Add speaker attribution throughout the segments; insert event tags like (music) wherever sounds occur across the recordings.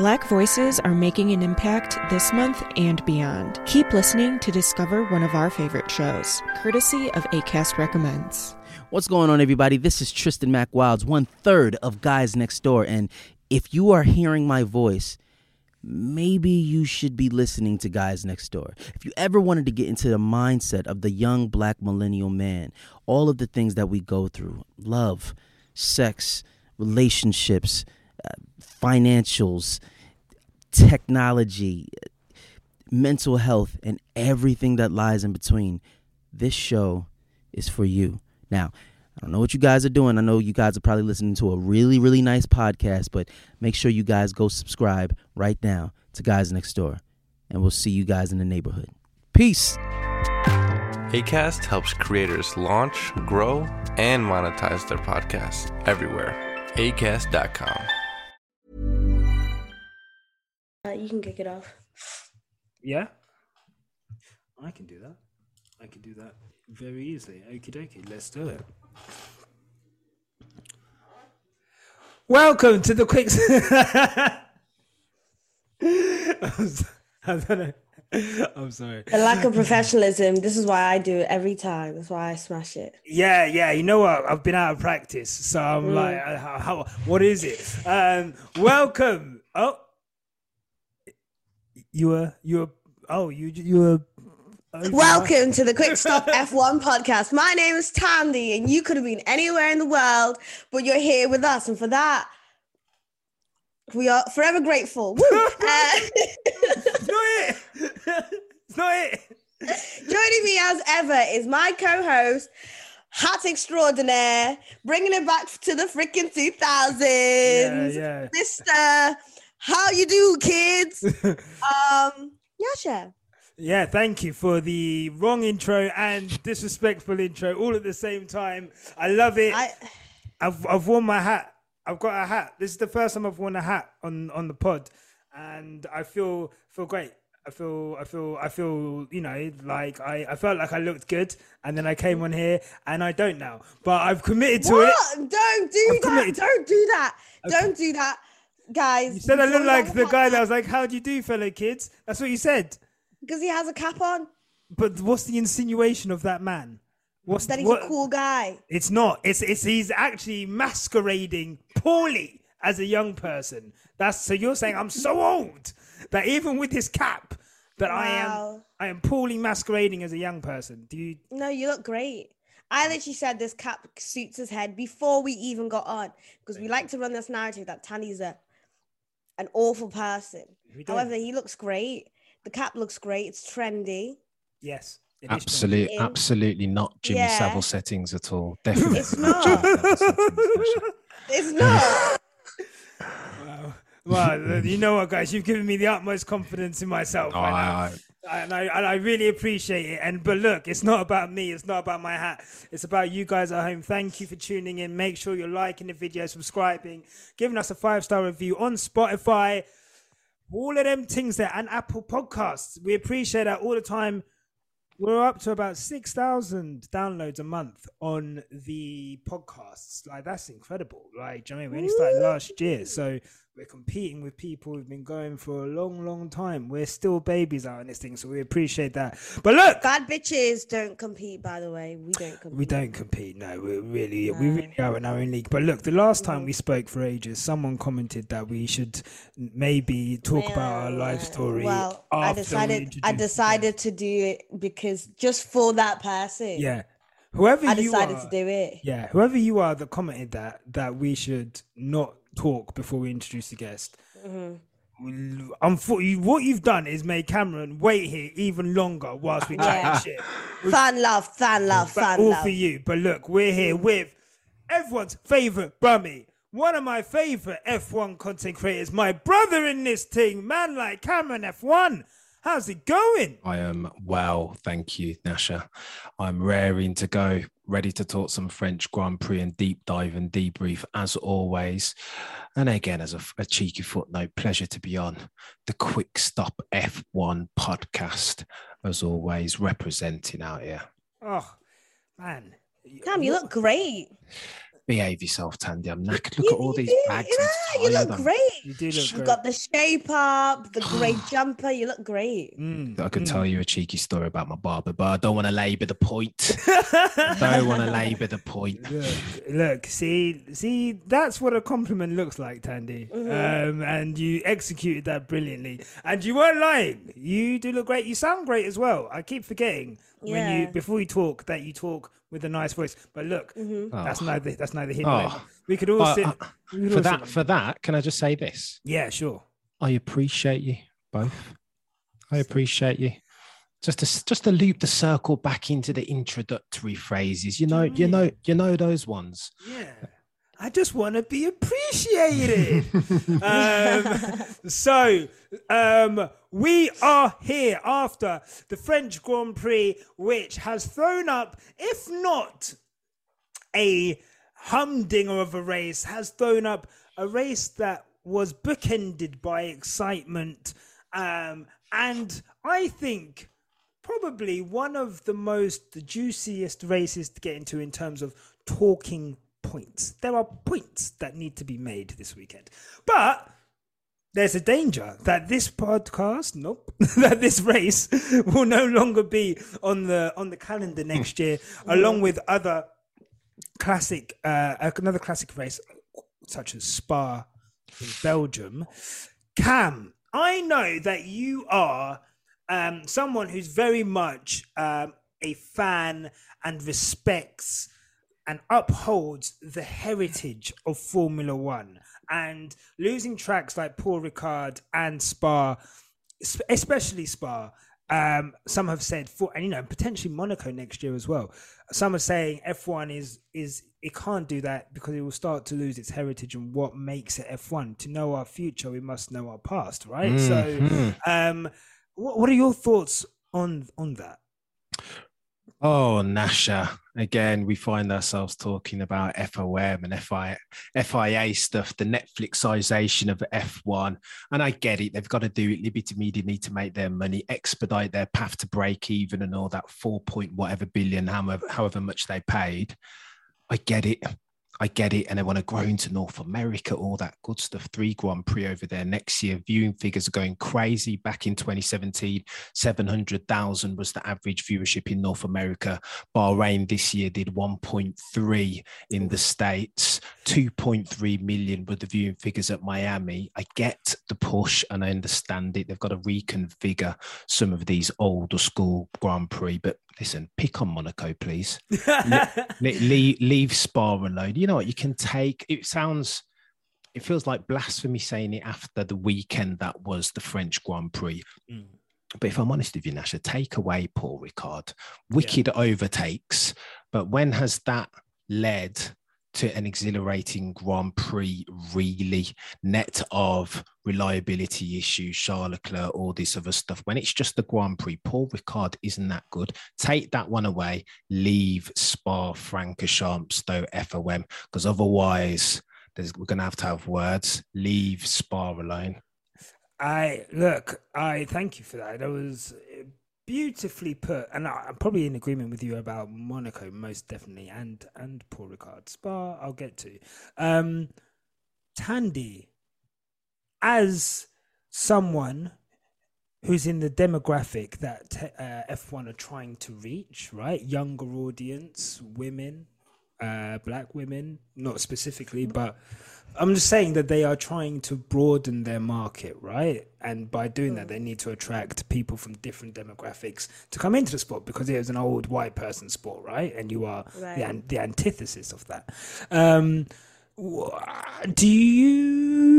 Speaker 1: Black voices are making an impact this month and beyond. Keep listening to discover one of our favorite shows, courtesy of ACAST Recommends.
Speaker 2: What's going on, everybody? This is Tristan Mack Wilds, one third of Guys Next Door. And if you are hearing my voice, maybe you should be listening to Guys Next Door. If you ever wanted to get into the mindset of the young black millennial man, all of the things that we go through love, sex, relationships, financials, technology, mental health, and everything that lies in between, this show is for you. Now, I don't know what you guys are doing. I know you guys are probably listening to a really, really nice podcast, but make sure you guys go subscribe right now to Guys Next Door. And we'll see you guys in the neighborhood. Peace.
Speaker 3: ACAST helps creators launch, grow, and monetize their podcasts everywhere. ACAST.com.
Speaker 4: Uh, you can kick it off.
Speaker 5: Yeah, I can do that. I can do that very easily. Okie dokie, let's do it. Welcome to the quick. (laughs) I don't know. I'm sorry.
Speaker 4: The lack of professionalism. This is why I do it every time. That's why I smash it.
Speaker 5: Yeah, yeah. You know what? I've been out of practice, so I'm
Speaker 4: Mm.
Speaker 5: like, how, how? What is it? Um, welcome. Oh, you were, you were. Oh, you, you were.
Speaker 4: Welcome to the Quick Stop (laughs) F1 podcast. My name is Thandie, and you could have been anywhere in the world, but you're here with us, and for that, we are forever grateful. Woo! (laughs) Uh,
Speaker 5: It's not it. it's not it.
Speaker 4: joining me as ever is my co-host, Hat Extraordinaire, bringing it back to the freaking 2000s.
Speaker 5: Yeah, Yeah,
Speaker 4: Mister, how you do, kids? (laughs) um, Yasha.
Speaker 5: Yeah, thank you for the wrong intro and disrespectful intro all at the same time. I love it.
Speaker 4: I
Speaker 5: I've I've worn my hat. I've got a hat. This is the first time I've worn a hat on on the pod, and I feel feel great. I feel I feel I feel you know like I I felt like I looked good, and then I came on here and I don't now. But I've committed to it.
Speaker 4: Don't do
Speaker 5: I'm
Speaker 4: that.
Speaker 5: committed.
Speaker 4: Don't do that. Don't do that, guys.
Speaker 5: You said I look like the guy that was like, "How do you do, fellow kids?" That's what you said.
Speaker 4: because he has a cap on.
Speaker 5: But what's the insinuation of that man? What's
Speaker 4: That he's
Speaker 5: what-
Speaker 4: a cool guy.
Speaker 5: It's not. It's it's he's actually masquerading poorly as a young person. That's so you're saying I'm so (laughs) old that even with this cap that I am I am poorly masquerading as a young person. Do you
Speaker 4: No, you look great. I literally said this cap suits his head before we even got on because we like to run this narrative that Thandie's a an awful person.
Speaker 5: We.
Speaker 4: However, he looks great. The cap looks great. It's trendy.
Speaker 5: Yes. it is
Speaker 6: Absolutely, absolutely not Jimmy
Speaker 4: Yeah.
Speaker 6: Savile settings at all. Definitely
Speaker 4: It's
Speaker 6: not.
Speaker 4: not.
Speaker 6: Jimmy Savile settings, Dasha. (laughs)
Speaker 4: It's not.
Speaker 5: Wow. Well, you know what, guys? You've given me the utmost confidence in myself.
Speaker 6: Oh,
Speaker 5: I.
Speaker 6: I-
Speaker 5: and I, and I really appreciate it. And but look, it's not about me. It's not about my hat. It's about you guys at home. Thank you for tuning in. Make sure you're liking the video, subscribing, giving us a five star review on Spotify, all of them things there, and Apple Podcasts. We appreciate that all the time. We're up to about six thousand downloads a month on the podcasts. Like that's incredible. Like, do you know I mean? We only started last year, so we're competing with people who've been going for a long, long time. We're still babies out in this thing, so we appreciate that. But look,
Speaker 4: Bad bitches don't compete, by the way. We don't compete.
Speaker 5: we don't compete. No, we really, we really are in our own league. But look, the last time mm. we spoke for ages, someone commented that we should maybe talk about our life story.
Speaker 4: Well, I
Speaker 5: after we
Speaker 4: decided I decided to do it because just for that person.
Speaker 5: Yeah, whoever
Speaker 4: I decided
Speaker 5: are,
Speaker 4: to do it.
Speaker 5: Yeah, whoever you are that commented that that we should not talk before we introduce the guest. Mm-hmm. Unfortunately, what you've done is made Cameron wait here even longer whilst we chat
Speaker 4: Yeah.
Speaker 5: shit. (laughs)
Speaker 4: Fan love, fan love,
Speaker 5: But
Speaker 4: fan
Speaker 5: all
Speaker 4: love.
Speaker 5: for you. But look, we're here mm. with everyone's favorite Brummie. One of my favorite F1 content creators, my brother in this thing, man like Cameron F1. How's it going?
Speaker 6: I am well, thank you, Nasha. I'm raring to go, ready to talk some French Grand Prix and deep dive and debrief as always. And again, as a, a cheeky footnote, pleasure to be on the Quick Stop F1 podcast, as always, representing out here.
Speaker 5: Oh, man.
Speaker 4: Cam, you look great.
Speaker 6: Behave yourself, Thandie. I'm knackered. Look
Speaker 4: You-
Speaker 6: at all these
Speaker 4: do-
Speaker 6: bags.
Speaker 4: Yeah, you
Speaker 6: tired.
Speaker 4: look
Speaker 6: I'm-
Speaker 4: great.
Speaker 5: You do look great.
Speaker 4: You've
Speaker 5: great.
Speaker 4: got the shape up, the grey (sighs) jumper. You look great.
Speaker 5: Mm,
Speaker 6: I could
Speaker 5: mm.
Speaker 6: tell you a cheeky story about my barber, but I don't want to labour the point. (laughs) I don't want to labour the point.
Speaker 5: Look, look, see, see, that's what a compliment looks like, Thandie. Um, and you executed that brilliantly, and you weren't lying. You do look great. You sound great as well. I keep forgetting when you
Speaker 4: Yeah.
Speaker 5: before you talk that you talk with a nice voice. But look, that's
Speaker 6: Oh.
Speaker 5: neither that's neither here
Speaker 6: Oh.
Speaker 5: nor there. We could all
Speaker 6: Uh,
Speaker 5: sit
Speaker 6: uh,
Speaker 5: could
Speaker 6: For
Speaker 5: all
Speaker 6: that,
Speaker 5: sit-
Speaker 6: for that, can I just say this?
Speaker 5: yeah, sure.
Speaker 6: I appreciate you both. I appreciate you. Just to just to loop the circle back into the introductory phrases. You know, you know, you know those ones.
Speaker 5: Yeah. I just want to be appreciated. (laughs) um, so, um, we are here after the French Grand Prix, which has thrown up, if not a humdinger of a race, has thrown up a race that was bookended by excitement. Um, and I think probably one of the most the juiciest races to get into in terms of talking points. There are points that need to be made this weekend. But there's a danger that this podcast, nope, (laughs) that this race will no longer be on the on the calendar next year, along with other classic uh another classic race such as Spa in Belgium. Cam, I know that you are um, someone who's very much um, a fan and respects and upholds the heritage of Formula One. And losing tracks like Paul Ricard and Spa, especially Spa, um, some have said for and you know potentially Monaco next year as well. Some are saying F1 is is it can't do that because it will start to lose its heritage and what makes it F1. To know our future, we must know our past, right?
Speaker 6: Mhm.
Speaker 5: So, um, what, what are your thoughts on on that?
Speaker 6: Oh, Nasha. Again, we find ourselves talking about FOM and FI, FIA stuff, the Netflixization of F1. And I get it. They've got to do it. Liberty Media need to make their money, expedite their path to break even and all that four point whatever billion, however, however much they paid. I get it. I get it. And they want to grow into North America, all that good stuff. Three Grand Prix over there next year. Viewing figures are going crazy. Back in 2017, 700,000 was the average viewership in North America. Bahrain this year did 1.3 in the States, 2.3 million were the viewing figures at Miami. I get the push and I understand it. They've got to reconfigure some of these older school Grand Prix. But listen, pick on Monaco, please. (laughs) Le- leave, leave Spa alone. You know what? You can take it sounds it feels like blasphemy saying it after the weekend that was the French Grand Prix.
Speaker 5: Mm.
Speaker 6: But if I'm honest with you, Nasha, take away Paul Ricard. Wicked overtakes. But when has that led to an exhilarating Grand Prix, really? Net of reliability issues, Charles Leclerc, all this other stuff. When it's just the Grand Prix, Paul Ricard isn't that good. Take that one away, leave Spa, Francorchamps, though FOM, because otherwise we're going to have to have words. Leave Spa alone.
Speaker 5: I look. I thank you for that. That was beautifully put, and I- I'm probably in agreement with you about Monaco, most definitely, and and Paul Ricard. Spa, I'll get to. Um, Thandie, as someone who's in the demographic that uh, F1 are trying to reach, right? Younger audience, women, uh, black women, not specifically, but I'm just saying that they are trying to broaden their market, right? And by doing that, they need to attract people from different demographics to come into the sport because it is an old white person sport, right? And you are the, an- the antithesis of that. Um, do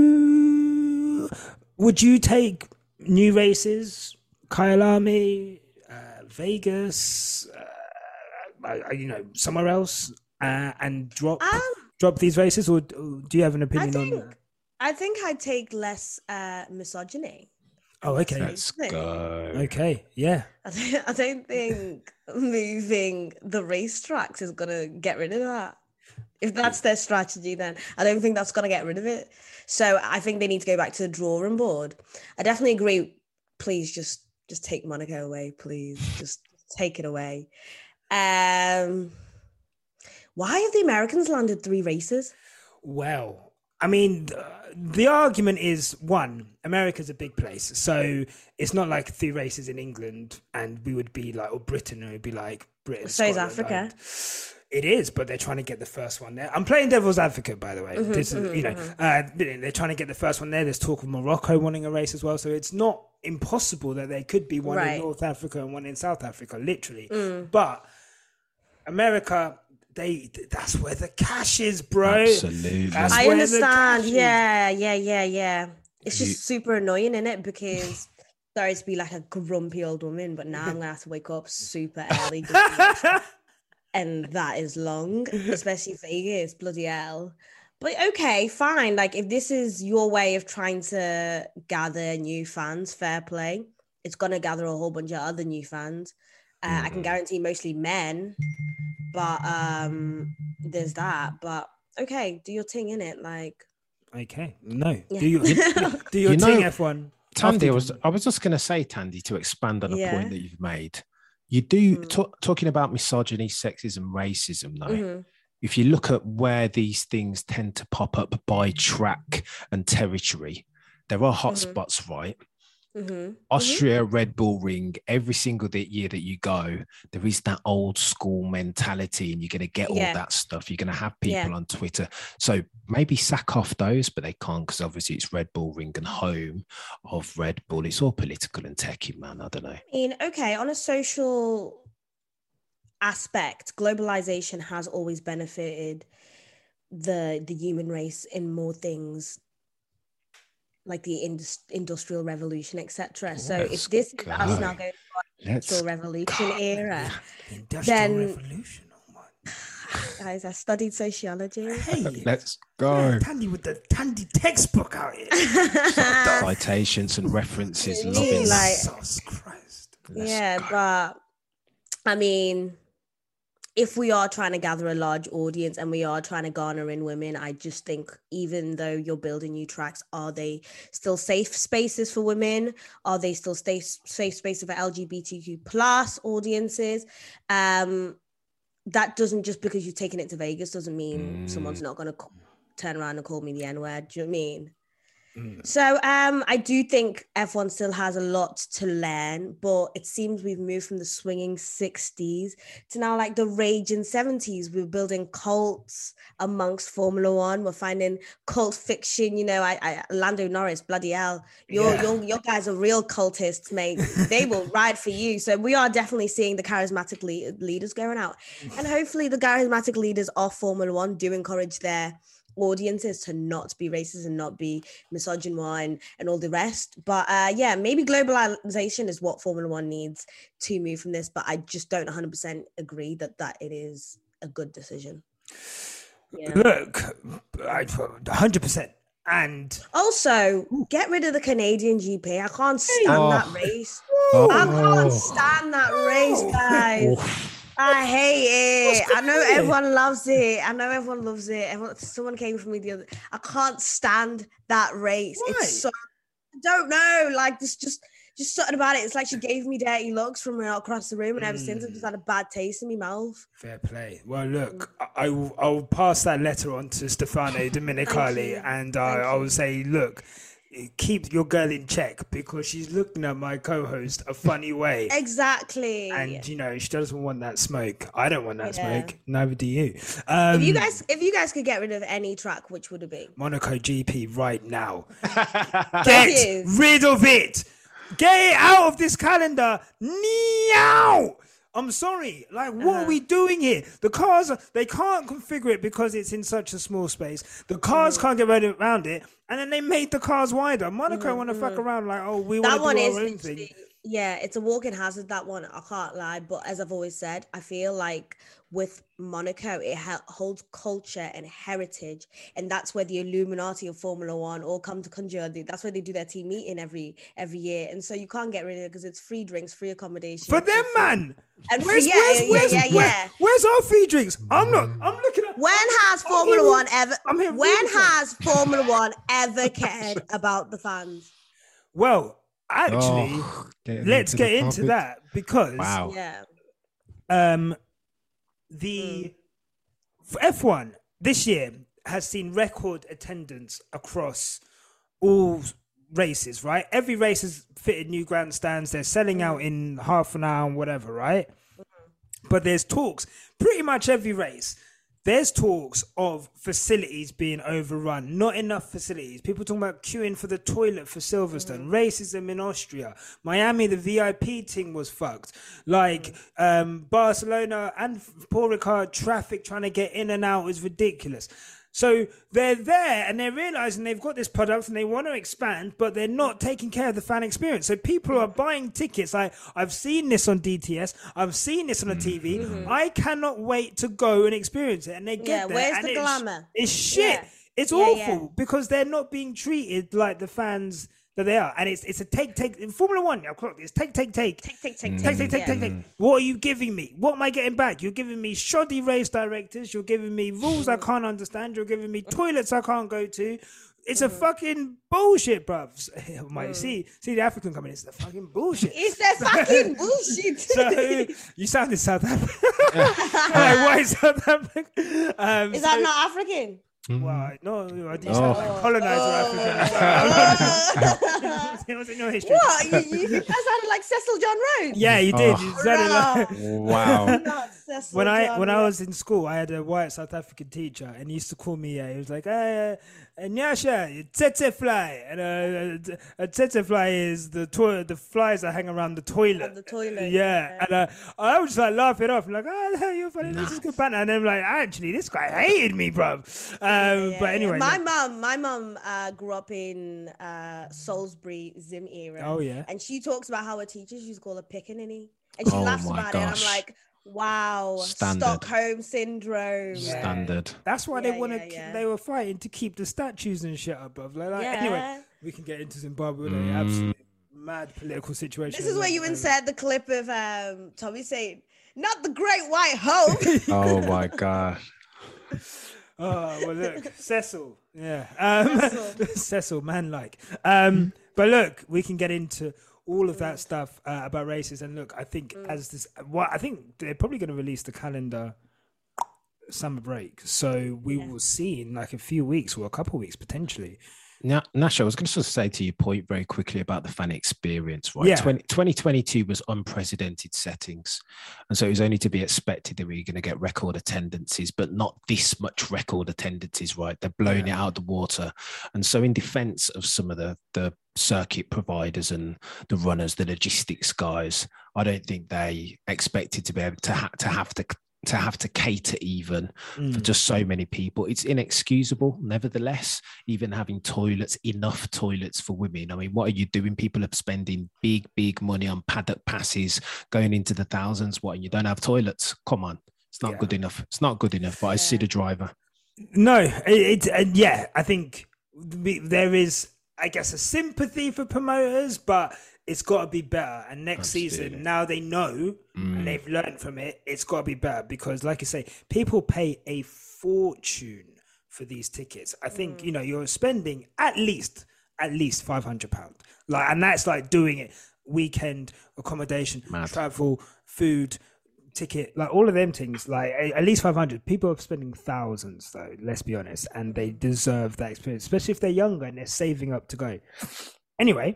Speaker 5: you would you take new races, Kyalami, uh, Vegas, uh, uh, you know, somewhere else, uh, and drop
Speaker 4: Um,
Speaker 5: drop these races, or do you have an
Speaker 4: I
Speaker 5: opinion on
Speaker 4: think
Speaker 5: that?
Speaker 4: I think I'd take less uh, misogyny.
Speaker 5: Oh, okay,
Speaker 6: Let's go.
Speaker 5: okay, yeah.
Speaker 4: I don't, I don't think moving the racetracks is gonna get rid of that. If that's their strategy, then I don't think that's gonna get rid of it. So I think they need to go back to the drawing board. I definitely agree. Please just just take Monaco away, please. Just take it away. Um Why have the Americans landed three races?
Speaker 5: Well, I mean, the argument is one, America's a big place. So it's not like three races in England and we would be like, or Britain, and it would be like Britain.
Speaker 4: So is Africa.
Speaker 5: Ireland. It is, but they're trying to get the first one there. I'm playing devil's advocate, by the way.
Speaker 4: Mm-hmm,
Speaker 5: this is, you know, uh, they're trying to get the first one there. There's talk of Morocco wanting a race as well, so it's not impossible that there could be one
Speaker 4: Right.
Speaker 5: in North Africa and one in South Africa, literally.
Speaker 4: Mm.
Speaker 5: But America, they that's where the cash is, bro.
Speaker 6: Absolutely.
Speaker 5: That's
Speaker 4: I understand. Yeah, yeah, yeah, yeah. It's just
Speaker 6: You-
Speaker 4: super annoying, is it? Because sorry to be like a grumpy old woman, but now I'm gonna have to wake up super early. (laughs) and that is long, especially Vegas, bloody hell. But okay, fine. Like if this is your way of trying to gather new fans, fair play. It's gonna gather a whole bunch of other new fans. Uh, I can guarantee mostly men, but um, there's that. But okay, do your thing in it, like.
Speaker 5: Okay, no.
Speaker 4: Yeah.
Speaker 5: Do your do (laughs) your
Speaker 6: You know-
Speaker 5: thing, F1.
Speaker 6: Thandie, I was I was just going to say, Thandie, to expand on a
Speaker 4: Yeah.
Speaker 6: point that you've made. You do
Speaker 4: Mm.
Speaker 6: ta- talking about misogyny, sexism, racism. Though,
Speaker 4: Mhm.
Speaker 6: if you look at where these things tend to pop up by track and territory, there are hot
Speaker 4: Mhm.
Speaker 6: spots, right?
Speaker 4: Mhm.
Speaker 6: Austria, Red Bull Ring, every single day, year that you go, there is that old school mentality, and you're going to get all that stuff. You're going to have people
Speaker 4: Yeah.
Speaker 6: on Twitter. So maybe sack off those, but they can't because obviously it's Red Bull Ring and home of Red Bull. It's all political and techie, man. I don't know.
Speaker 4: I mean, okay, on a social aspect, globalization has always benefited the the human race in more things like the indus- industrial revolution, etc. So if this is us now going to
Speaker 6: Let's
Speaker 4: industrial revolution
Speaker 6: go.
Speaker 4: era,
Speaker 5: Industrial
Speaker 4: Then-
Speaker 5: Revolution. Oh (sighs)
Speaker 4: guys, I studied sociology.
Speaker 5: Hey, (laughs)
Speaker 6: Let's go.
Speaker 5: Thandie with the Thandie textbook out here. (laughs)
Speaker 6: Citations and references,
Speaker 4: Really,
Speaker 6: loving.
Speaker 4: like-
Speaker 5: Jesus Christ.
Speaker 6: Let's
Speaker 4: yeah,
Speaker 6: go.
Speaker 4: but I mean, if we are trying to gather a large audience and we are trying to garner in women, I just think even though you're building new tracks, are they still safe spaces for women? Are they still safe safe spaces for LGBTQ plus audiences? Um, that doesn't just because you've taken it to Vegas doesn't mean someone's not going to turn around and call me the N word. Do you know what I mean? So um, I do think F1 still has a lot to learn, but it seems we've moved from the swinging 60s to now like the raging 70s. We're building cults amongst Formula One. We're finding cult fiction. You know, I, I Lando Norris, bloody hell, your
Speaker 5: Yeah.
Speaker 4: your your guys are real cultists, mate. they will (laughs) ride for you. So we are definitely seeing the charismatic le- leaders going out, and hopefully the charismatic leaders of Formula One do encourage their audiences to not be racist and not be misogynoir and, and all the rest. But uh, yeah, maybe globalization is what Formula One needs to move from this. But I just don't 100% agree that that it is a good decision. Yeah.
Speaker 5: Look, I, 100%. And
Speaker 4: Also, get rid of the Canadian GP. I can't stand
Speaker 6: Oh.
Speaker 4: that race.
Speaker 6: Oh.
Speaker 4: I can't stand that race, guys. I hate it. I know everyone loves it. I know everyone loves it. Everyone, someone came for me the other. I can't stand that race.
Speaker 5: Why?
Speaker 4: It's so. I don't know. Like this, just just something about it. It's like she gave me dirty looks from across the room, and ever since I've just had a bad taste in my mouth.
Speaker 5: fair play. Well, look, mm. I, I will, I will pass that letter on to Stefano Domenicali
Speaker 4: you.
Speaker 5: and I, I will say, look, keep your girl in check because she's looking at my co host a funny way.
Speaker 4: Exactly.
Speaker 5: And you know she doesn't want that smoke. I don't want that
Speaker 4: Yeah.
Speaker 5: smoke. Neither do you. Um,
Speaker 4: if you guys, if you guys could get rid of any track, which would it be?
Speaker 5: Monaco GP right now. (laughs) Get rid of it. Get it out of this calendar now. I'm sorry. Like, what
Speaker 4: Uh-huh.
Speaker 5: are we doing here? The cars, they can't configure it because it's in such a small space. The cars
Speaker 4: Mm.
Speaker 5: can't get around it. And then they made the cars wider. Monaco want to fuck around like, oh, we
Speaker 4: Mm-hmm,
Speaker 5: want to do our own thing.
Speaker 4: yeah it's a walking hazard that one i can't lie but as i've always said i feel like with monaco it ha- holds culture and heritage and that's where the illuminati of formula one all come to conjure that's where they do their team meeting every every year and so you can't get rid of it because it's free drinks free accommodation
Speaker 5: For them, man.
Speaker 4: and
Speaker 5: Where's,
Speaker 4: yeah,
Speaker 5: where's,
Speaker 4: yeah,
Speaker 5: where's,
Speaker 4: yeah,
Speaker 5: where-
Speaker 4: yeah.
Speaker 5: where's our free drinks? I'm not. I'm looking at.
Speaker 4: when has
Speaker 5: I'm
Speaker 4: formula
Speaker 5: here-
Speaker 4: one ever
Speaker 5: I'm here
Speaker 4: when
Speaker 5: rooting for
Speaker 4: has formula one (laughs) ever cared about the fans
Speaker 5: Well, actually,
Speaker 6: Oh, getting
Speaker 5: let's
Speaker 6: into
Speaker 5: get into
Speaker 6: topic.
Speaker 5: that because
Speaker 6: Wow.
Speaker 4: yeah
Speaker 5: um the mm. F1 this year has seen record attendance across all races, right? Every race has fitted new grandstands. They're selling mm. out in half an hour and whatever, right? Mm-hmm. But there's talks pretty much every race. There's talks of facilities being overrun, not enough facilities. People talking about queuing for the toilet for Silverstone, racism in Austria, Miami, the VIP thing was fucked. Like um, Barcelona and Paul Ricard, traffic trying to get in and out is ridiculous. So they're there and they're realizing they've got this product and they want to expand, but they're not taking care of the fan experience. So people are buying tickets. Like I've seen this on DTS, I've seen this on the TV. Mm-hmm. Mm-hmm. I cannot wait to go and experience it. And they get
Speaker 4: Yeah,
Speaker 5: there.
Speaker 4: where's
Speaker 5: and
Speaker 4: the
Speaker 5: it's-
Speaker 4: glamour?
Speaker 5: It's shit.
Speaker 4: Yeah.
Speaker 5: It's
Speaker 4: Yeah,
Speaker 5: awful
Speaker 4: yeah.
Speaker 5: because they're not being treated like the fans that they are. And it's it's a take take in Formula One. I've clocked this. Take take take.
Speaker 4: Take, take, take,
Speaker 5: Take, take, take,
Speaker 4: yeah.
Speaker 5: take, take. Mm. What are you giving me? What am I getting back? You're giving me shoddy race directors. You're giving me rules I can't understand. You're giving me (laughs) toilets I can't go to. It's a mm. fucking bullshit, bruv. (laughs) Oh Mate, mm. see, see the African coming. It's the fucking bullshit.
Speaker 4: It's that fucking (laughs) bullshit.
Speaker 5: So you sounded South African. like, why is South Africa? Um,
Speaker 4: Is that um,
Speaker 5: so-
Speaker 4: not African?
Speaker 5: Why? No, I did
Speaker 6: Oh.
Speaker 5: sound like colonizer African. it was in your history.
Speaker 4: What? You, you that sounded like Cecil John Rhodes?
Speaker 5: Yeah, you did.
Speaker 6: Oh.
Speaker 5: You like. (laughs)
Speaker 6: Wow.
Speaker 4: Not Cecil
Speaker 5: when I
Speaker 4: John
Speaker 5: when I was in school, I had a white South African teacher, and he used to call me. Uh, he was like, "Hey, uh, Nyasha, tsetse fly," and uh, a tsetse fly is the toilet, the flies that hang around the toilet.
Speaker 4: the toilet,
Speaker 5: Yeah,
Speaker 4: yeah.
Speaker 5: and uh, I was just like laugh it off, like, "Oh, you're funny. This is good banter." And then I'm like, actually, this guy hated me, bro. Um,
Speaker 4: Yeah,
Speaker 5: but
Speaker 4: yeah.
Speaker 5: anyway,
Speaker 4: my
Speaker 5: look-
Speaker 4: mum, my mum uh, grew up in uh, Salisbury Zim era.
Speaker 5: Oh, yeah.
Speaker 4: and she talks about how her teachers used to call her pickaninny, and she
Speaker 6: Oh,
Speaker 4: laughs
Speaker 6: my
Speaker 4: about it. And I'm like, wow,
Speaker 6: Standard.
Speaker 4: Stockholm syndrome.
Speaker 6: Standard.
Speaker 5: That's why
Speaker 4: Yeah,
Speaker 5: they want to.
Speaker 4: yeah, yeah.
Speaker 5: They were fighting to keep the statues and shit up. Of like, like anyway, we can get into Zimbabwe. with an absolute mad political situation.
Speaker 4: This is where you insert the clip of um, Tommy saying, "Not the Great White Hope." (laughs) (laughs)
Speaker 6: Oh my gosh. (laughs)
Speaker 5: Oh well, look, Cecil. Yeah, um, Cecil, man, like. Um, but look, we can get into all of that stuff uh, about races, and look, I think as this, what I think they're probably going to release the calendar summer break, so we will see in like a few weeks or a couple of weeks potentially.
Speaker 6: Now, Nasha, I was going to sort of say to your point very quickly about the fan experience, right?
Speaker 5: Yeah.
Speaker 6: 20, 2022 was unprecedented settings. And so it was only to be expected that we were going to get record attendances, but not this much record attendances, right? They're blowing it out of the water. And so, in defense of some of the, the circuit providers and the runners, the logistics guys, I don't think they expected to be able to, ha- to have to. To have to cater even
Speaker 5: Mm.
Speaker 6: for just so many people. It's inexcusable, nevertheless, even having toilets, enough toilets for women. I mean, what are you doing? People are spending big, big money on paddock passes going into the thousands. What, and you don't have toilets? Come on. It's not
Speaker 5: Yeah.
Speaker 6: good enough. It's not good enough, but I see the driver.
Speaker 5: No, it, it and yeah, I think there is, I guess, a sympathy for promoters, but it's got to be better. And next season, now they know and mm. they've learned from it. It's got to be better because, like I say, people pay a fortune for these tickets. I think mm. you know you're spending at least at least five hundred pound, like, and that's like doing it weekend accommodation,
Speaker 6: Mad.
Speaker 5: travel, food ticket, like all of them things, like at least 500. People are spending thousands, though, let's be honest, and they deserve that experience, especially if they're younger and they're saving up to go. Anyway,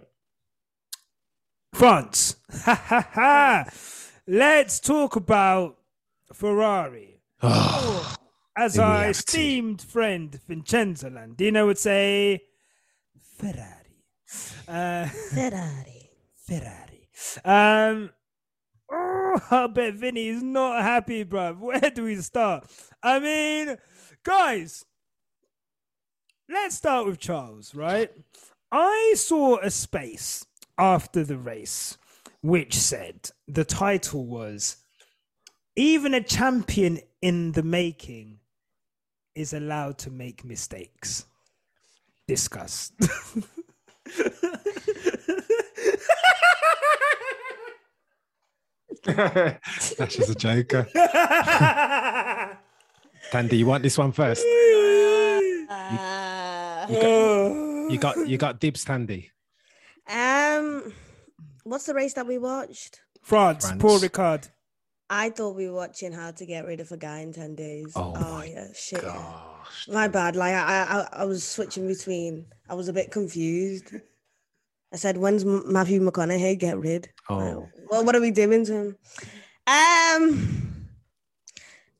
Speaker 5: France. Ha ha ha. Let's talk about Ferrari. (sighs) As our
Speaker 6: reality.
Speaker 5: esteemed friend Vincenzo Landino would say, Ferrari. Uh,
Speaker 4: Ferrari. (laughs)
Speaker 5: Ferrari. Um, oh, I bet Vinny is not happy, bruv. Where do we start? I mean, guys, let's start with Charles, right? I saw a space after the race which said the title was Even a champion in the making is allowed to make mistakes. Discuss. (laughs)
Speaker 6: That's just a joker. Thandie, you want this one first?
Speaker 4: Uh,
Speaker 6: You got you got dibs, Thandie.
Speaker 4: Um, what's the race that we watched?
Speaker 5: France,
Speaker 6: France.
Speaker 5: Paul Ricard.
Speaker 4: I thought we were watching how to get rid of a guy in 10 days.
Speaker 6: Oh, my
Speaker 4: yeah, shit. yeah.
Speaker 6: Gosh.
Speaker 4: My bad. Like I, I, I was switching between. I was a bit confused. I said, "When's Matthew McConaughey get rid?"
Speaker 6: Oh.
Speaker 4: Like, well, what are we doing to him? Um,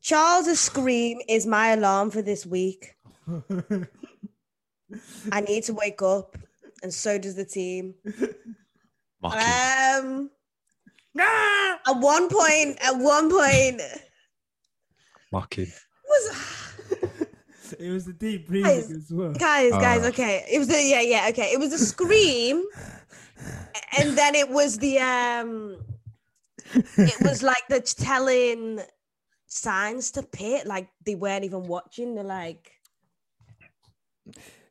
Speaker 4: Charles's scream is my alarm for this week. (laughs) I need to wake up, and so does the team. (laughs) Um, at one point, at one point,
Speaker 6: Mocking.
Speaker 4: was (laughs)
Speaker 5: It was the deep
Speaker 4: Guys,
Speaker 5: as well.
Speaker 4: guys, guys.
Speaker 6: Ah.
Speaker 4: Okay, it was the yeah, yeah. Okay, it was a scream, (laughs) and then it was the um, it was like the telling signs to Pit, like they weren't even watching. They're like,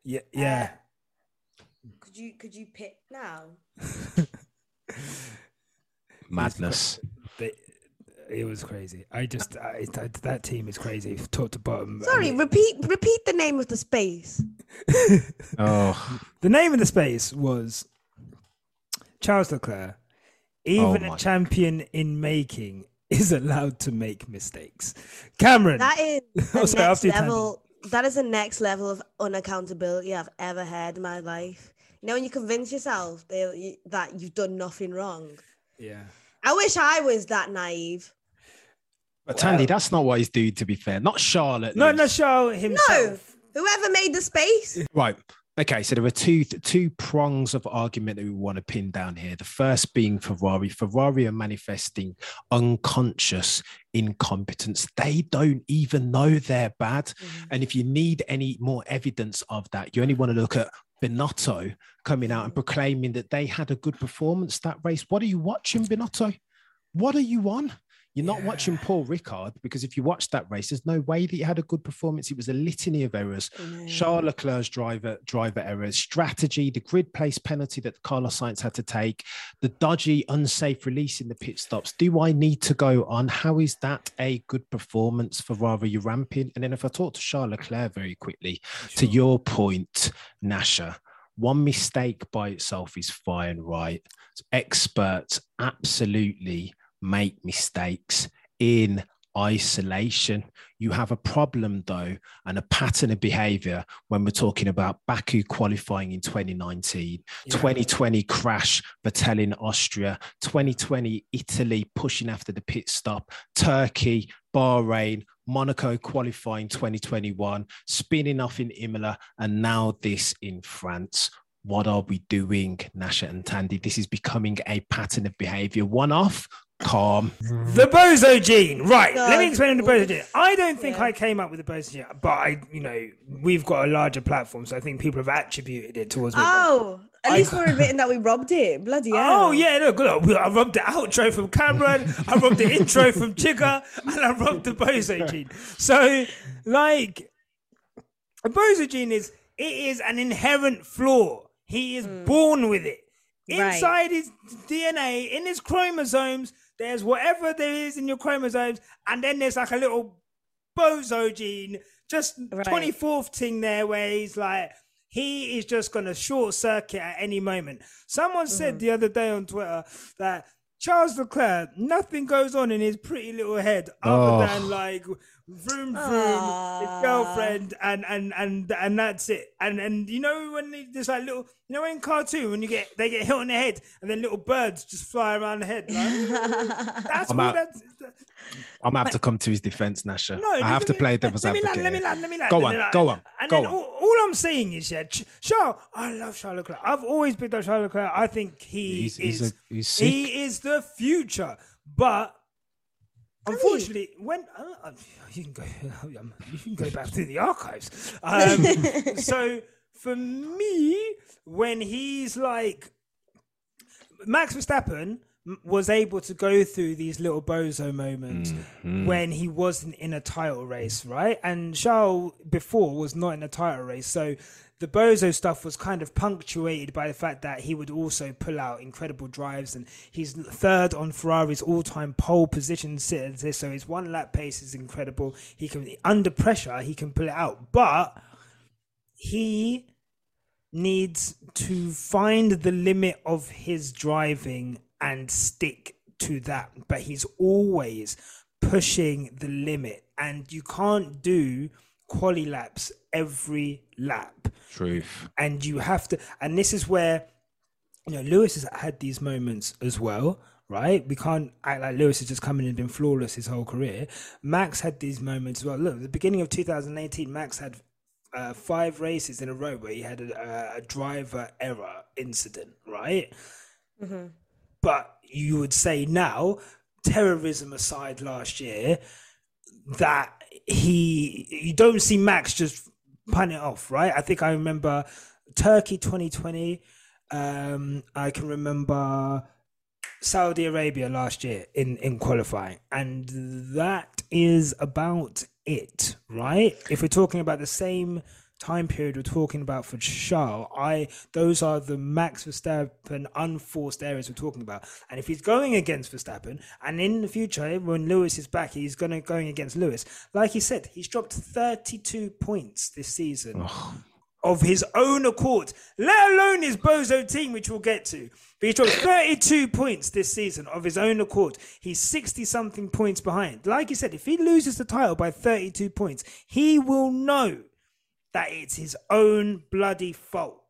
Speaker 5: Yeah, yeah.
Speaker 4: Could you could you pit now? (laughs)
Speaker 6: Madness.
Speaker 5: They, it was crazy. I just I, that, that team is crazy, top to bottom. I
Speaker 4: Sorry,
Speaker 5: mean,
Speaker 4: repeat repeat the name of the space. (laughs)
Speaker 6: Oh,
Speaker 5: the name of the space was Charles Leclerc. Oh Even
Speaker 6: Oh
Speaker 5: a champion in making is allowed to make mistakes. Cameron,
Speaker 4: That is (laughs)
Speaker 5: Oh, sorry,
Speaker 4: next
Speaker 5: after your tangent.
Speaker 4: level. That is the next level of unaccountability I've ever had in my life. You know, when you convince yourself that you- that you've done nothing wrong.
Speaker 5: yeah,
Speaker 4: I wish I was that naive.
Speaker 6: but Thandie, that's not what he's doing. To be fair, not Charlotte.
Speaker 5: no,
Speaker 6: Liz.
Speaker 5: no, Charles himself.
Speaker 4: No, whoever made the space.
Speaker 6: Right. Okay, so there are two two prongs of argument that we want to pin down here. The first being Ferrari. Ferrari are manifesting unconscious incompetence. They don't even know they're bad. Mm-hmm. And if you need any more evidence of that, you only want to look at Binotto coming out and proclaiming that they had a good performance that race. What are you watching, Binotto? What are you on? You're not watching Paul Ricard because if you watch that race, there's no way that you had a good performance. It was a litany of errors. Charles Leclerc's driver driver errors, strategy, the grid place penalty that Carlos Sainz had to take, the dodgy, unsafe release in the pit stops. Do I need to go on? How is that a good performance for Rara you ramping? And then if I talk to Charles Leclerc very quickly, to your point, Nasha, one mistake by itself is fine, right? Experts absolutely make mistakes in isolation. You have a problem, though, and a pattern of behavior when we're talking about Baku qualifying in 2019, 2020 crash, Vettel in Austria, 2020 Italy pushing after the pit stop, Turkey, Bahrain, Monaco qualifying 2021, spinning off in Imola, and now this in France. What are we doing, Nasha and Tandy? This is becoming a pattern of behavior. One off, calm.
Speaker 5: The bozo gene, right? Let me
Speaker 4: God.
Speaker 5: explain the bozo gene. I don't think
Speaker 4: Yeah.
Speaker 5: I came up with the bozo gene, but I, you know, we've got a larger platform, so I think people have attributed it towards me.
Speaker 4: Oh, at
Speaker 5: I-
Speaker 4: least we're (laughs) admitting that we robbed it. Bloody oh, hell.
Speaker 5: Oh yeah, look, look, I rubbed the outro from Cameron, I rubbed the intro from Chigga, and I rubbed the bozo (laughs) gene. So, like, a bozo gene is it is an inherent flaw. He is hmm. born with it.
Speaker 4: Right.
Speaker 5: Inside his DNA, in his chromosomes, there's whatever there is in your chromosomes, and then there's like a little bozo gene, just
Speaker 4: Right.
Speaker 5: 24th thing there where he's like, he is just going to short circuit at any moment. Someone said mm-hmm. the other day on Twitter that Charles Leclerc, nothing goes on in his pretty little head other
Speaker 6: Oh.
Speaker 5: than like vroom vroom, his girlfriend, and and and and that's it. And and you know when they- there's like little, you know in cartoon when you get they get hit on the head and then little birds just fly around the head. Like, (laughs) that's
Speaker 6: I'm
Speaker 5: all
Speaker 6: out.
Speaker 5: that's.
Speaker 6: I'm gonna have to come to his defense, Nasha.
Speaker 5: No,
Speaker 6: I have to
Speaker 5: me-
Speaker 6: play devil's
Speaker 5: let me
Speaker 6: advocate.
Speaker 5: Land, let me
Speaker 6: here.
Speaker 5: land, let me land.
Speaker 6: Go on,
Speaker 5: then
Speaker 6: go on,
Speaker 5: And
Speaker 6: go
Speaker 5: then
Speaker 6: on.
Speaker 5: All, all I'm saying is, yeah, Ch- Charles, I love Charles Leclerc. I've always picked up Charles Leclerc. I think he
Speaker 6: He's-
Speaker 5: is.
Speaker 6: he's a- he's
Speaker 5: he is the future, but. Unfortunately, when uh, uh, you can go, (laughs) you can go back through the archives. (laughs) Um, so for me, when he's like Max Verstappen was able to go through these little bozo moments mm-hmm. when he wasn't in a title race, right? And Charles before was not in a title race, so the bozo stuff was kind of punctuated by the fact that he would also pull out incredible drives, and he's third on Ferrari's all-time pole position so his one lap pace is incredible. He can under pressure, he can pull it out, but he needs to find the limit of his driving and stick to that, but he's always pushing the limit, and you can't do quali laps every lap.
Speaker 6: Truth.
Speaker 5: And you have to, and this is where you know Lewis has had these moments as well. Right, we can't act like Lewis has just come in and been flawless his whole career. Max had these moments as well. Look, at the beginning of 2018, Max had uh, five races in a row where he had a, a driver error incident, right?
Speaker 4: Mhm.
Speaker 5: But you would say now, terrorism aside last year, that he you don't see Max just pan it off, right? I think I remember Turkey 2020. Um, I can remember Saudi Arabia last year in in qualifying, and that is about it, right? If we're talking about the same time period we're talking about for Charles, I those are the Max Verstappen unforced areas we're talking about. And if he's going against Verstappen, and in the future when Lewis is back, he's going to going against Lewis. Like he said, he's dropped 32 points this season of his own accord, let alone his bozo team, which we'll get to. But he's dropped 32 points this season of his own accord. He's 60 something points behind. Like you said, if he loses the title by 32 points, he will know that it's his own bloody fault.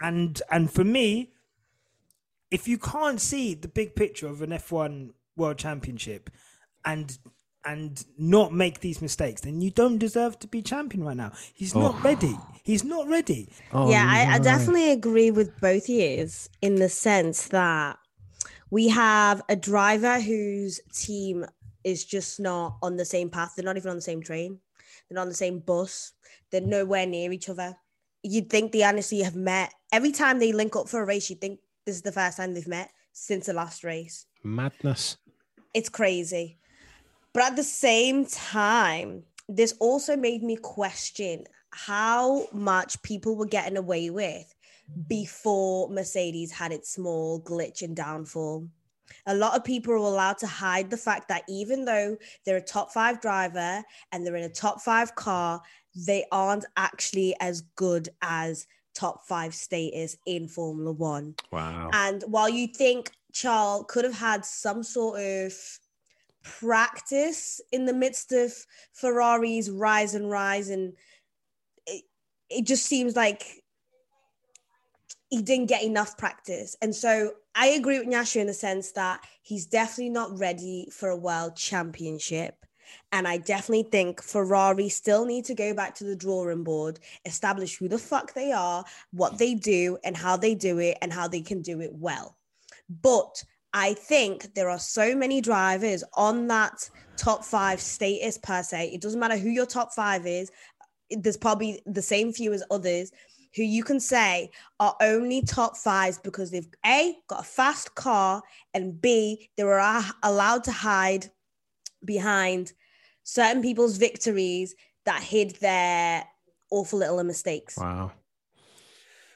Speaker 5: And and for me, if you can't see the big picture of an F1 World Championship and and not make these mistakes, then you don't deserve to be champion right now. He's not oh. ready. He's not ready.
Speaker 6: Oh,
Speaker 4: yeah, I, I definitely agree with both years in the sense that we have a driver whose team is just not on the same path. They're not even on the same train. They're not on the same bus. They're nowhere near each other. You'd think they honestly have met. Every time they link up for a race, you'd think this is the first time they've met since the last race.
Speaker 6: Madness.
Speaker 4: It's crazy. But at the same time, this also made me question how much people were getting away with before Mercedes had its small glitch and downfall. A lot of people are allowed to hide the fact that even though they're a top five driver and they're in a top five car, they aren't actually as good as top five status in Formula One.
Speaker 6: Wow.
Speaker 4: And while you think Charles could have had some sort of practice in the midst of Ferrari's rise and rise, and it, it just seems like he didn't get enough practice. And so I agree with Nyasha in the sense that he's definitely not ready for a world championship. And I definitely think Ferrari still need to go back to the drawing board, establish who the fuck they are, what they do, and how they do it, and how they can do it well. But I think there are so many drivers on that top five status per se. It doesn't matter who your top five is, there's probably the same few as others who you can say are only top fives because they've A, got a fast car, and B, they were allowed to hide behind certain people's victories that hid their awful little mistakes.
Speaker 6: Wow.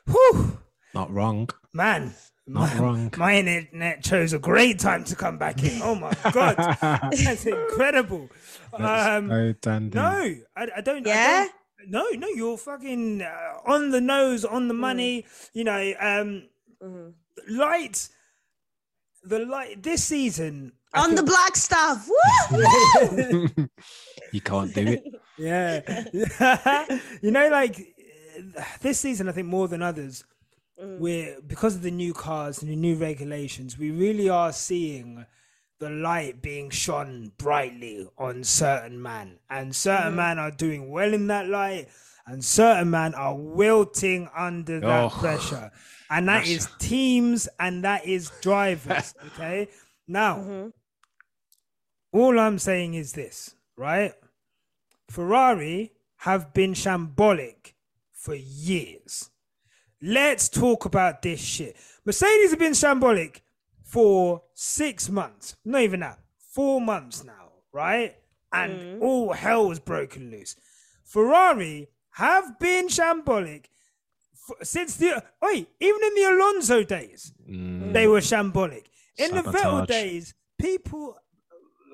Speaker 5: Whew,
Speaker 6: Not wrong.
Speaker 5: man.
Speaker 6: Not
Speaker 5: my,
Speaker 6: wrong.
Speaker 5: My internet chose a great time to come back in. Oh my (laughs) god, that's incredible. Um,
Speaker 6: so dandy.
Speaker 5: no, I, I don't. I
Speaker 4: Yeah?
Speaker 5: don't- no, no, you're fucking uh, on the nose, on the money. You know, um,
Speaker 4: Mhm.
Speaker 5: light. The light this season. I
Speaker 4: On the black stuff. Woo! (laughs)
Speaker 6: you can't do it. (laughs)
Speaker 5: Yeah. (laughs) you know, like uh, this season, I think more than others,
Speaker 4: Mm.
Speaker 5: we're because of the new cars and the new regulations, we really are seeing the light being shone brightly on certain man, and certain
Speaker 6: Mm-hmm.
Speaker 5: man are doing well in that light, and certain man are wilting under that
Speaker 6: Oh.
Speaker 5: pressure, and that is teams and that is drivers. Okay, now
Speaker 4: Mhm.
Speaker 5: All I'm saying is this, right? Ferrari have been shambolic for years. Let's talk about this shit. Mercedes have been shambolic for six months, not even that, four months now, right? And mm. all hell was broken loose. Ferrari have been shambolic f- since the wait, even in the Alonso days, mm. they were shambolic. In the Vettel days, people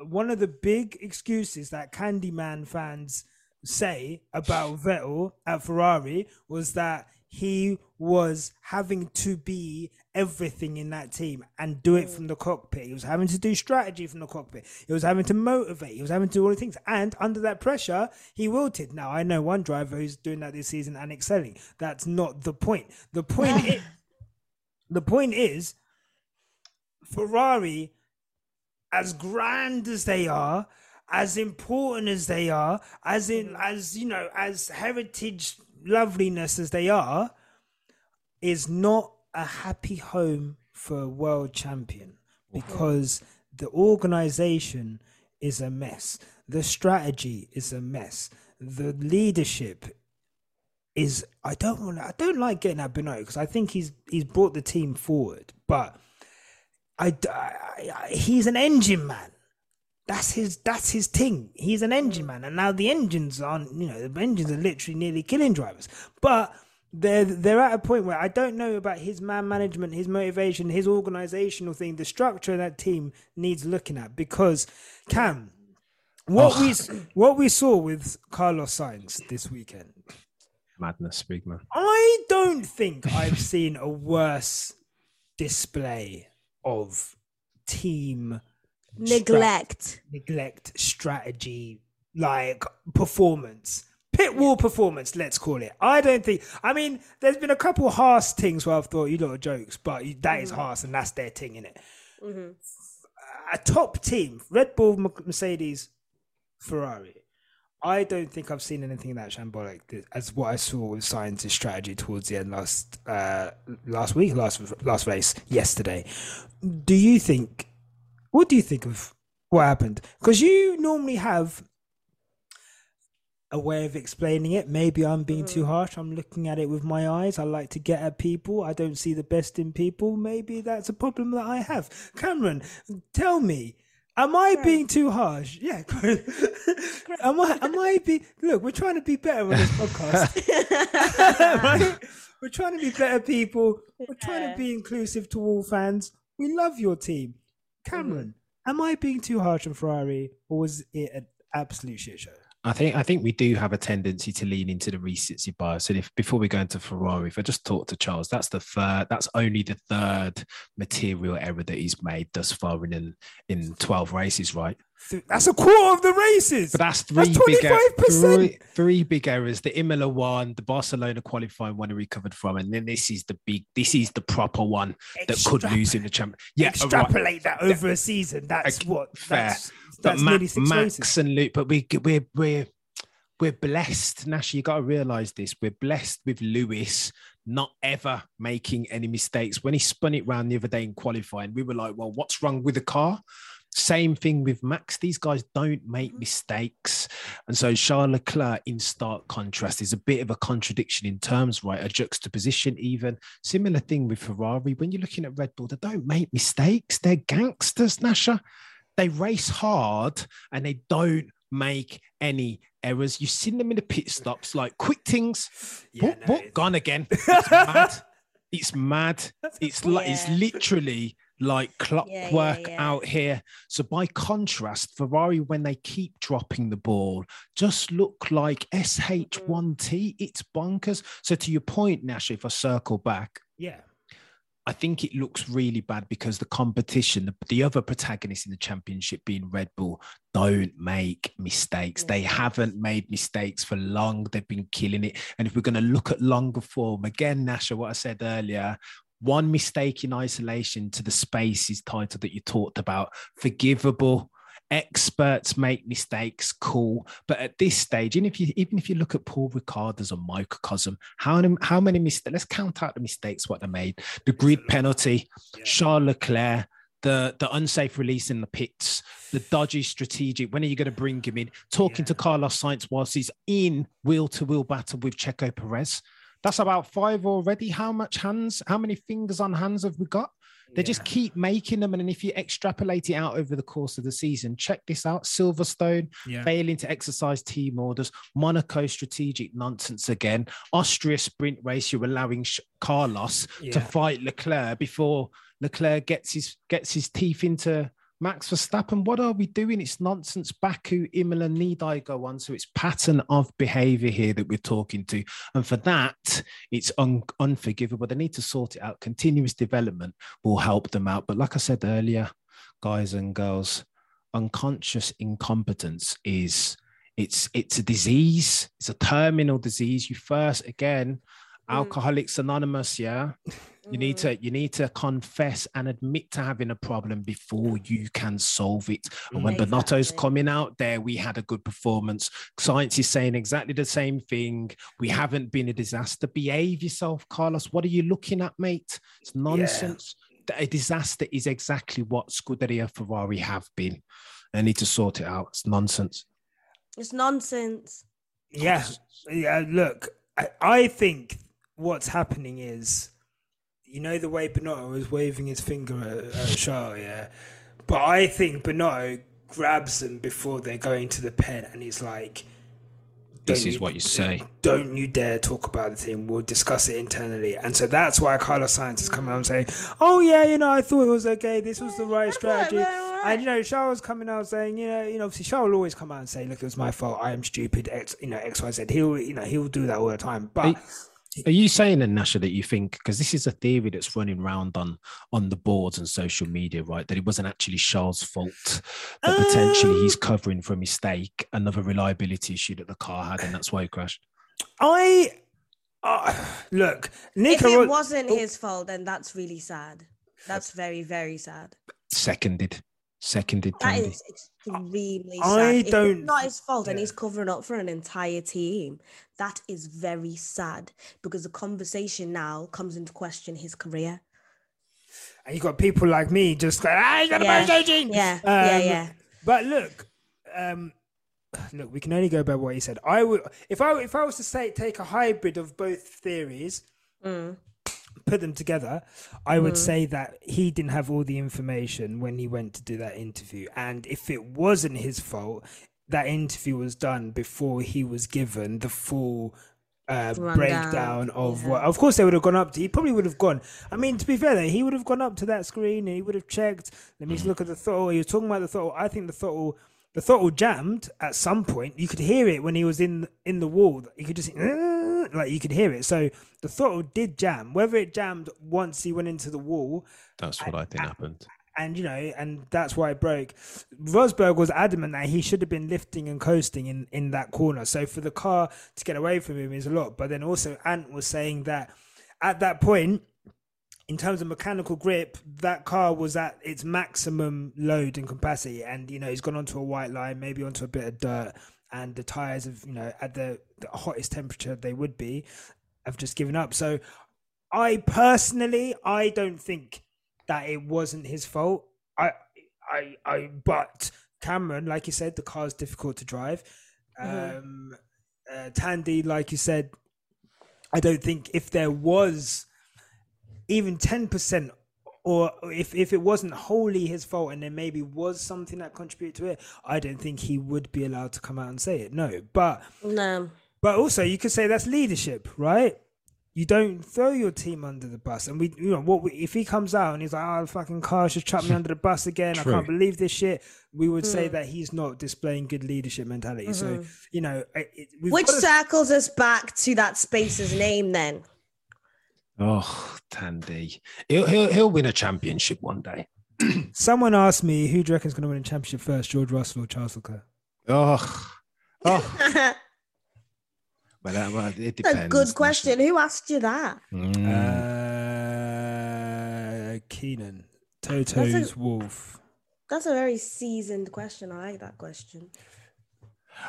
Speaker 5: one of the big excuses that Candyman fans say about Vettel at Ferrari was that he was having to be everything in that team and do it from the cockpit. He was having to do strategy from the cockpit. He was having to motivate. He was having to do all the things. And under that pressure, he wilted. Now, I know one driver who's doing that this season and excelling. That's not the point. The point is, the point is, Ferrari, as grand as they are, as important as they are, as in mm. as you know, as heritage loveliness as they are, is not a happy home for a world champion because the organization is a mess. The strategy is a mess. The leadership is I don't want I don't like getting at Binotto because I think he's he's brought the team forward, but I, I- I- he's an engine man. That's his that's his thing. He's an engine man, and now the engines aren't you know the engines are literally nearly killing drivers, but. They're they're at a point where I don't know about his man management, his motivation, his organizational thing. The structure of that team needs looking at because Cam, what oh. we what we saw with Carlos Sainz this weekend,
Speaker 6: Madness, big man.
Speaker 5: I don't think I've seen a worse display of team
Speaker 4: Neglect.
Speaker 5: neglect strategy like performance. Pit wall performance let's call it. I don't think i mean there's been a couple harsh things where i've thought you lot are jokes but you- that is mm-hmm. harsh and that's their thing in it mm-hmm. a top team red bull mercedes ferrari I don't think I've seen anything that shambolic as what I saw with Sainz's strategy towards the end last uh, last week, last last race, yesterday. Do you think? What do you think of what happened? Because you normally have a way of explaining it. Maybe I'm being too harsh. I'm looking at it with my eyes. I like to get at people. I don't see the best in people. Maybe that's a problem that I have. Cameron, tell me. Am I being too harsh? Yeah. (laughs) am I? Am I be? Look, we're trying to be better on this (laughs) podcast. (laughs) right? We're trying to be better people. We're trying to be inclusive to all fans. We love your team. Cameron, mm-hmm. am I being too harsh on Ferrari, or was it an absolute shit show?
Speaker 6: I think I think we do have a tendency to lean into the recency bias. And if before we go into Ferrari, if I just talk to Charles, that's the third, that's only the third material error that he's made thus far in in twelve races, right?
Speaker 5: That's a quarter of the races.
Speaker 6: But that's
Speaker 5: That's
Speaker 6: three big er-
Speaker 5: 25%.
Speaker 6: three, three big errors. The Imola one, the Barcelona qualifying one, he recovered from, and then this is the big, this is the proper one that could lose in the champ. Yeah, all right.
Speaker 5: Extrapolate that over a season. That's
Speaker 6: Ex-
Speaker 5: what.
Speaker 6: fair.
Speaker 5: That's, that's
Speaker 6: Ma-
Speaker 5: nearly six
Speaker 6: Max
Speaker 5: races.
Speaker 6: and Luke, but we we're we're we're blessed, Nash. You got to realize this. We're blessed with Lewis not ever making any mistakes. When he spun it round the other day in qualifying, we were like, "Well, what's wrong with the car?" Same thing with Max. These guys don't make mm-hmm. mistakes, and so Charles Leclerc, in stark contrast, is a bit of a contradiction in terms, right? A juxtaposition, even similar thing with Ferrari. When you're looking at Red Bull, they don't make mistakes. They're gangsters, Nasha they race hard and they don't make any errors. You've seen them in the pit stops, like quick things.
Speaker 5: Yeah,
Speaker 6: what,
Speaker 5: no,
Speaker 6: what? Gone again. (laughs) It's mad. It's mad. (laughs) It's like it's literally like clockwork
Speaker 4: yeah.
Speaker 6: out here. So by contrast, Ferrari, when they keep dropping the ball, just look like SH1T. Mm-hmm. It's bonkers. So to your point, Nash, if I circle back,
Speaker 5: Yeah.
Speaker 6: I think it looks really bad because the competition, the, the other protagonists in the championship being Red Bull, don't make mistakes. They haven't made mistakes for long. They've been killing it. And if we're going to look at longer form, again, Nasha, what I said earlier, one mistake in isolation to the spaces title that you talked about, forgivable. Experts make mistakes, cool. But at this stage, even if you even if you look at Paul Ricard as a microcosm, how many how many mistakes? Let's count out the mistakes what they made. The grid penalty, Charles Leclerc, the the unsafe release in the pits, the dodgy strategic. When are you going to bring him in? Talking to Carlos Sainz whilst he's in wheel to wheel battle with Checo Perez. That's about five already. How much hands? How many fingers on hands have we got? They just keep making them. And if you extrapolate it out over the course of the season, check this out Silverstone
Speaker 5: Yeah.
Speaker 6: failing to exercise team orders, Monaco strategic nonsense again, Austria sprint race, you're allowing Carlos to fight Leclerc before Leclerc gets his gets his teeth into Max Verstappen, what are we doing? It's nonsense. Baku, Imola, need I go on? So it's pattern of behavior here that we're talking to. And for that, it's un- unforgivable. They need to sort it out. Continuous development will help them out. But like I said earlier, guys and girls, unconscious incompetence is it's it's a disease. It's a terminal disease. You first again.
Speaker 4: Mm.
Speaker 6: Alcoholics Anonymous, yeah. You need to mm. you need to confess and admit to having a problem before you can solve it. And when Binotto's
Speaker 4: Exactly.
Speaker 6: coming out there, we had a good performance. Sainz is saying exactly the same thing. We haven't been a disaster. Behave yourself, Carlos. What are you looking at, mate? It's nonsense. A disaster is exactly what Scuderia Ferrari have been. They need to sort it out. It's nonsense.
Speaker 4: It's nonsense.
Speaker 5: Yeah, yeah. Look, I, I think what's happening is, you know, the way Binotto was waving his finger at, at Charles, yeah. But I think Binotto grabs them before they're going to the pen, and he's like,
Speaker 6: This
Speaker 5: "Don't
Speaker 6: is what you say."
Speaker 5: Don't you dare talk about the team. We'll discuss it internally. And so that's why Carlos Sainz has come out and saying, "Oh yeah, you know, I thought it was okay. This was the right (laughs) strategy." And you know, Charles coming out saying, you know, you know, obviously Charles will always come out and say, "Look, it was my fault. I am stupid." X, you know, X, Y, Z. He'll, you know, he'll do that all the time. But
Speaker 6: Are you saying then, Nasha, that you think because this is a theory that's running round on on the boards and social media, right? That it wasn't actually Charles' fault, that potentially he's covering for a mistake, another reliability issue that the car had, and that's why he crashed.
Speaker 5: I uh, look,
Speaker 4: If it wasn't his fault, then that's really sad. That's very, very sad.
Speaker 6: Seconded, seconded.
Speaker 4: That
Speaker 6: Thandie.
Speaker 4: is extremely
Speaker 5: I
Speaker 4: sad. If
Speaker 5: don't-
Speaker 4: it's not his fault and
Speaker 5: yeah.
Speaker 4: he's covering up for an entire team. That is very sad because the conversation now comes into question his career.
Speaker 5: and you got people like me just going, "Ah, he's got a
Speaker 4: Yeah,
Speaker 5: Mercedes engine."
Speaker 4: yeah, yeah,
Speaker 5: Um,
Speaker 4: yeah.
Speaker 5: But look, um, look, we can only go by what he said. I would, if I if I was to say take a hybrid of both theories,
Speaker 4: Mm.
Speaker 5: Put them together, I would say that he didn't have all the information when he went to do that interview, and if it wasn't his fault, that interview was done before he was given the full. Uh, breakdown of
Speaker 4: yeah.
Speaker 5: what of course they would have gone up to he probably would have gone i mean to be fair though, he would have gone up to that screen and he would have checked. Let me just look at the throttle. He was talking about the throttle. I think the throttle the throttle jammed at some point. You could hear it when he was in in the wall. You could just "Uh," like you could hear it so the throttle did jam whether it jammed once he went into the wall
Speaker 6: That's what I think happened.
Speaker 5: and you know, and that's why it broke. Rosberg was adamant that he should have been lifting and coasting in in that corner. So for the car to get away from him is a lot. But then also Ant was saying that at that point, in terms of mechanical grip, that car was at its maximum load and capacity, and you know he's gone onto a white line, maybe onto a bit of dirt, and the tires have you know at the, the hottest temperature they would be, have just given up. So I personally, I don't think that it wasn't his fault. I, I, I. But Cameron, like you said, the car is difficult to drive. Um, uh, Thandie, like you said, I don't think if there was even ten percent, or if if it wasn't wholly his fault, and there maybe was something that contributed to it, I don't think he would be allowed to come out and say it. No, but
Speaker 4: No.
Speaker 5: but also, you could say that's leadership, right? You don't throw your team under the bus, and we, you know, what we, if he comes out and he's like, "Oh, the fucking car just chucked me (laughs) under the bus again. I can't believe this shit." We would say hmm. that he's not displaying good leadership mentality. So, mm-hmm. you know, it, it, we've
Speaker 4: Which
Speaker 5: gotta-
Speaker 4: circles us back to that space's name then?
Speaker 6: Oh, Thandie, he'll he'll he'll win a championship one day.
Speaker 5: someone asked me, "Who do you reckon is going to win a championship first, George Russell or Charles Leclerc?"
Speaker 6: Oh, (laughs) oh. well, that, well, it depends.
Speaker 4: That's a good question. Who asked you that?
Speaker 6: Mm.
Speaker 5: Uh, Keenan, Toto's Wolff.
Speaker 4: That's a very seasoned question. I like that question.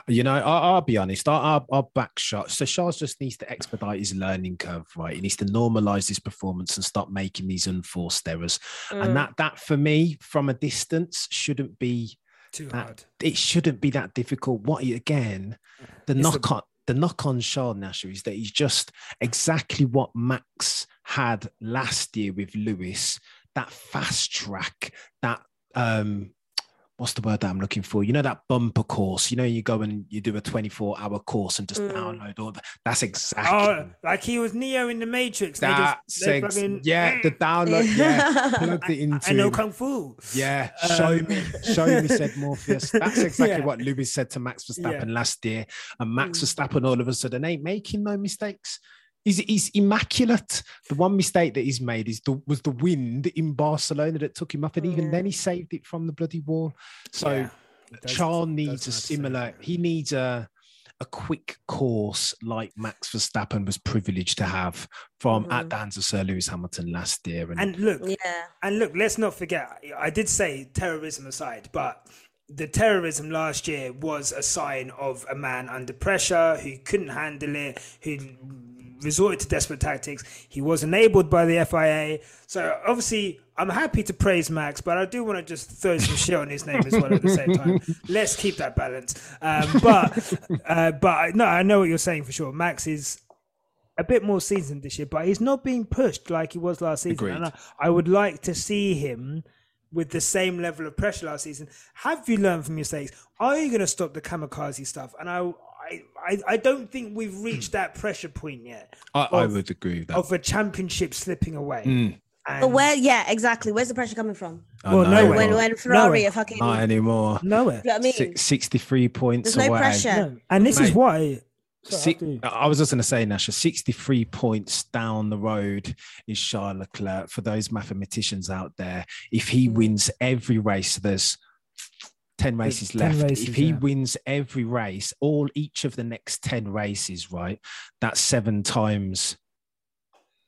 Speaker 6: You know, I'll, I'll be honest. I'll, I'll, I'll back shot. So Charles just needs to expedite his learning curve, right? He needs to normalize his performance and stop making these unforced errors.
Speaker 4: Mm.
Speaker 6: And that, that for me, from a distance, shouldn't be
Speaker 5: Too
Speaker 6: that.
Speaker 5: hard.
Speaker 6: It shouldn't be that difficult. What again? The
Speaker 5: It's
Speaker 6: knock
Speaker 5: a-
Speaker 6: on the knock on Charles Nasher is that he's just exactly what Max had last year with Lewis. That fast track, that um, what's the word that I'm looking for? You know that bumper course. You know, you go and you do a 24 hour course and just
Speaker 4: Mm.
Speaker 6: download all that. That's exactly.
Speaker 5: Oh, like he was Neo in the Matrix. They just, they
Speaker 6: ex-
Speaker 5: fucking-
Speaker 6: yeah, the download. Yeah, (laughs) plugged it into.
Speaker 5: I know kung fu.
Speaker 6: Yeah, show
Speaker 5: Um,
Speaker 6: me, show me, said (laughs) Morpheus. That's exactly
Speaker 5: Yeah.
Speaker 6: what Lewis said to Max Verstappen
Speaker 5: Yeah.
Speaker 6: last year. And Max
Speaker 4: Mm.
Speaker 6: Verstappen all of a sudden ain't making no mistakes. He's, he's immaculate. The one mistake that he's made is the was the wind in Barcelona that took him up, and even
Speaker 4: Yeah.
Speaker 6: then he saved it from the bloody wall. So
Speaker 5: Yeah, it does-
Speaker 6: Charles
Speaker 5: does
Speaker 6: needs a
Speaker 5: have to say
Speaker 6: similar.
Speaker 5: that.
Speaker 6: He needs a a quick course like Max Verstappen was privileged to have from at
Speaker 4: Mhm.
Speaker 6: the hands of Sir Lewis Hamilton last year. And,
Speaker 5: And look,
Speaker 4: yeah.
Speaker 5: And look, let's not forget, I did say terrorism aside, but the terrorism last year was a sign of a man under pressure who couldn't handle it, who resorted to desperate tactics. He was enabled by the FIA. So obviously, I'm happy to praise Max, but I do want to just throw some shit on his name as well at the same time. (laughs) Let's keep that balance. Um, but, (laughs) uh, but I- no, I know what you're saying for sure. Max is a bit more seasoned this year, but he's not being pushed like he was last season. And I, I would like to see him with the same level of pressure last season. Have you learned from your mistakes? Are you going to stop the kamikaze stuff? And I, I, I, I don't think we've reached that pressure point yet
Speaker 6: I, I would agree with that.
Speaker 5: of a championship slipping away.
Speaker 6: Mm.
Speaker 5: And
Speaker 4: But where? Yeah, exactly. Where's the pressure coming from?
Speaker 6: I
Speaker 5: Well,
Speaker 6: know.
Speaker 5: nowhere.
Speaker 4: When when Ferrari
Speaker 5: Nowhere.
Speaker 4: are fucking.
Speaker 6: Not anymore.
Speaker 5: nowhere.
Speaker 4: You know what I mean?
Speaker 6: Six- 63 points
Speaker 4: There's no
Speaker 6: away.
Speaker 4: pressure.
Speaker 5: No. And this is why. Sorry,
Speaker 6: Six. I was just going to say, Nasha, 63 points down the road is Charles Leclerc. For those mathematicians out there, if he
Speaker 4: Mm.
Speaker 6: wins every race, there's 10 races
Speaker 5: 10
Speaker 6: left.
Speaker 5: races,
Speaker 6: if he
Speaker 5: yeah.
Speaker 6: wins every race, all each of the next 10 races, right? That's seven times.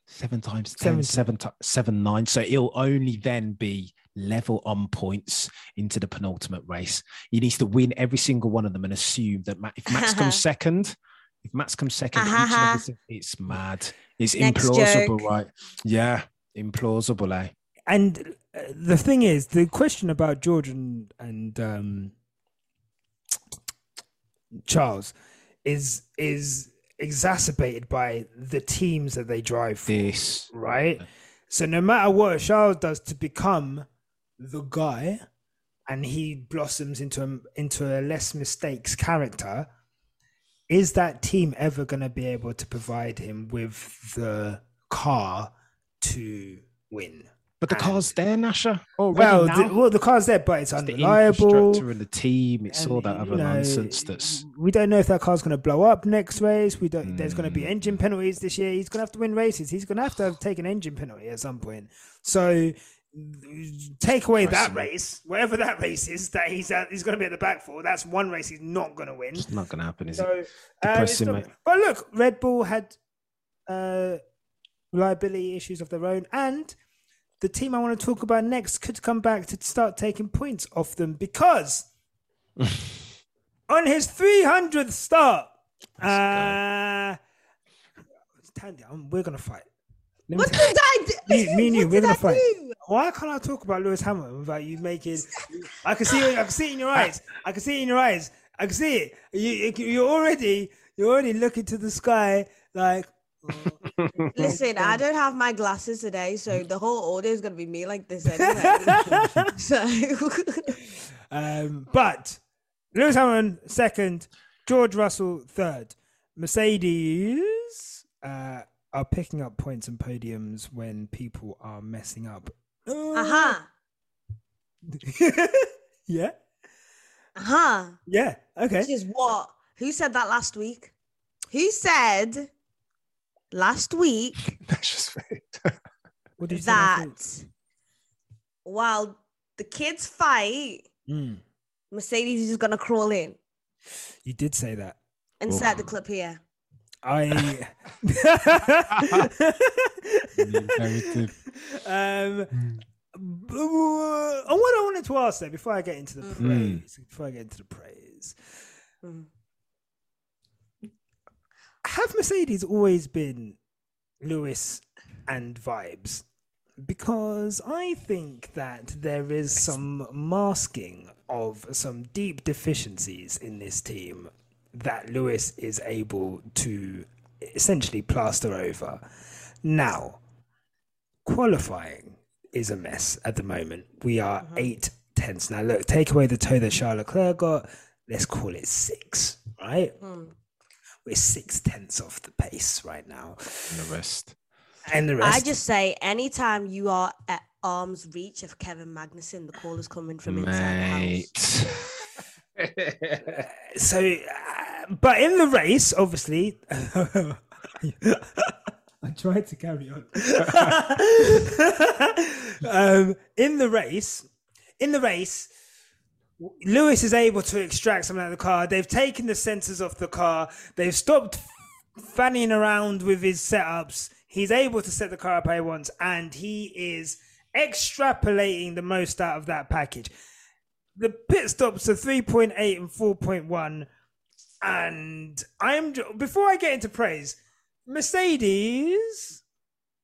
Speaker 6: Seven times ten,
Speaker 5: Seventy.
Speaker 6: seven, ti- seven, nine. So he'll only then be level on points into the penultimate race. He needs to win every single one of them and assume that Ma- if (laughs) Max comes second, if Max comes second, each and
Speaker 4: Ahaha.
Speaker 6: it's mad. It's
Speaker 4: Next
Speaker 6: implausible,
Speaker 4: joke.
Speaker 6: right? Yeah, implausible, eh?
Speaker 5: And uh, the thing is, the question about George and, and um, Charles is is exacerbated by the teams that they drive for, right? So no matter what Charles does to become the guy, and he blossoms into a, into a less mistakes character, is that team ever going to be able to provide him with the car to win?
Speaker 6: But the
Speaker 5: And-
Speaker 6: car's there, Nasha. Already
Speaker 5: Well,
Speaker 6: now.
Speaker 5: the, well, the car's there, but it's
Speaker 6: It's the
Speaker 5: unreliable.
Speaker 6: infrastructure and the team. It's
Speaker 5: and,
Speaker 6: all that other
Speaker 5: know,
Speaker 6: nonsense. That's
Speaker 5: we don't know if that car's going to blow up next race. We don't. There's going to be
Speaker 6: Mm.
Speaker 5: engine penalties this year. He's going to have to win races. He's going to have to have take an engine penalty at some point. So take away that race, whatever that race is that he's at, he's going to be at the back for. That's one race he's not going to win.
Speaker 6: it's not going to happen, is it?
Speaker 5: So it's
Speaker 6: Depressing,
Speaker 5: not- But look, Red Bull had uh, reliability issues of their own, and the team I want to talk about next could come back to start taking points off them because (laughs) on his 300th start, uh, Thandie, I'm, we're gonna fight. Let
Speaker 4: What did I do?
Speaker 5: Me- me and you, we're gonna
Speaker 4: I
Speaker 5: fight.
Speaker 4: do?
Speaker 5: why can't I talk about Lewis Hamilton without you making? I can see it. I can see it in your (laughs) eyes. I can see it in your eyes. I can see it. You, you're already, you're already looking to the sky like.
Speaker 4: Listen, I don't have my glasses today, so the whole audio is gonna be me like this (laughs) anyway. so (laughs)
Speaker 5: um, but Lewis Hamilton second, George Russell third. Mercedes uh, are picking up points and podiums when people are messing up.
Speaker 4: uh-huh. (laughs)
Speaker 5: yeah.
Speaker 4: Uh-huh.
Speaker 5: Yeah. Okay.
Speaker 4: Which is what? Who said that last week? Who said last week (laughs)
Speaker 6: That's just fake.
Speaker 5: What you say last week?
Speaker 4: that while the kids fight,
Speaker 5: Mm,
Speaker 4: Mercedes is just gonna crawl in?
Speaker 5: you did say that.
Speaker 4: Insert the clip here.
Speaker 5: I.
Speaker 6: imperative. (laughs) (laughs)
Speaker 5: um, and what I wanted to ask though, before I get into the
Speaker 4: Mm.
Speaker 5: praise, before I get into the praise,
Speaker 4: Mm.
Speaker 5: Have Mercedes always been Lewis and vibes? Because I think that there is some masking of some deep deficiencies in this team that Lewis is able to essentially plaster over. Now, qualifying is a mess at the moment. We are eight tenths. Now, look, take away the toe that Charles Leclerc got. Let's call it six, right?
Speaker 4: Hmm.
Speaker 5: We're six tenths off the pace right now.
Speaker 6: And the rest.
Speaker 5: And the rest.
Speaker 4: I just say anytime you are at arm's reach of Kevin Magnussen, the call is coming from inside the house. (laughs)
Speaker 5: So, uh, but in the race, obviously, (laughs) I tried to carry on. (laughs) um, in the race, in the race, Lewis is able to extract something out of the car. They've taken the sensors off the car. They've stopped fanning around with his setups. He's able to set the car up how he wants, and he is extrapolating the most out of that package. The pit stops are 3.8 and 4.1. And I'm before I get into praise, Mercedes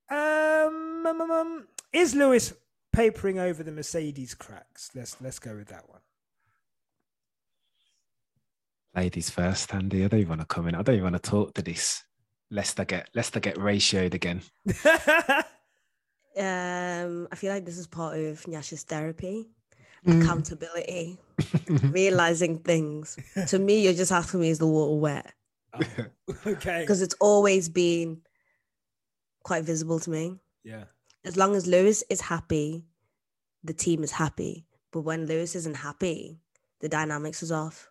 Speaker 5: um, um, um, um, is Lewis papering over the Mercedes cracks? Let's let's go with that one.
Speaker 6: Ladies first, Andy. I don't even want to come in. I don't even want to talk to this. Lest Leicester get lest Leicester get ratioed again. (laughs)
Speaker 4: Um, I feel like this is part of Nyasha's therapy.
Speaker 5: Mm.
Speaker 4: Accountability, (laughs) realizing things. To me, you're just asking me, is the water wet? (laughs)
Speaker 5: okay.
Speaker 4: Because it's always been quite visible to me.
Speaker 5: Yeah.
Speaker 4: As long as Lewis is happy, the team is happy. But when Lewis isn't happy, the dynamics is off.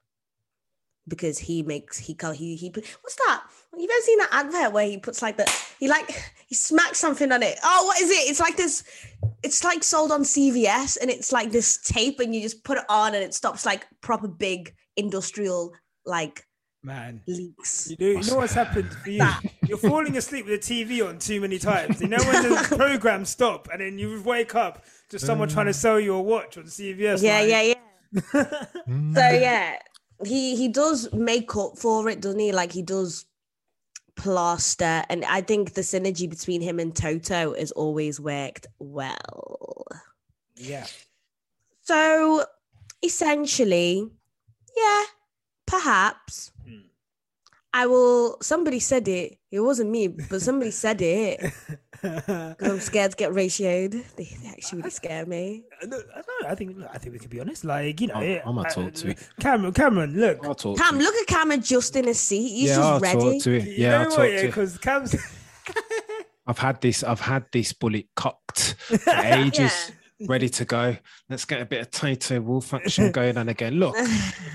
Speaker 4: Because he makes he co- he he put- what's that? You've ever seen that advert where he puts like the he like he smacks something on it. Oh, what is it? It's like this. It's like sold on QVC, and it's like this tape, and you just put it on, and it stops like proper big industrial like
Speaker 5: Man.
Speaker 4: leaks.
Speaker 5: You know, you know what's happened for you? (laughs) You're falling asleep with the TV on too many times. You know when the (laughs) program stop and then you wake up to someone trying to mm. sell you a watch on QVC.
Speaker 4: Yeah,
Speaker 5: like,
Speaker 4: yeah, yeah. (laughs) So yeah, he he does make up for it, doesn't he? Like he does plaster, and I think the synergy between him and Toto has always worked well.
Speaker 5: yeah.
Speaker 4: So essentially, yeah, perhaps.
Speaker 5: Hmm.
Speaker 4: I will. Somebody said it. It wasn't me, but somebody said it. (laughs) (laughs) 'Cause I'm scared to get ratioed. They, they actually really scare me.
Speaker 5: No, I. I think I think we can be honest. Like you know,
Speaker 6: I'm-
Speaker 5: it-
Speaker 6: I'm gonna
Speaker 5: uh,
Speaker 6: talk to you.
Speaker 5: Cameron. Cameron, look.
Speaker 6: I'll talk.
Speaker 4: Cam,
Speaker 6: to
Speaker 4: look at Cam in a seat. He's
Speaker 6: yeah,
Speaker 4: just
Speaker 6: I'll
Speaker 4: ready.
Speaker 6: talk to it.
Speaker 5: You
Speaker 6: Yeah,
Speaker 5: know
Speaker 6: I'll talk
Speaker 5: what?
Speaker 6: to it.
Speaker 5: Because Cam's. (laughs)
Speaker 6: I've had this. I've had this bullet cocked for (laughs) ages, ready to go. Let's get a bit of Toto Wolff action (laughs) going on again. Look,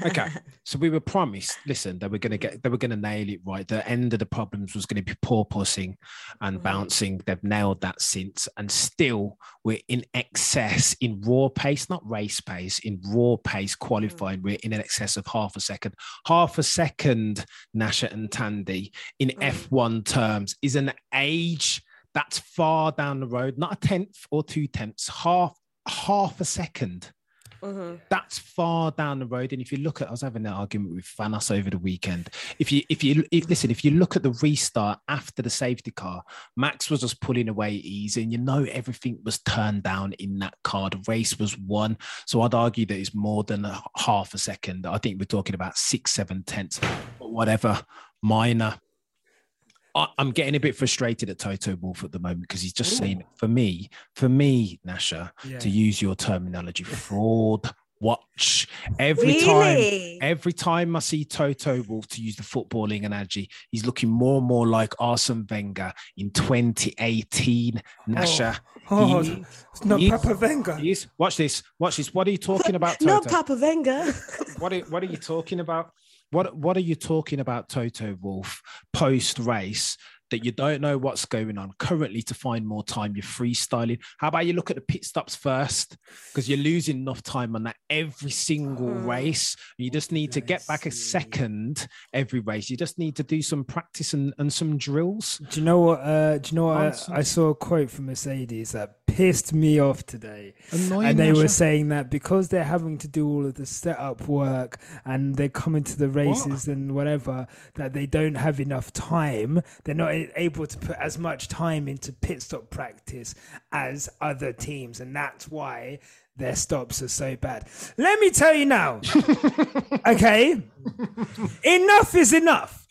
Speaker 6: okay. (laughs) So we were promised. Listen, they were going to get. They were going to nail it right. The end of the problems was going to be porpoising and
Speaker 4: Mhm.
Speaker 6: bouncing. They've nailed that since, and still we're in excess in raw pace, not race pace. In raw pace qualifying, we're in excess of half a second. Half a second, Nasha and Thandie in
Speaker 4: Mm.
Speaker 6: F1 terms is an age that's far down the road, not a tenth or two tenths, half half a second.
Speaker 4: Mhm.
Speaker 6: That's far down the road. And if you look at, I was having an argument with Fanos over the weekend. If you, if you, if, listen, if you look at the restart after the safety car, Max was just pulling away easy, and you know everything was turned down in that car. The race was won, so I'd argue that it's more than a half a second. I think we're talking about six, seven tenths, but whatever, minor. I, I'm getting a bit frustrated at Toto Wolff at the moment because he's just saying, for me, for me, Nasha,
Speaker 5: Yeah.
Speaker 6: to use your terminology, fraud watch. Every time every time I see Toto Wolff, to use the footballing analogy, he's looking more and more like Arsene Wenger in 2018. Nasha. (laughs)
Speaker 5: Oh,
Speaker 6: He-
Speaker 5: it's not
Speaker 6: he-
Speaker 5: Papa Wenger.
Speaker 6: Watch this. Watch this. What are you talking about, (laughs)
Speaker 4: Not Papa Wenger.
Speaker 6: what are, what are you talking about? What what are you talking about, Toto Wolff, post race? That you don't know what's going on currently to find more time. You're freestyling. How about you look at the pit stops first? Because you're losing enough time on that every single
Speaker 4: Hmm.
Speaker 6: race. You just need to get back a second every race. You just need to do some practice and, and some drills.
Speaker 5: Do you know what? Uh, do you know what?
Speaker 6: Answer.
Speaker 5: I, I saw a quote from Mercedes that pissed me off today.
Speaker 6: Annoying,
Speaker 5: and they were saying that because they're having to do all of the setup work and they're coming to the races and whatever, that they don't have enough time. They're not able to put as much time into pit stop practice as other teams, and that's why their stops are so bad. Let me tell you now, (laughs) okay? enough is enough.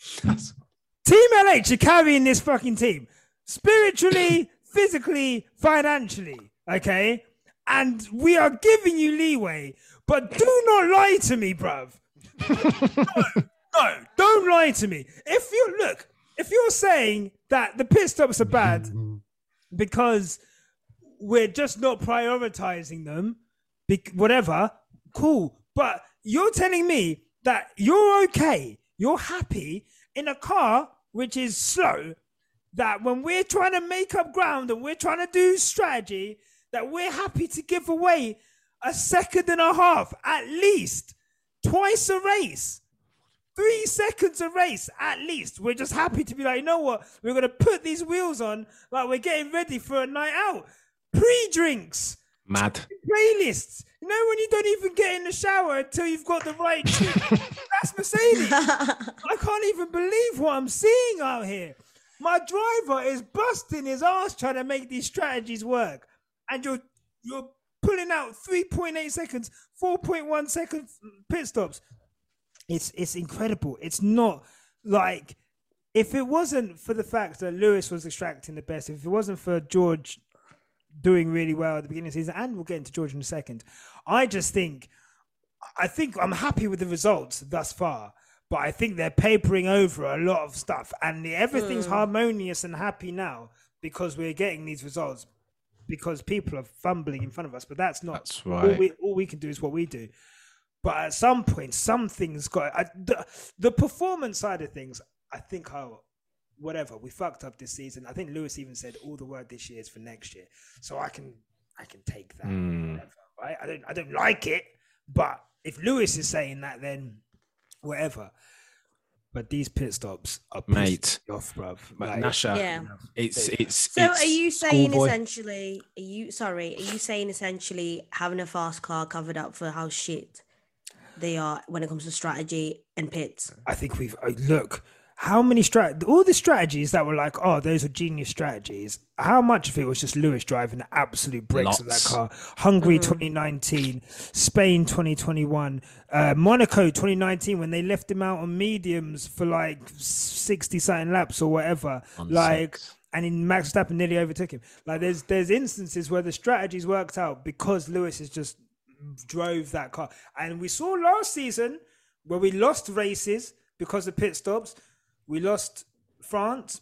Speaker 5: Team LH are carrying this fucking team spiritually, physically, financially. Okay. and we are giving you leeway. But do not lie to me, bruv. (laughs) no, no, don't lie to me. If you look, if you're saying that the pit stops are bad because we're just not prioritizing them, whatever, cool. But you're telling me that you're okay, you're happy in a car which is slow, that when we're trying to make up ground and we're trying to do strategy, that we're happy to give away a second and a half at least twice a race. Three seconds a race at least. We're just happy to be like, you know what? We're gonna put these wheels on like we're getting ready for a night out. Pre-drinks,
Speaker 6: Mad.
Speaker 5: playlists. You know when you don't even get in the shower until you've got the right? (laughs) That's Mercedes. I can't even believe what I'm seeing out here. My driver is busting his ass trying to make these strategies work, and you're you're pulling out 3.8 seconds, 4.1 second mm, pit stops. It's it's incredible. It's not like if it wasn't for the fact that Lewis was extracting the best, if it wasn't for George doing really well at the beginning of the season, and we'll get into George in a second, I just think I think I'm happy with the results thus far. But I think they're papering over a lot of stuff, and the, everything's hmm. harmonious and happy now because we're getting these results because people are fumbling in front of us. But that's not
Speaker 6: That's
Speaker 5: all
Speaker 6: right.
Speaker 5: we all we can do is what we do. But at some point, something's got I, the, the performance side of things. I think how whatever we fucked up this season. I think Lewis even said all the word this year is for next year, so I can I can take that.
Speaker 6: Hmm.
Speaker 5: Whatever, right? I don't I don't like it, but if Lewis is saying that, then whatever. But these pit stops are
Speaker 6: Mate.
Speaker 5: me off, bruv.
Speaker 6: But
Speaker 5: Like,
Speaker 6: Nasha,
Speaker 4: Yeah.
Speaker 6: it's it's.
Speaker 4: So
Speaker 6: it's
Speaker 4: are you saying
Speaker 6: schoolboy.
Speaker 4: essentially? Are you sorry? Are you saying essentially having a fast car covered up for how shit they are when it comes to strategy and pits?
Speaker 5: I think we've uh, look how many strat all the strategies that were like, oh, those are genius strategies. How much of it was just Lewis driving the absolute brakes of that car? Hungary 2019, Spain 2021, uh, Monaco 2019 when they left him out on mediums for like 60 something laps or whatever.
Speaker 6: On
Speaker 5: like
Speaker 6: six.
Speaker 5: and in Max Verstappen nearly overtook him. Like there's there's instances where the strategies worked out because Lewis is just drove that car. And we saw last season where we lost races because of pit stops. We lost France.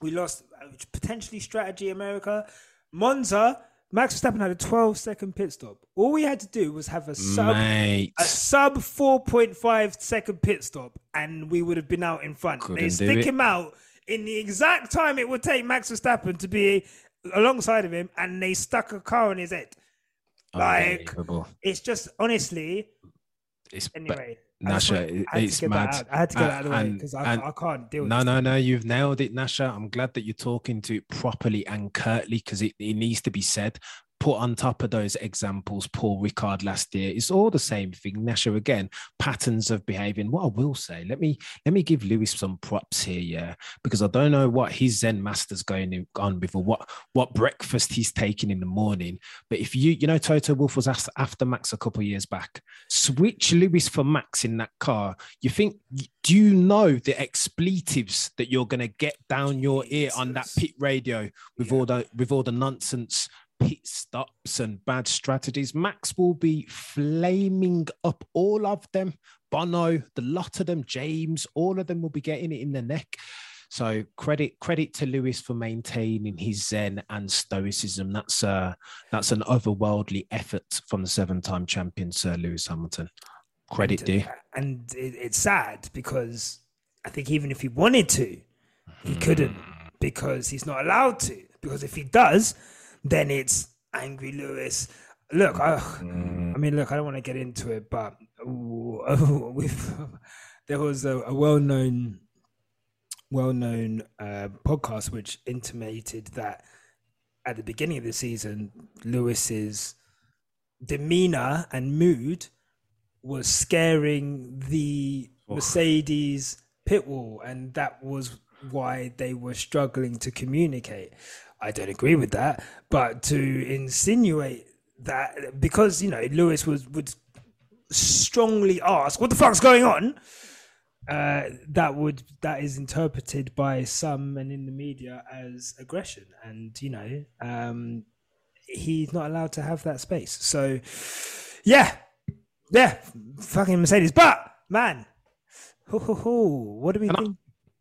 Speaker 5: We lost uh, potentially strategy America. Monza, Max Verstappen had a 12 second pit stop. All we had to do was have a sub
Speaker 6: Mate,
Speaker 5: a sub 4.5 second pit stop and we would have been out in front. they
Speaker 6: Couldn't do
Speaker 5: stick
Speaker 6: it.
Speaker 5: him out in the exact time it would take Max Verstappen to be alongside of him and they stuck a car on his head. Like it's just honestly
Speaker 6: It's
Speaker 5: anyway.
Speaker 6: Nasha,
Speaker 5: I had to
Speaker 6: it's mad.
Speaker 5: out. I had to get out of the way because I, I can't deal with
Speaker 6: No, no, no. You've nailed it, Nasha. I'm glad that you're talking to it properly and curtly because it, it needs to be said. Put on top of those examples, Paul Ricard last year, it's all the same thing. Nasha again, patterns of behaving. What I will say, let me let me give Lewis some props here, yeah, because I don't know what his Zen master's going in- on with or what what breakfast he's taking in the morning. But if you, you know, Toto Wolff was asked after Max a couple of years back, switch Lewis for Max in that car. You think, do you know the expletives that you're going to get down your ear on that pit radio with all the with all the nonsense pit stops and bad strategies? Max will be flaming up all of them. Bono, the lot of them, James, all of them will be getting it in the neck. So credit credit to Lewis for maintaining his zen and stoicism. That's uh that's an otherworldly effort from the seven-time champion Sir Lewis Hamilton. Credit
Speaker 5: and,
Speaker 6: due.
Speaker 5: and it, it's sad because I think even if he wanted to, he couldn't because he's not allowed to. Because if he does, then it's angry Lewis. Look, I, I mean, look, I don't want to get into it, but (laughs) we've, there was a, a well-known, well-known uh, podcast which intimated that at the beginning of the season, Lewis's demeanor and mood was scaring the Mercedes pit wall, and that was why they were struggling to communicate. I don't agree with that, but to insinuate that because you know Lewis was would strongly ask, "What the fuck's going on?" Uh, that would that is interpreted by some and in the media as aggression, and you know, um, he's not allowed to have that space. So, yeah, yeah, fucking Mercedes. But man, ho, ho, ho, what do we
Speaker 6: And
Speaker 5: think?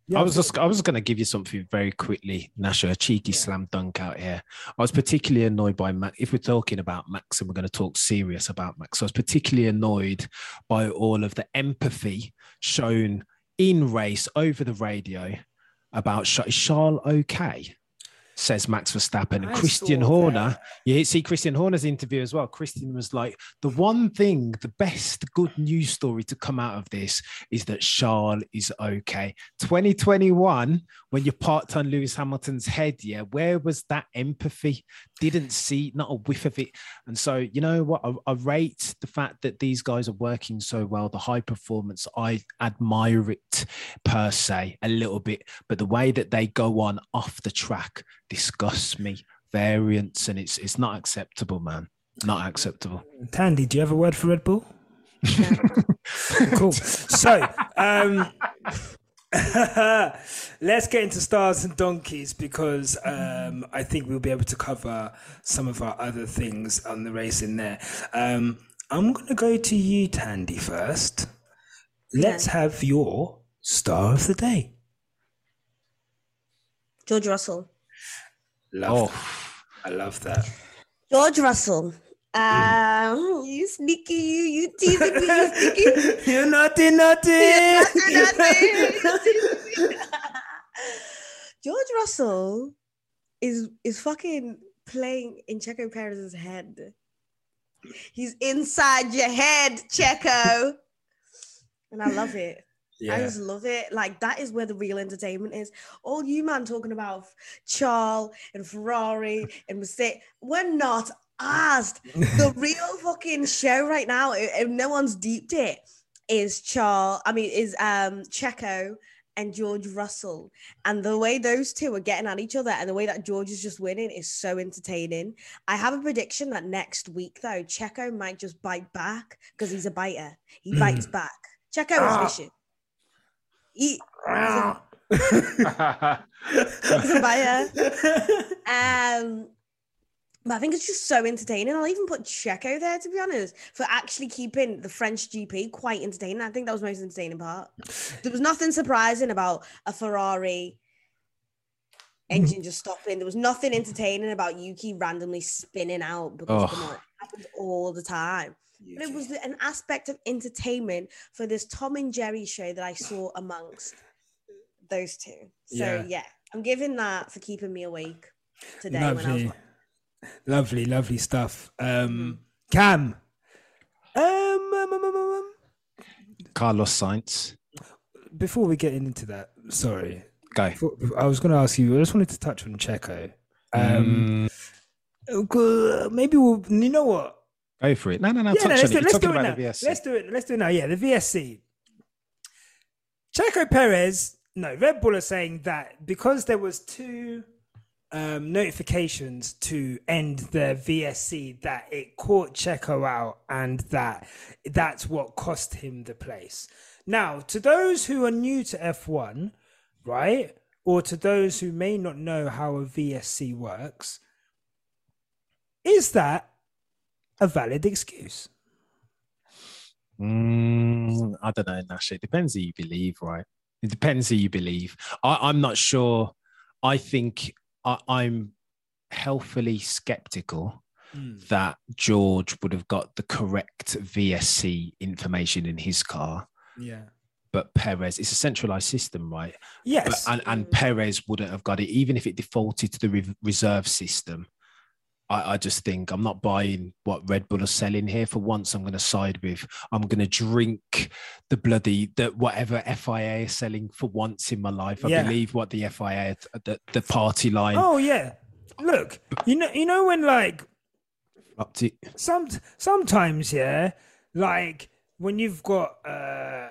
Speaker 5: Yeah,
Speaker 6: I was just I was going to give you something very quickly, Nasha, a cheeky slam dunk out here. I was particularly annoyed by Max. If we're talking about Max and we're going to talk serious about Max, I was particularly annoyed by all of the empathy shown in race over the radio about Charles okay. Says Max Verstappen and Christian Horner.
Speaker 5: that.
Speaker 6: You see Christian Horner's interview as well. Christian was like, the one thing, the best good news story to come out of this is that Charles is okay. 2021, when you parked on Lewis Hamilton's head, yeah, where was that empathy? Didn't see, not a whiff of it. And so, you know what? I, I rate the fact that these guys are working so well, the high performance. I admire it per se a little bit, but the way that they go on off the track disgusts me. Variance, and it's it's not acceptable, man. Not acceptable.
Speaker 5: Thandie, do you have a word for Red Bull? (laughs) cool. So, um, (laughs) let's get into stars and donkeys because um, I think we'll be able to cover some of our other things on the race in there. Um, I'm going to go to you, Thandie, first. Let's have your star of the day.
Speaker 4: George Russell.
Speaker 5: Love
Speaker 6: Oh,
Speaker 5: that. I love that.
Speaker 4: George Russell. Um, you sneaky, you, you teasing me, you sneaky. (laughs)
Speaker 5: You're naughty, naughty. (laughs) (laughs)
Speaker 4: George Russell is is fucking playing in Checo Perez's head. He's inside your head, Checo. And I love it. I just love it. Like that is where the real entertainment is. All you man talking about Charles and Ferrari and Mercedes. We're not asked. the (laughs) real fucking show right now, if, no one's deeped it, is Charles. I mean, is um Checo and George Russell. And the way those two are getting at each other and the way that George is just winning is so entertaining. I have a prediction that next week though, Checo might just bite back because he's a biter. He bites back. Checo
Speaker 5: Ah.
Speaker 4: is vicious. He, he's a (laughs) (laughs) biter. Um, but I think it's just so entertaining. I'll even put Checo there to be honest for actually keeping the French GP quite entertaining. I think that was the most entertaining part. There was nothing surprising about a Ferrari engine (laughs) just stopping. There was nothing entertaining about Yuki randomly spinning out because
Speaker 6: Oh.
Speaker 4: it happens all the time. But it was an aspect of entertainment for this Tom and Jerry show that I saw amongst those two. So
Speaker 5: Yeah.
Speaker 4: yeah, I'm giving that for keeping me awake today when I was
Speaker 5: Lovely, lovely, lovely stuff. Um, Cam. Um, um, um, um, um,
Speaker 6: Carlos Sainz.
Speaker 5: before we get into that, sorry,
Speaker 6: Go.
Speaker 5: before- I was going to ask you. I just wanted to touch on Checo. Um,
Speaker 6: Mm,
Speaker 5: maybe we'll. You know what?
Speaker 6: go for it. No, no, no.
Speaker 5: yeah,
Speaker 6: touch
Speaker 5: no, let's
Speaker 6: it.
Speaker 5: do,
Speaker 6: You're
Speaker 5: let's do it now. Let's do it. Let's do it now. Yeah, the VSC. Checo Perez. No, Red Bull are saying that because there was two um, notifications to end the VSC, that it caught Checo out, and that that's what cost him the place. Now, to those who are new to F1, right, or to those who may not know how a VSC works, is that a valid excuse?
Speaker 6: Mm, I don't know, Nash. It depends who you believe, right? It depends who you believe. I, I'm not sure. I think I, I'm healthily skeptical hmm. that George would have got the correct VSC information in his car.
Speaker 5: Yeah.
Speaker 6: But Perez, it's a centralized system, right? But,
Speaker 5: Yes.
Speaker 6: and, and Perez wouldn't have got it, even if it defaulted to the re- reserve system. I, I just think I'm not buying what Red Bull are selling here. For once, I'm going to side with. I'm going to drink the bloody the whatever FIA is selling for once in my life. I
Speaker 5: Yeah.
Speaker 6: believe what the FIA the, the party line
Speaker 5: oh yeah. Look, you know, you know when like
Speaker 6: up to.
Speaker 5: some sometimes yeah, like when you've got uh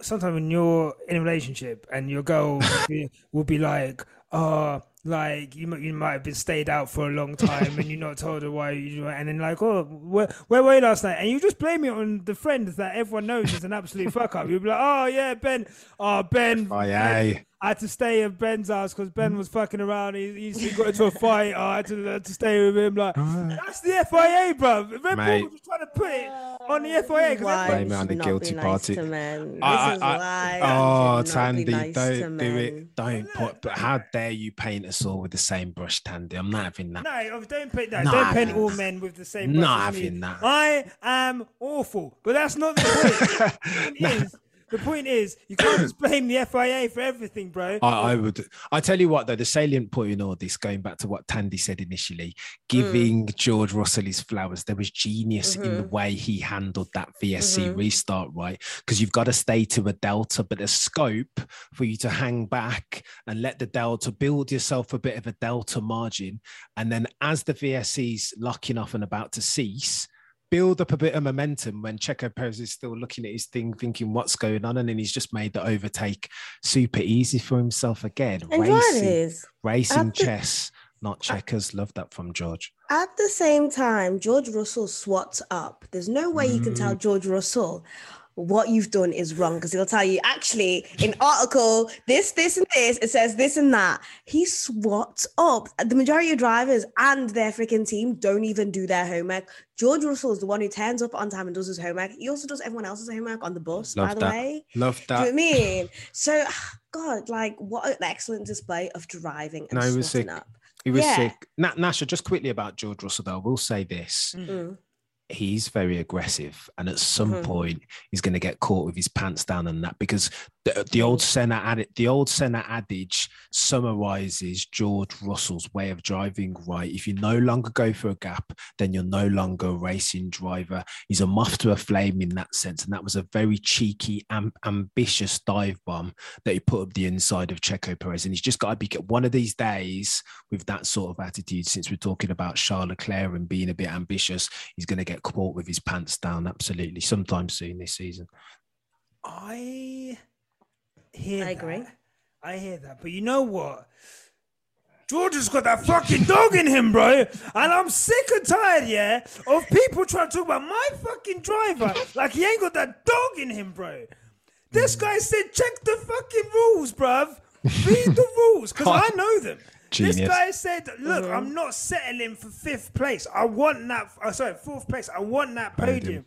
Speaker 5: sometimes when you're in a relationship and your girl (laughs) will be, will be like, oh, like you might you might have been stayed out for a long time and you're not (laughs) told her why you and then like oh where where were you last night? And you just blame it on the friend that everyone knows is an absolute fuck up. You'd be like oh yeah Ben. Oh Ben.
Speaker 6: FIA.
Speaker 5: I had to stay at Ben's house because Ben mm. was fucking around. He, he got into a fight. I had to, had to stay with him. Like that's the FIA, bro. Red Bull
Speaker 6: Mate.
Speaker 5: was just trying to put it on the FIA. 'cause
Speaker 4: Why
Speaker 6: Blame
Speaker 4: you
Speaker 6: it on the guilty
Speaker 4: nice
Speaker 6: party.
Speaker 4: to men. This
Speaker 6: I-
Speaker 4: is
Speaker 6: I- oh,
Speaker 4: you should not be
Speaker 6: Thandie,
Speaker 4: nice
Speaker 6: don't do
Speaker 4: men.
Speaker 6: it. Don't put. But how dare you paint us all with the same brush, Thandie? I'm not having that.
Speaker 5: No, oh, don't paint that.
Speaker 6: Not
Speaker 5: don't paint
Speaker 6: having
Speaker 5: all
Speaker 6: that.
Speaker 5: men with the same.
Speaker 6: Not
Speaker 5: brush
Speaker 6: having that.
Speaker 5: I am awful, but that's not the point. (laughs) the, point is, the point is, you can't just blame the FIA for everything, bro.
Speaker 6: I, I would. I tell you what, though, the salient point in all this, going back to what Thandie said initially,
Speaker 4: Mm.
Speaker 6: giving George Russell his flowers, there was genius in
Speaker 4: Mm-hmm.
Speaker 6: the way he handled that VSC restart, right? Because you've got to stay to a delta, but there's scope for you to hang back and let the delta build yourself a bit of a delta margin, and then as the VSC's locking off and about to cease. Build up a bit of momentum when Checo Perez is still looking at his thing, thinking what's going on, and then he's just made the overtake super easy for himself again.
Speaker 4: And
Speaker 6: racing, racing
Speaker 4: the-
Speaker 6: chess, not checkers. Love that from George.
Speaker 4: At the same time, George Russell swats up. There's no way you can tell
Speaker 6: Mm.
Speaker 4: George Russell what you've done is wrong because he'll tell you actually in article this, this, and this, it says this and that. He swats up. The majority of drivers and their freaking team don't even do their homework. George Russell is the one who turns up on time and does his homework. He also does everyone else's homework on the bus, by the
Speaker 6: that.
Speaker 4: way.
Speaker 6: Love
Speaker 4: Do you know what I
Speaker 6: that.
Speaker 4: mean? (laughs) So, (sighs) God, like, what an excellent display of driving and
Speaker 6: No, he was
Speaker 4: swatting
Speaker 6: sick.
Speaker 4: up.
Speaker 6: He was
Speaker 4: Yeah.
Speaker 6: sick. Na- Nyasha, just quickly about George Russell, though, I will say this.
Speaker 4: Mm.
Speaker 6: He's very aggressive, and at some
Speaker 4: Mhm.
Speaker 6: point, he's going to get caught with his pants down and that because the, the old adage, the old adage summarizes George Russell's way of driving. Right, if you no longer go for a gap, then you're no longer a racing driver. He's a moth to a flame in that sense, and that was a very cheeky, am- ambitious dive bomb that he put up the inside of Checo Perez, and he's just got to be one of these days with that sort of attitude. Since we're talking about Charles Leclerc and being a bit ambitious, he's going to get caught with his pants down absolutely sometime soon this season.
Speaker 5: I hear.
Speaker 4: I agree.
Speaker 5: that. I hear that, but you know what? George has got that fucking dog in him, bro. And I'm sick and tired, yeah, of people trying to talk about my fucking driver like he ain't got that dog in him, bro. This guy said, check the fucking rules, bruv. Read the rules, because I know them.
Speaker 6: Genius.
Speaker 5: This guy said, look, mm-hmm. I'm not settling for fifth place. I want that, oh, sorry, fourth place. I want that podium.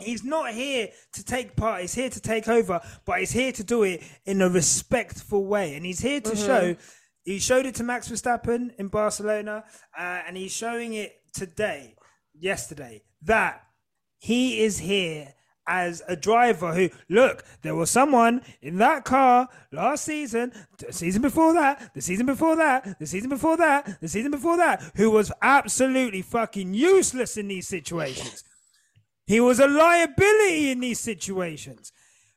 Speaker 5: He's not here to take part. He's here to take over, but he's here to do it in a respectful way. And he's here to show. He showed it to Max Verstappen in Barcelona, uh, and he's showing it today, yesterday, that he is here as a driver who look there was someone in that car last season the season before that the season before that the season before that the season before that who was absolutely fucking useless in these situations he was a liability in these situations.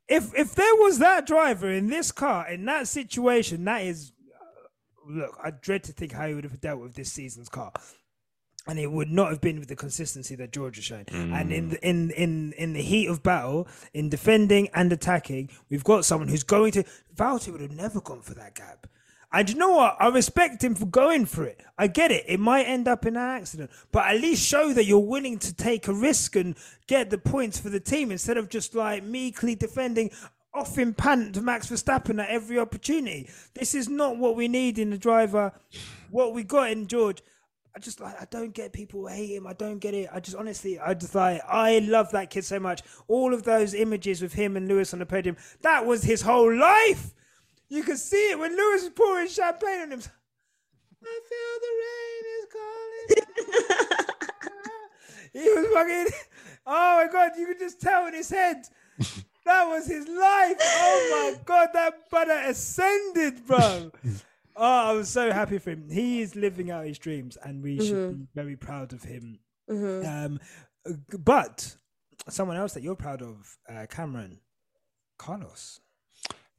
Speaker 5: If if there was that driver in this car in that situation, that is uh, look, I dread to think how he would have dealt with this season's car. And it would not have been with the consistency that George has shown. And in the, in in in the heat of battle, in defending and attacking, we've got someone who's going to. Valtteri would have never gone for that gap. And you know what? I respect him for going for it. I get it. It might end up in an accident, but at least show that you're willing to take a risk and get the points for the team instead of just like meekly defending off in pant to Max Verstappen at every opportunity. This is not what we need in the driver. What we got in George. I just like I don't get people hate him. I don't get it. I just honestly I just like I love that kid so much. All of those images with him and Lewis on the podium, that was his whole life. You could see it when Lewis was pouring champagne on him. I feel the rain is calling. (laughs) he was fucking. Oh my god! You could just tell in his head. That was his life. Oh my god! That brother ascended, bro. Oh, I was so happy for him. He is living out his dreams, and we should be very proud of him. Um, but someone else that you're proud of, uh, Cameron, Carlos.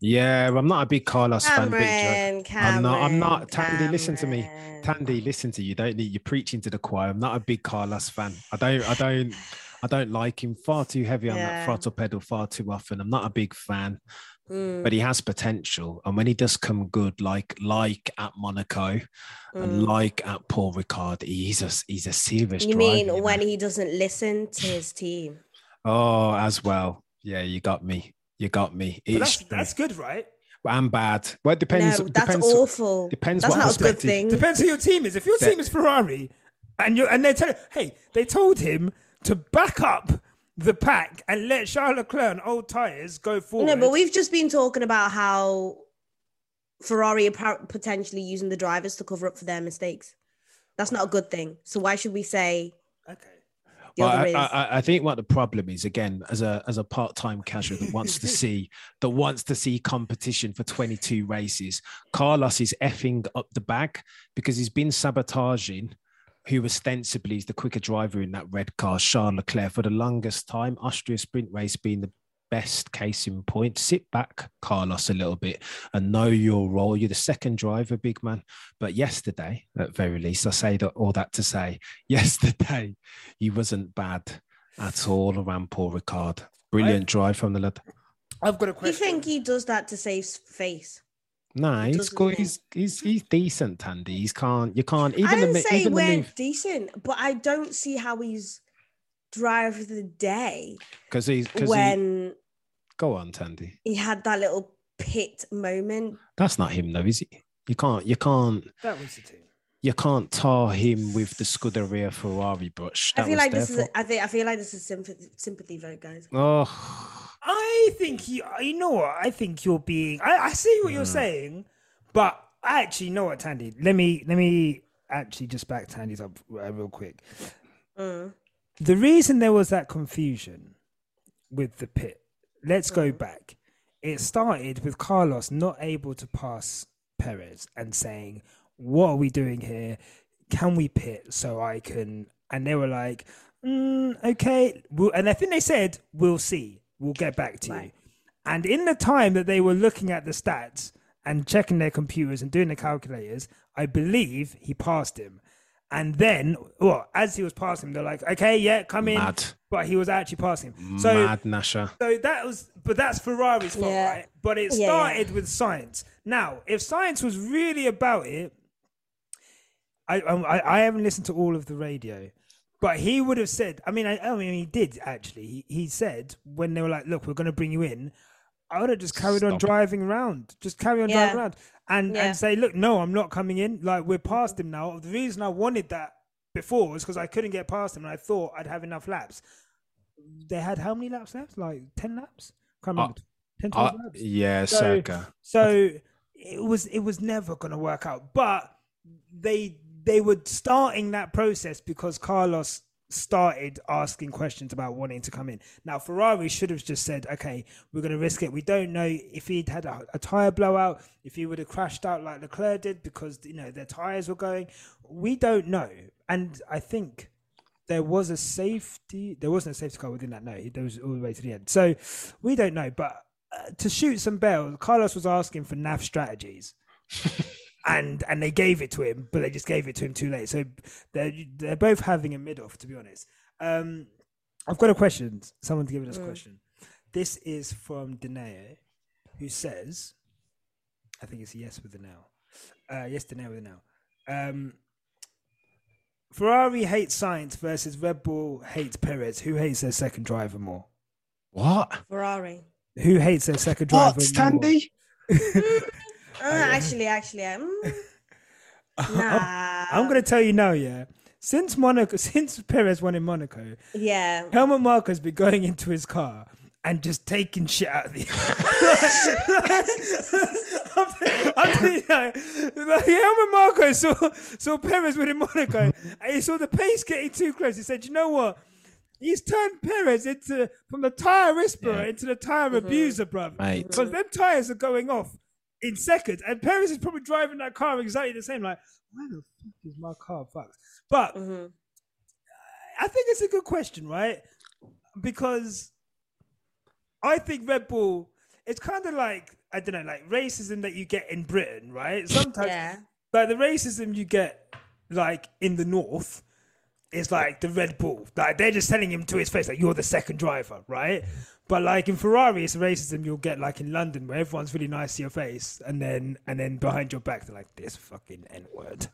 Speaker 6: Yeah, I'm not a big Carlos fan. Big
Speaker 4: Cameron.
Speaker 6: I'm not. I'm not.
Speaker 4: Cameron,
Speaker 6: Thandie, listen to me. Thandie, listen to you. Don't need you're preaching to the choir. I'm not a big Carlos fan. I don't. I don't. I don't like him. Far too heavy on that throttle pedal. Far too often. I'm not a big fan.
Speaker 4: Mm,
Speaker 6: But he has potential, and when he does come good, like like at Monaco, and
Speaker 4: mm.
Speaker 6: like at Paul Ricard, he's a he's a serious.
Speaker 4: You mean when he doesn't listen to his team?
Speaker 6: Oh, as well. Yeah, you got me. You got me.
Speaker 5: That's, that's good, right?
Speaker 6: I'm bad. Well, it depends.
Speaker 4: no, that's
Speaker 6: depends,
Speaker 4: awful.
Speaker 6: Depends
Speaker 4: That's
Speaker 6: what
Speaker 4: not a good thing.
Speaker 5: Depends who your team is. If your team is Ferrari, and you and they tell hey, they told him to back up the pack and let Charles Leclerc and old tires go forward.
Speaker 4: No, but we've just been talking about how Ferrari are potentially using the drivers to cover up for their mistakes. That's not a good thing. So why should we say
Speaker 5: okay.
Speaker 4: The
Speaker 6: Well,
Speaker 4: other
Speaker 6: I,
Speaker 4: is?
Speaker 6: I, I- think what the problem is again, as a as a part time casual that wants to (laughs) see that wants to see competition for twenty two races, Carlos is effing up the bag because he's been sabotaging. Who ostensibly is the quicker driver in that red car, Charles Leclerc, for the longest time. Austria sprint race being the best case in point. Sit back, Carlos, a little bit and know your role. You're the second driver, big man. But yesterday, at very least, I say that all that to say, (laughs) yesterday he wasn't bad at all around Paul Ricard. Brilliant drive from the lad.
Speaker 5: I've got a question.
Speaker 4: you think he does that to save s- face?
Speaker 6: Nah, he's good. He's, he's he's decent, Thandie. He's can't you can't even
Speaker 4: I didn't
Speaker 6: the,
Speaker 4: say
Speaker 6: even the
Speaker 4: we're
Speaker 6: move
Speaker 4: decent, but I don't see how he's driver of the day
Speaker 6: because he's because he,
Speaker 4: when
Speaker 6: go on, Thandie.
Speaker 4: he had that little pit moment.
Speaker 6: That's not him though, is it? You can't you can't
Speaker 5: that was the team.
Speaker 6: you can't tar him with the Scuderia Ferrari brush.
Speaker 4: I feel like this is.
Speaker 6: fault.
Speaker 4: I think. I feel like this is sympathy, sympathy vote, guys.
Speaker 6: Oh,
Speaker 5: I think you. You know what? I think you're being. I, I see what you're
Speaker 6: Mm.
Speaker 5: saying, but I actually know what Thandie. Let me let me actually just back Thandie's up uh, real quick.
Speaker 4: Mm.
Speaker 5: The reason there was that confusion with the pit. Let's go back. It started with Carlos not able to pass Perez and saying, "What are we doing here? Can we pit so I can?" And they were like, mm, "Okay." We'll, and I think they said, "We'll see. We'll get back to you." And in the time that they were looking at the stats and checking their computers and doing the calculators, I believe he passed him. And then, well, as he was passing, they're like, "Okay, yeah, come in."
Speaker 6: Mad.
Speaker 5: But he was actually passing. So
Speaker 6: mad Nyasha.
Speaker 5: so that was, but that's Ferrari's fault,
Speaker 4: Yeah.
Speaker 5: right? But it
Speaker 4: Yeah, yeah.
Speaker 5: started with Sainz. Now, if Sainz was really about it, I, I I haven't listened to all of the radio, but he would have said. I mean, I, I mean, he did actually. He, he said when they were like, "Look, we're going to bring you in." I would have just carried on
Speaker 6: Stop.
Speaker 5: driving around, just carry on
Speaker 4: Yeah.
Speaker 5: driving around, and
Speaker 4: Yeah.
Speaker 5: and say, "Look, no, I'm not coming in. Like we're past him now." The reason I wanted that before was because I couldn't get past him, and I thought I'd have enough laps. They had how many laps left? Like ten laps? Can't
Speaker 6: Uh,
Speaker 5: remember. 10,
Speaker 6: Uh,
Speaker 5: laps.
Speaker 6: yeah,
Speaker 5: So-
Speaker 6: circa.
Speaker 5: So it was it was never gonna work out. But they they were starting that process because Carlos started asking questions about wanting to come in. Now Ferrari should have just said, "Okay, we're going to risk it." We don't know if he'd had a, a tire blowout, if he would have crashed out like Leclerc did because you know their tires were going. We don't know, and I think there was a safety. There wasn't a safety car within that. No, there was all the way to the end. So we don't know, but. Uh, to shoot some bells, Carlos was asking for nav strategies, (laughs) and and they gave it to him, but they just gave it to him too late. So they're they're both having a mid off, to be honest. Um, I've got a question. Someone's to give us a question. This is from Danae, who says, I think it's yes with the now. Uh, yes, Danae with the now. Um, Ferrari hates Sainz versus Red Bull hates Perez. Who hates their second driver more?
Speaker 6: What?
Speaker 4: Ferrari.
Speaker 5: Who hates their second driver
Speaker 6: What,
Speaker 5: more? (laughs)
Speaker 6: Thandie?
Speaker 4: Uh, actually, actually, um, (laughs) nah.
Speaker 5: I'm gonna tell you now, yeah. Since Monaco, (laughs) since Perez won in Monaco,
Speaker 4: Yeah.
Speaker 5: Helmut Marko's been going into his car and just taking shit out of the. I'm, I'm telling you, like, like, Helmut Marko saw saw Perez winning Monaco, and he saw the pace getting too close. He said, "You know what? He's turned Perez into from the tire whisperer
Speaker 6: Yeah.
Speaker 5: into the tire abuser, bruv.
Speaker 6: Mate.
Speaker 5: Because them tires are going off in seconds, and Perez is probably driving that car exactly the same. Like, why the fuck is my car fucked? But
Speaker 4: Mhm.
Speaker 5: I think it's a good question, right? Because I think Red Bull, it's kind of like I don't know, like racism that you get in Britain, right? Sometimes,
Speaker 4: Yeah.
Speaker 5: like the racism you get like in the north is like the Red Bull, like they're just telling him to his face, like you're the second driver, right? But like in Ferrari, it's racism you'll get like in London, where everyone's really nice to your face, and then and then behind your back they're like this fucking n word.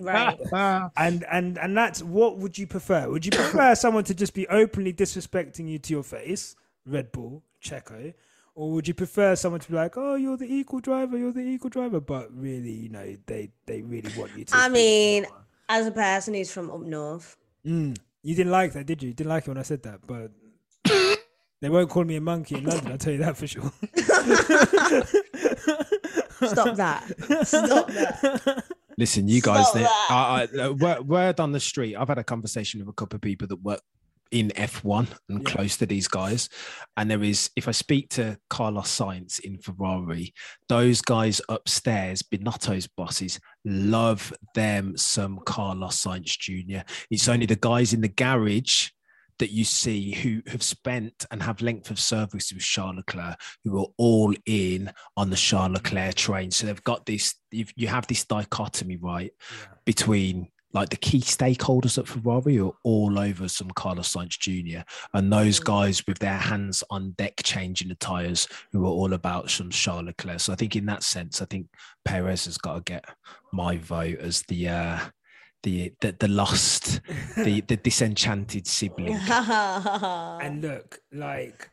Speaker 4: Right. (laughs)
Speaker 5: And and and that's what would you prefer? Would you prefer (coughs) someone to just be openly disrespecting you to your face, Red Bull, Checo, or would you prefer someone to be like, "Oh, you're the equal driver, you're the equal driver," but really, you know, they they really want you to.
Speaker 4: I
Speaker 5: be-
Speaker 4: mean, as a person who's from up north,
Speaker 5: Mm, you didn't like that, did you? You didn't like it when I said that, but (coughs) they won't call me a monkey in London. I'll tell you that for sure. (laughs)
Speaker 4: stop that. Stop that.
Speaker 6: Listen, you guys,
Speaker 4: Stop
Speaker 6: there-
Speaker 4: that.
Speaker 6: I, I, word, word on the street. I've had a conversation with a couple of people that work in F1 and
Speaker 5: Yeah.
Speaker 6: close to these guys. And there is, if I speak to Carlos Sainz in Ferrari, those guys upstairs, Binotto's bosses, love them some Carlos Sainz Jr. It's only the guys in the garage that you see who have spent and have length of service with Charles Leclerc, who are all in on the Charles Leclerc train. So they've got this, you you have this dichotomy, right, between like the key stakeholders at Ferrari are all over some Carlos Sainz Jr. and those guys with their hands on deck changing the tires who are all about some Charles Leclerc. So I think in that sense, I think Perez has got to get my vote as the uh the the, the lost, the (laughs) the disenchanted sibling. (laughs)
Speaker 5: And look, like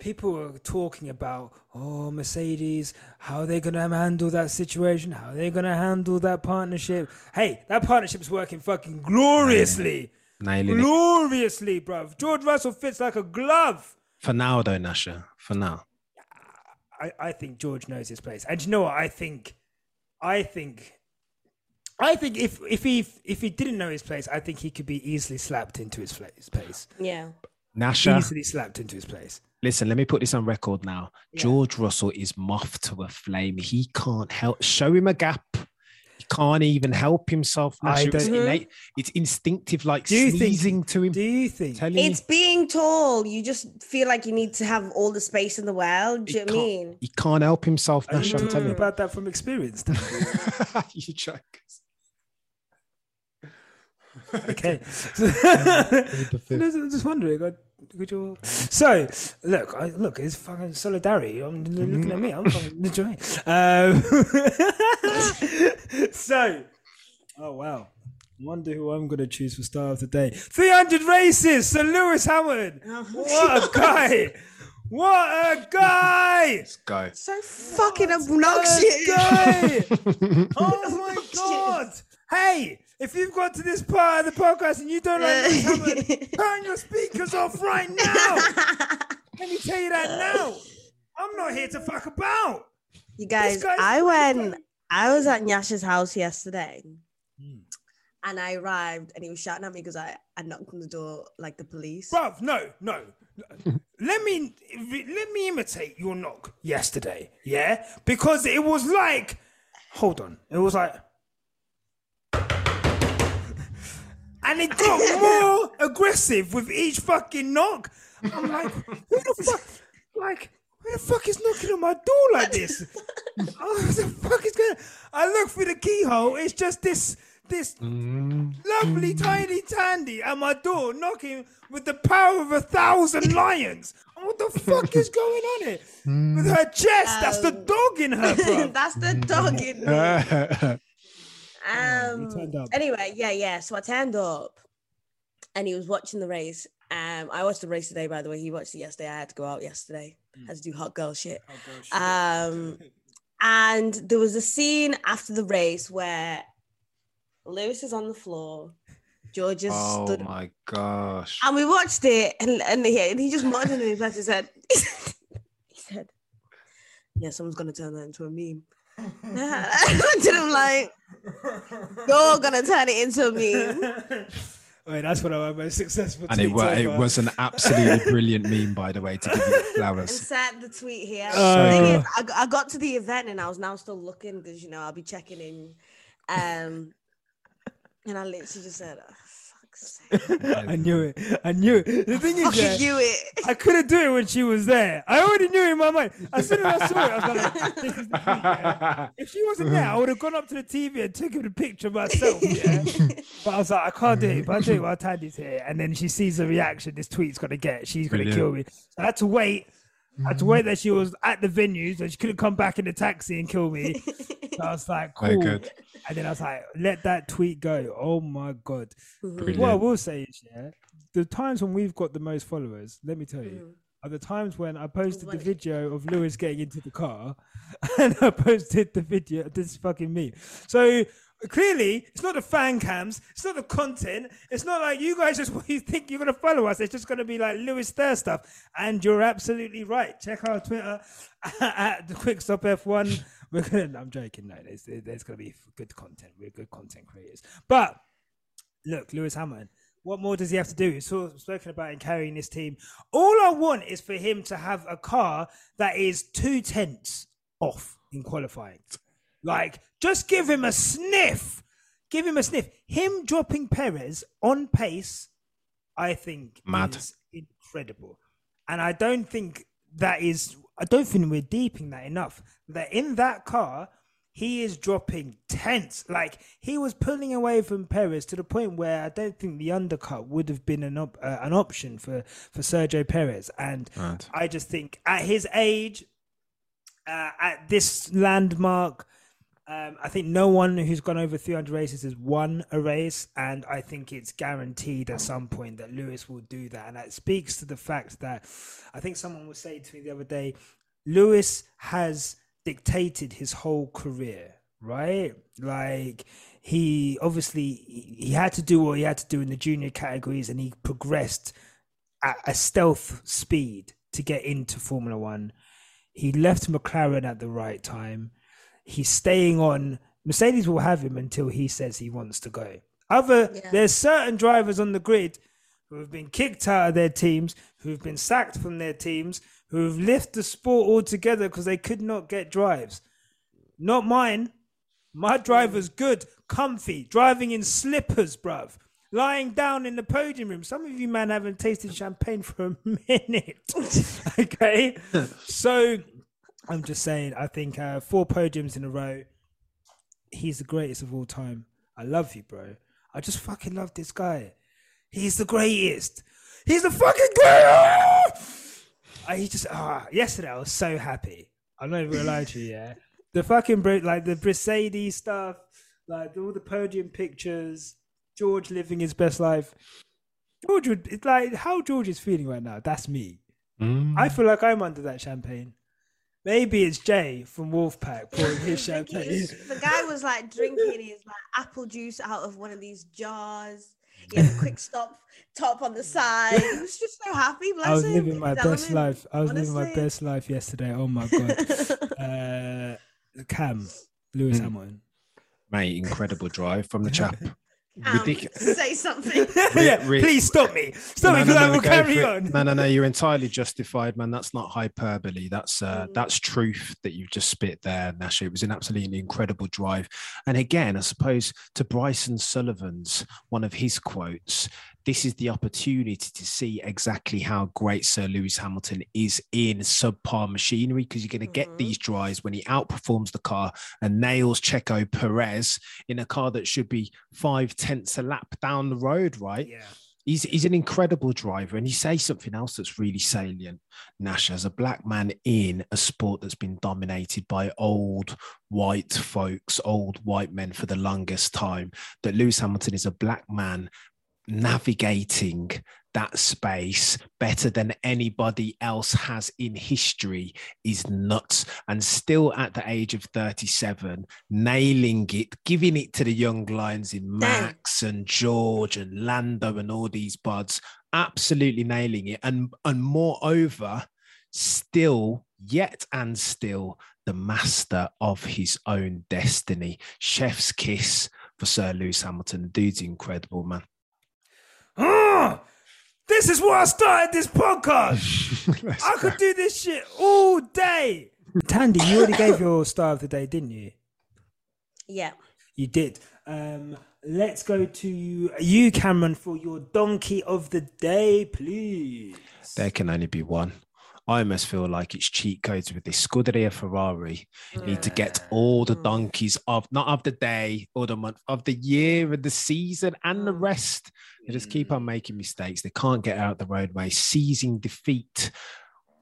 Speaker 5: people are talking about, oh, Mercedes, how are they going to handle that situation? How are they going to handle that partnership? Hey, that partnership's working fucking gloriously.
Speaker 6: Nailing it.
Speaker 5: Gloriously, bruv. George Russell fits like a glove.
Speaker 6: For now though, Nyasha. For now.
Speaker 5: I, I think George knows his place. And you know what? I think, I think, I think if if he if he didn't know his place, I think he could be easily slapped into his place. place.
Speaker 4: yeah.
Speaker 6: Nyasha.
Speaker 5: Easily slapped into his place.
Speaker 6: Listen, let me put this on record now.
Speaker 5: Yeah.
Speaker 6: George Russell is moth to a flame. He can't help. Show him a gap. He can't even help himself.
Speaker 5: I
Speaker 6: Nyasha. It's,
Speaker 5: don't-
Speaker 6: innate, it's instinctive, like
Speaker 5: Do you think-
Speaker 6: to him.
Speaker 5: Do you think?
Speaker 6: telling
Speaker 4: It's
Speaker 6: you,
Speaker 4: being tall. You just feel like you need to have all the space in the world. Do you know what I mean?
Speaker 6: he can't help himself.
Speaker 5: Are
Speaker 6: Nyasha, I'm telling you.
Speaker 5: about that from experience? Dan? (laughs)
Speaker 6: you joke.
Speaker 5: okay. (laughs) (laughs) I'm just wondering. I, could you... So, look, I, look, it's fucking solidarity. I'm looking at me. I'm fucking (laughs) enjoying. Um, (laughs) so, oh wow. Wonder who I'm going to choose for star of the day. 300 races. Sir Lewis Hamilton. What a guy. What a guy.
Speaker 6: Let's go.
Speaker 4: So fucking
Speaker 5: What
Speaker 4: obnoxious.
Speaker 5: a guy. (laughs) Oh my god! Hey, if you've got to this part of the podcast and you don't like Hamilton, (laughs) turn your speakers off right now. (laughs) Let me tell you that now. I'm not here to fuck about.
Speaker 4: You guys, I went. I was at Nyasha's house yesterday,
Speaker 5: Hmm.
Speaker 4: and I arrived, and he was shouting at me because I I knocked on the door like the police.
Speaker 5: Bruv, no, no. let me let me imitate your knock yesterday, yeah? Because it was like, hold on, it was like, and it got more aggressive with each fucking knock. I'm like, who the fuck, like, who the fuck is knocking on my door like this? (laughs) oh, what the fuck is going? I look through the keyhole. It's just this this lovely tiny Thandie at my door knocking with the power of a thousand lions. And what the fuck is going on here? With her chest, that's the um, dog in her. (laughs)
Speaker 4: That's the dog in me. (laughs) Um,
Speaker 5: turned
Speaker 4: anyway, yeah, yeah. So I turned up, and he was watching the race. Um, I watched the race today, by the way. He watched it yesterday. I had to go out yesterday. Had to do hot girl shit. Um, (laughs) and there was a scene after the race where Lewis is on the floor. George just
Speaker 6: oh
Speaker 4: stood
Speaker 6: my gosh.
Speaker 4: and we watched it, and, and, he, and he just muttered under his breath. He said, "He said, yeah, someone's gonna turn that into a meme." I looked at him like, "You're gonna turn it into me. meme." (laughs)
Speaker 5: Wait, that's one of my most successful
Speaker 6: And it,
Speaker 5: tweets
Speaker 6: it was an absolutely brilliant meme, by the way, to give you flowers.
Speaker 4: Insert the tweet here. The thing is, I, got- I got to the event and I was now still looking because you know I'll be checking in, um, and I literally just said, oh, "Fuck's sake,
Speaker 5: I knew it. I knew it. The thing is,
Speaker 4: fucking
Speaker 5: yeah,
Speaker 4: it."
Speaker 5: I couldn't do it when she was there. I already knew it in my mind. As soon as I saw it, I was like, this is the tweet, yeah. If she wasn't there, I would have gone up to the TV and taken a picture myself. Yeah. (laughs) but I was like, I can't do it. But I do it while Tandy's here. And then she sees the reaction this tweet's going to get. She's going to
Speaker 6: Brilliant.
Speaker 5: kill me. So I had to wait. I had to wait that she was at the venue, so she couldn't come back in the taxi and kill me. So I was like, cool.
Speaker 6: good.
Speaker 5: And then I was like, let that tweet go. Oh my God.
Speaker 6: Brilliant.
Speaker 5: What I will say is, yeah, the times when we've got the most followers, let me tell you, mm. are the times when I posted the video of Lewis getting into the car (laughs) and I posted the video. This is fucking me. So clearly, it's not the fan cams, it's not the content, it's not like you guys just (laughs) you think you're gonna follow us. It's just gonna be like Lewis Thur stuff. And you're absolutely right. Check our Twitter (laughs) at the Quick Stop F1. (laughs) We're gonna. I'm joking. No, there's there's gonna be good content. We're good content creators. But look, Lewis Hamilton. What more does he have to do? He's sort of spoken about in carrying this team. All I want is for him to have a car that is two tenths off in qualifying. Like, just give him a sniff. Give him a sniff. Him dropping Perez on pace, I think,
Speaker 6: Mad.
Speaker 5: is incredible. And I don't think that is. I don't think we're deeping that enough. That in that car, he is dropping tense. Like he was pulling away from Perez to the point where I don't think the undercut would have been an op- uh, an option for for Sergio Perez. And. I just think at his age, uh, at this landmark, um, I think no one who's gone over 300 races has won a race, and I think it's guaranteed at some point that Lewis will do that. And that speaks to the fact that I think someone was saying to me the other day, Lewis has dictated his whole career, right? Like he obviously he had to do what he had to do in the junior categories, and he progressed at a stealth speed to get into Formula One. He left McLaren at the right time. He's staying on. Mercedes will have him until he says he wants to go. Other
Speaker 4: Yeah.
Speaker 5: there's certain drivers on the grid who have been kicked out of their teams, who've been sacked from their teams, who've left the sport altogether because they could not get drives. Not mine. My hmm. driver's good, comfy, driving in slippers, bruv. Lying down in the podium room. Some of you man haven't tasted champagne for a (laughs) minute. (laughs) okay. so I'm just saying, I think uh, four podiums in a row. He's the greatest of all time. I love you, bro. I just fucking love this guy. He's the greatest. He's the fucking greatest. I he just ah. yesterday I was so happy. I'm not even gonna lie to you. Yeah, the fucking bro, like the Mercedes stuff, like all the podium pictures, George living his best life. George would it's like how George is feeling right now. That's me.
Speaker 6: Mm.
Speaker 5: I feel like I'm under that champagne. Maybe it's Jay from Wolfpack pouring his (laughs)
Speaker 4: I
Speaker 5: champagne.
Speaker 4: he's- the guy was like drinking his like apple juice out of one of these jars. He had a quick (laughs) stop top on the side. He was just so happy. Bless
Speaker 5: I was
Speaker 4: him,
Speaker 5: living
Speaker 4: in
Speaker 5: my
Speaker 4: his
Speaker 5: best
Speaker 4: element,
Speaker 5: life. I was living my best life yesterday. Oh my god. (laughs) uh, Cam, Lewis
Speaker 6: Mm.
Speaker 5: Hamilton.
Speaker 6: Mate, incredible drive from the chap.
Speaker 4: Um,
Speaker 6: Ridiculous.
Speaker 4: say something. (laughs)
Speaker 5: yeah,
Speaker 6: re-
Speaker 5: please stop me. Stop me
Speaker 6: No,
Speaker 5: because
Speaker 6: no,
Speaker 5: I
Speaker 6: no,
Speaker 5: will carry on.
Speaker 6: No, no, no. You're (laughs) entirely justified, man. That's not hyperbole. That's uh,
Speaker 4: Mm.
Speaker 6: that's truth that you've just spit there, Nyasha. It was an absolutely incredible drive. And again, I suppose to Bryson Sullivan's one of his quotes. This is the opportunity to see exactly how great Sir Lewis Hamilton is in subpar machinery because you're going to get
Speaker 4: Mhm.
Speaker 6: these drives when he outperforms the car and nails Checo Perez in a car that should be five tenths a lap down the road, right?
Speaker 5: Yeah.
Speaker 6: he's he's an incredible driver and he says something else that's really salient nash as a black man in a sport that's been dominated by old white folks old white men for the longest time that lewis hamilton is a black man navigating that space better than anybody else has in history is nuts. And still at the age of 37 nailing it giving it to the young lions in max and george and lando and all these buds absolutely nailing it. And and moreover still yet and still the master of his own destiny. Chef's kiss for sir lewis hamilton. Dude's incredible man
Speaker 5: Oh, this is why I started this podcast.
Speaker 6: Let's (laughs)
Speaker 5: I
Speaker 6: go.
Speaker 5: could do this shit all day. Thandie, you already gave your star of the day, didn't you?
Speaker 4: yeah.
Speaker 5: You did. Um, let's go to you, Cameron, for your donkey of the day, please.
Speaker 6: There can only be one. I almost feel like it's cheat codes with this Scuderia Ferrari. Need to get all the mm. donkeys of not of the day or the month of the year and the season and the mm. rest. They just keep on mm. making mistakes. They can't get out the roadway, seizing defeat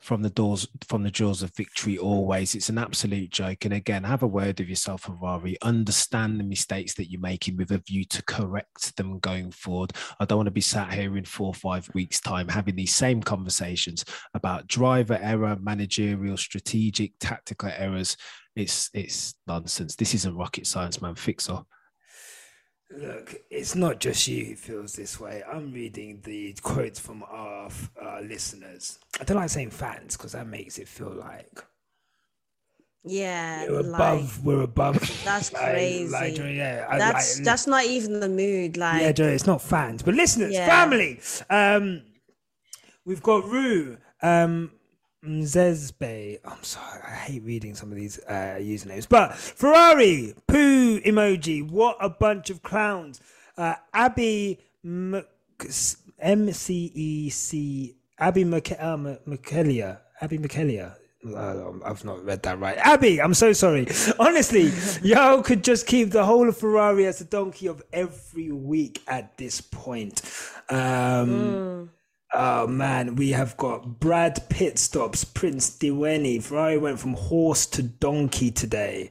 Speaker 6: from the doors from the jaws of victory always. It's an absolute joke. And again, have a word with yourself, Ferrari. Understand the mistakes that you're making with a view to correct them going forward. I don't want to be sat here in four or five weeks' time having these same conversations about driver error, managerial, strategic, tactical errors. It's it's nonsense. This isn't rocket science, man. Fix off.
Speaker 5: Look, it's not just you who feels this way. I'm reading the quotes from our uh, listeners. I don't like saying fans because that makes it feel like
Speaker 4: Yeah,
Speaker 5: we're
Speaker 4: like,
Speaker 5: above. We're above. (laughs)
Speaker 4: That's (laughs)
Speaker 5: like-
Speaker 4: crazy.
Speaker 5: Like, yeah, I-
Speaker 4: that's
Speaker 5: like-
Speaker 4: that's not even the mood. Like,
Speaker 5: yeah, it's not fans, but listeners,
Speaker 4: Yeah.
Speaker 5: family. Um, we've got Rue, um, Zezbe. I'm sorry, I hate reading some of these uh, usernames, but Ferrari, poo emoji. What a bunch of clowns. Uh, Abby M C E C. Abby McKellia. Abby McKellia. Uh, I've not read that right. Abby, I'm so sorry. (laughs) Honestly, y'all could just keep the whole of Ferrari as a donkey of every week at this point. Um, Oh man, we have got Brad Pitt stops Prince Diweni. Ferrari went from horse to donkey today.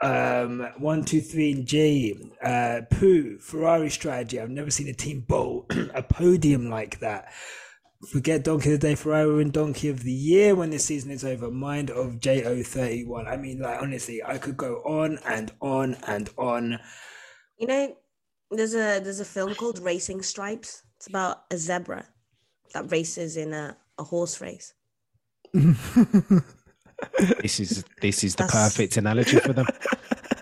Speaker 5: Um, one, two, three, J. Uh, Pooh, Ferrari strategy. I've never seen a team bowl (clears throat) a podium like that. Forget Donkey of the Day, Ferrari win Donkey of the Year when the season is over. Mind of JO31. I mean, like, honestly, I could go on and on and on.
Speaker 4: you know, there's a there's a film called Racing Stripes. It's about a zebra that races in a, a horse race. (laughs)
Speaker 6: This is this is the
Speaker 4: That's-
Speaker 6: perfect analogy for them. (laughs)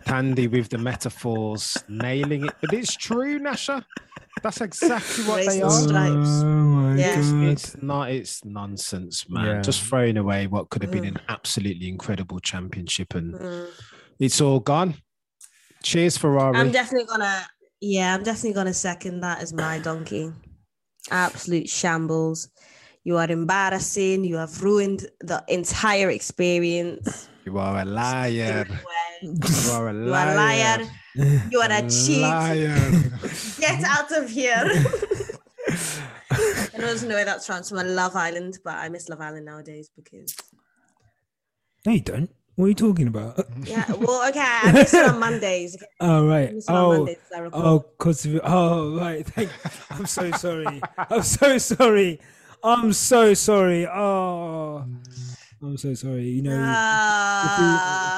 Speaker 6: Thandie with the metaphors, nailing it. But it's true, Nyasha. That's exactly what they are.
Speaker 4: stripes.
Speaker 5: my
Speaker 4: Yeah.
Speaker 6: It's, it's not. It's nonsense, man.
Speaker 5: Yeah.
Speaker 6: Just throwing away what could have been an absolutely incredible championship, and
Speaker 4: Mm.
Speaker 6: it's all gone. Cheers, Ferrari.
Speaker 4: I'm definitely gonna yeah, I'm definitely gonna second that as my donkey. Absolute shambles. You are embarrassing. You have ruined the entire experience.
Speaker 6: you are a liar. (laughs) You are a
Speaker 4: You are a liar. You are a cheat.
Speaker 6: Liar. (laughs)
Speaker 4: Get out of here. I don't know where that's from. It's from Love Island, but I miss Love Island nowadays because
Speaker 5: No, you don't. What are you talking about? (laughs)
Speaker 4: yeah. Well, okay, I miss it on Mondays.
Speaker 5: Oh (laughs)
Speaker 4: I
Speaker 5: right.
Speaker 4: miss it on
Speaker 5: Oh,
Speaker 4: Mondays. I record.
Speaker 5: oh, cause of, oh right. Thank. I'm so sorry. I'm so sorry. I'm so sorry. Oh, I'm so sorry. You know, if, we,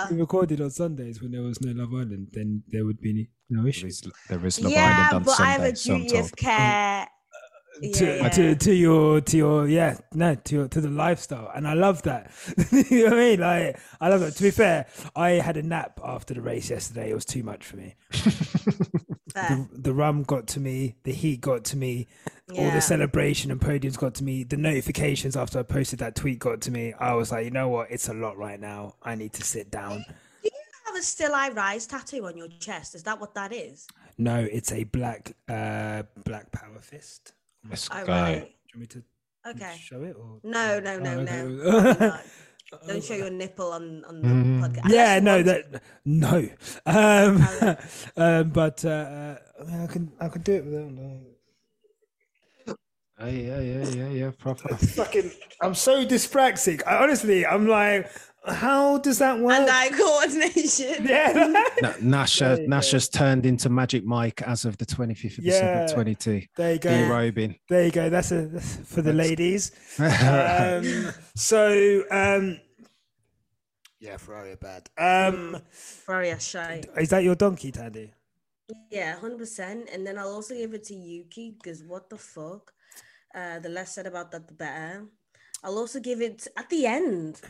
Speaker 5: if we uh. recorded on Sundays when there was no Love Island, then there would be no
Speaker 6: There
Speaker 5: issue.
Speaker 6: is, there is Love
Speaker 4: yeah,
Speaker 6: Island on
Speaker 4: but I have a
Speaker 6: Sunday, so I'm
Speaker 4: duty of
Speaker 6: told.
Speaker 4: care. Yeah,
Speaker 5: to,
Speaker 4: yeah.
Speaker 5: to to your to your yeah no to your to the lifestyle. And I love that. (laughs) You know what I mean? Like I love it to be fair I had a nap after the race yesterday. It was too much for me. (laughs) The, the rum got to me. The heat got to me. All the celebration and podiums got to me. The notifications after I posted that tweet got to me. I was like you know what? It's a lot right now. I need to sit down.
Speaker 4: Do you have a still I rise tattoo on your chest? Is that what that is?
Speaker 5: no it's a black uh black power fist
Speaker 6: Let's
Speaker 4: Oh,
Speaker 6: go.
Speaker 4: right.
Speaker 5: do you want me to
Speaker 4: Okay.
Speaker 5: show it or
Speaker 4: No, no, no,
Speaker 5: Oh,
Speaker 4: no.
Speaker 5: okay.
Speaker 4: no. (laughs) Don't show your nipple on on the
Speaker 6: Mm.
Speaker 4: podcast.
Speaker 5: yeah no that no um,
Speaker 4: Okay. (laughs)
Speaker 5: um but uh, uh I, mean, I can i can do it without no.
Speaker 6: Oh, yeah, yeah, yeah, yeah. Proper.
Speaker 5: fucking i'm so dyspraxic I, honestly i'm like how does that work
Speaker 4: And (laughs) eye coordination.
Speaker 5: yeah (laughs)
Speaker 6: Na- Nyasha,
Speaker 5: There you go.
Speaker 6: Nyasha's turned into Magic Mike as of the 25th of
Speaker 5: Yeah.
Speaker 6: December 22.
Speaker 5: there you go
Speaker 6: Derobing.
Speaker 5: there you go that's a that's for the ladies (laughs) um so um yeah ferrari are bad um
Speaker 4: Very a shy.
Speaker 5: is that your donkey Thandie
Speaker 4: Yeah, hundred percent. And then I'll also give it to Yuki because what the fuck? Uh, the less said about that, the better. I'll also give it at the end.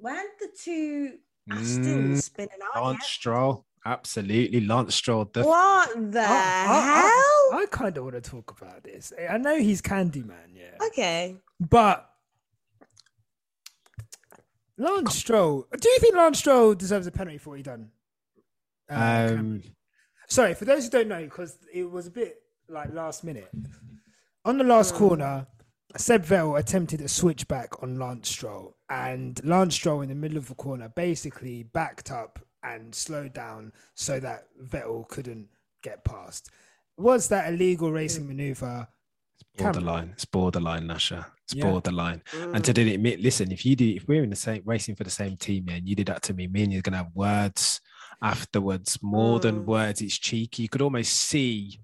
Speaker 4: Weren't the two Astons
Speaker 6: Mm,
Speaker 4: spinning out?
Speaker 6: Lance Stroll. Absolutely. Lance Stroll. The?
Speaker 4: What the
Speaker 5: I,
Speaker 4: hell?
Speaker 5: I, kind of want to talk about this i know he's candyman yeah
Speaker 4: okay.
Speaker 5: But Lance Stroll, do you think Lance Stroll deserves a penalty for what he done? Uh,
Speaker 6: um,
Speaker 5: Sorry, for those who don't know, because it was a bit like last minute. On the last corner, Seb Vettel attempted a switchback on Lance Stroll, and Lance Stroll in the middle of the corner basically backed up and slowed down so that Vettel couldn't get past. Was that a legal racing maneuver?
Speaker 6: It's Borderline. It's borderline, Nyasha. It's
Speaker 5: Yeah.
Speaker 6: borderline. And to did admit, listen, if you do, if we're in the same racing for the same team, man, you did that to me, me and you're gonna have words afterwards, more than
Speaker 4: Mm.
Speaker 6: words. It's cheeky. You could almost see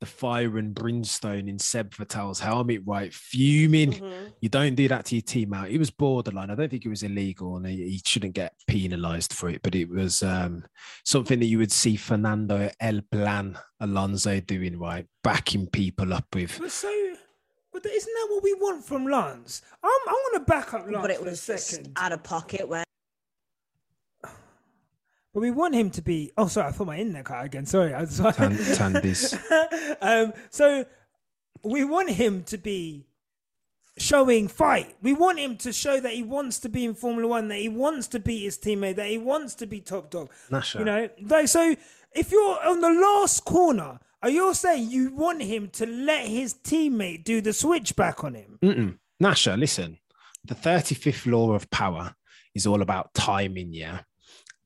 Speaker 6: the fire and brimstone in Seb Vettel's helmet, right? Fuming.
Speaker 4: Mhm.
Speaker 6: You don't do that to your team out. It was borderline. I don't think it was illegal and he, he shouldn't get penalized for it, but it was um, something that you would see Fernando El Plan Alonso doing, right? Backing people up with.
Speaker 5: But so, but isn't that what we want from Lance? I'm, I want to back up Lance
Speaker 4: But it
Speaker 5: for
Speaker 4: was
Speaker 5: a second.
Speaker 4: out of pocket where
Speaker 5: But we want him to be. Oh, sorry, I thought my internet cut out again. Sorry, I was
Speaker 6: Tandis. (laughs)
Speaker 5: um, so we want him to be showing fight. We want him to show that he wants to be in Formula One, that he wants to beat his teammate, that he wants to be top dog.
Speaker 6: Nyasha.
Speaker 5: You know, like so. If you're on the last corner, are you saying you want him to let his teammate do the switchback on him?
Speaker 6: Mm-mm. Nyasha, listen, the 35th law of power is all about timing, yeah.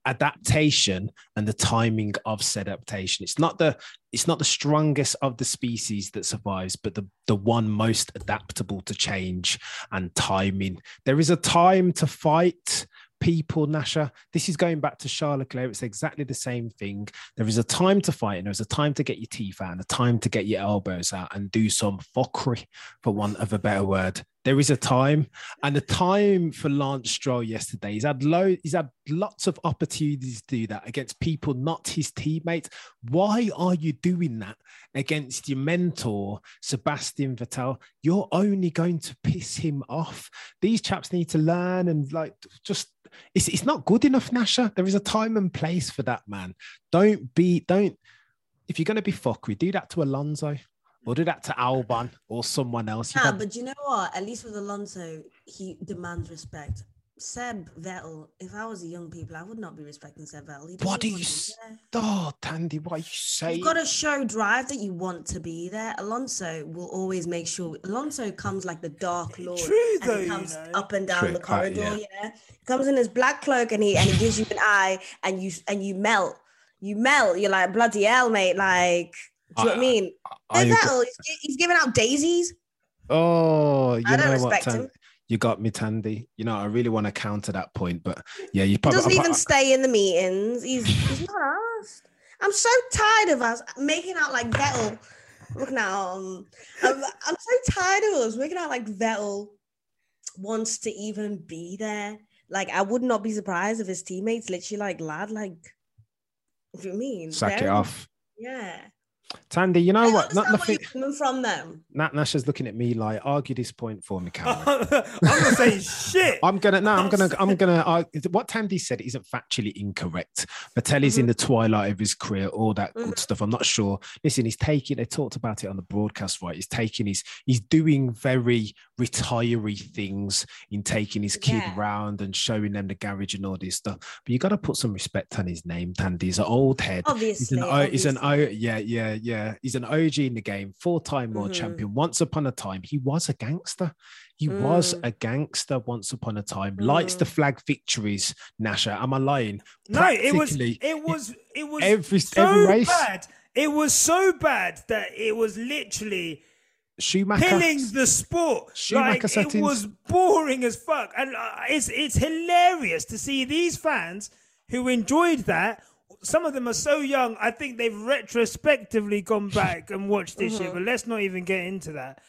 Speaker 6: Adaptation and the timing of said adaptation. It's not the it's not the strongest of the species that survives, but the, the one most adaptable to change and timing. There is a time to fight people, Nyasha. This is going back to Charles Leclerc. It's exactly the same thing. There is a time to fight, and there's a time to get your teeth out, and a time to get your elbows out and do some fuckery, for want of a better word. There is a time, and the time for Lance Stroll yesterday. He's had low, he's had lots of opportunities to do that against people not his teammates. Why are you doing that against your mentor, Sebastian Vettel? You're only going to piss him off. These chaps need to learn and like just it's, it's not good enough, Nyasha. There is a time and place for that, man. Don't be, don't, if you're going to be fuckery, do that to Alonso or do that to Albon or someone else. You've
Speaker 4: Nah,
Speaker 6: had-
Speaker 4: but you know what? At least with Alonso, he demands respect. Seb Vettel, if I was a young people, I would not be respecting Seb Vettel. He
Speaker 6: what do you,
Speaker 4: want to
Speaker 6: s-
Speaker 4: be there.
Speaker 6: oh, Thandie, what are you saying?
Speaker 4: You've got to show drive that you want to be there. Alonso will always make sure. Alonso comes like the dark lord.
Speaker 5: True,
Speaker 4: and
Speaker 5: though,
Speaker 4: he
Speaker 5: you
Speaker 4: comes
Speaker 5: know.
Speaker 4: up and down
Speaker 6: True,
Speaker 4: the
Speaker 6: uh,
Speaker 4: corridor.
Speaker 6: yeah.
Speaker 4: yeah. he comes in his black cloak and he and he gives you an eye, and you and you melt. You melt. You're like bloody hell, mate. Like, do you what I mean?
Speaker 6: I
Speaker 4: Vettel, he's, he's giving out daisies.
Speaker 6: Oh, you
Speaker 4: I don't
Speaker 6: know what,
Speaker 4: respect
Speaker 6: Tan-
Speaker 4: him.
Speaker 6: You got me, Thandie. You know, I really want to counter that point, but yeah, you
Speaker 4: He
Speaker 6: probably.
Speaker 4: doesn't
Speaker 6: I-
Speaker 4: even stay in the meetings. He's (laughs) he's not asked. I'm so tired of us making out like Vettel. Look now, um, I'm, I'm so tired of us making out like Vettel wants to even be there. Like I would not be surprised if his teammates literally like lad, like what do you mean?
Speaker 6: sack it off.
Speaker 4: Yeah.
Speaker 6: Thandie, you know
Speaker 4: I
Speaker 6: what?
Speaker 4: understand
Speaker 6: Not
Speaker 4: where
Speaker 6: nothing.
Speaker 4: you're coming from them.
Speaker 6: Nat Nyasha's looking at me like, argue this point for me, Cameron. (laughs)
Speaker 5: I'm not saying shit.
Speaker 6: I'm gonna no, I'm gonna I'm gonna (laughs) uh, what Thandie said isn't factually incorrect. Mattelli's in the twilight of his career, all that good
Speaker 4: Mhm.
Speaker 6: stuff. I'm not sure. Listen, he's taking. They talked about it on the broadcast, right? He's taking He's He's doing very retiree things in taking his kid
Speaker 4: Yeah.
Speaker 6: round and showing them the garage and all this stuff. But you got to put some respect on his name, Thandie. He's an old head. He's
Speaker 4: Obviously.
Speaker 6: an, o, he's an o, yeah, yeah, yeah. He's an OG in the game, four-time world
Speaker 4: Mhm.
Speaker 6: champion. Once upon a time, he was a gangster. He was
Speaker 4: Mm.
Speaker 6: a gangster once upon a time. Lights the flag victories, Nyasha. Am I lying?
Speaker 5: No, it was it was it was
Speaker 6: every-
Speaker 5: so
Speaker 6: every race.
Speaker 5: bad. It was so bad that it was literally
Speaker 6: Schumacher.
Speaker 5: killing the sport.
Speaker 6: Schumacher
Speaker 5: like it was boring as fuck, and uh, it's it's hilarious to see these fans who enjoyed that. Some of them are so young. I think they've retrospectively gone (laughs) back and watched this shit. But let's not even get into that.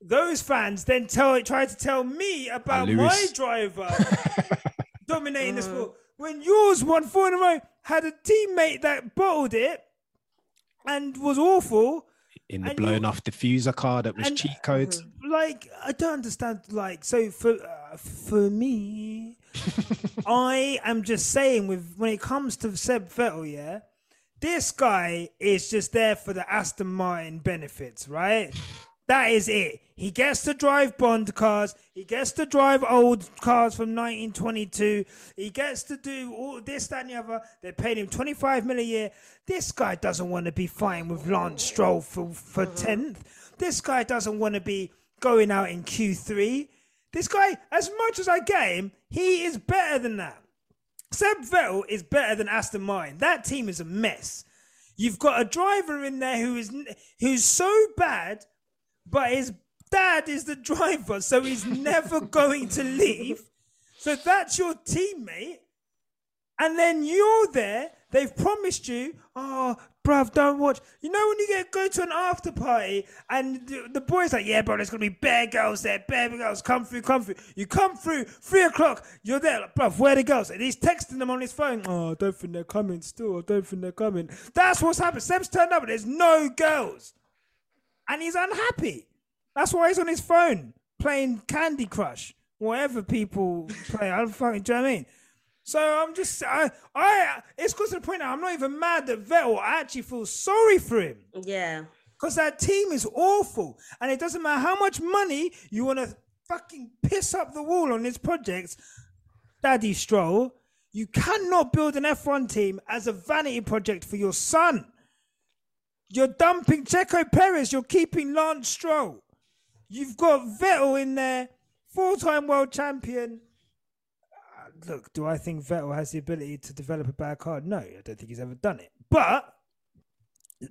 Speaker 5: Those fans then tell try to tell me about my driver (laughs) dominating the sport when yours won four in a row. Had a teammate that bottled it and was awful.
Speaker 6: In the
Speaker 5: and
Speaker 6: blown
Speaker 5: you-
Speaker 6: off diffuser car that was
Speaker 5: and-
Speaker 6: cheat codes.
Speaker 5: like I don't understand. Like so for uh, for me, (laughs) I am just saying with when it comes to Seb Vettel, yeah, this guy is just there for the Aston Martin benefits, right? That is it. He gets to drive Bond cars. He gets to drive old cars from 1922. He gets to do all this, that, and the other. They paid him 25 million a year. This guy doesn't want to be fighting with Lance Stroll for, for mm-hmm. 10th. This guy doesn't want to be going out in Q3. This guy, as much as I get him, he is better than that. Seb Vettel is better than Aston Martin. That team is a mess. You've got a driver in there who is who's so bad but his dad is the driver, so he's never (laughs) going to leave. So that's your teammate. And then you're there. They've promised you, oh, bruv, don't watch. You know when you get go to an after party and the, the boys like, yeah, bro, there's gonna be bare girls there, bare girls, come through, come through. You come through, three o'clock, you're there, like, bruv, where the girls? And he's texting them on his phone. Oh, I don't think they're coming. Still, I don't think they're coming. That's what's happened. Seb's turned up, and there's no girls, and he's unhappy. That's why he's on his phone playing Candy Crush, whatever people play. I don't fucking, do you know what I mean? So I'm just, I, I, it's got to the point now. I'm not even mad that Vettel. I actually feel sorry for him
Speaker 4: Yeah.
Speaker 5: because that team is awful, and it doesn't matter how much money you want to fucking piss up the wall on this project, Daddy Stroll. You cannot build an F1 team as a vanity project for your son. You're dumping Checo Perez. You're keeping Lance Stroll. You've got Vettel in there, four-time world champion. Uh, Look, do I think Vettel has the ability to develop a bad car? No, I don't think he's ever done it. But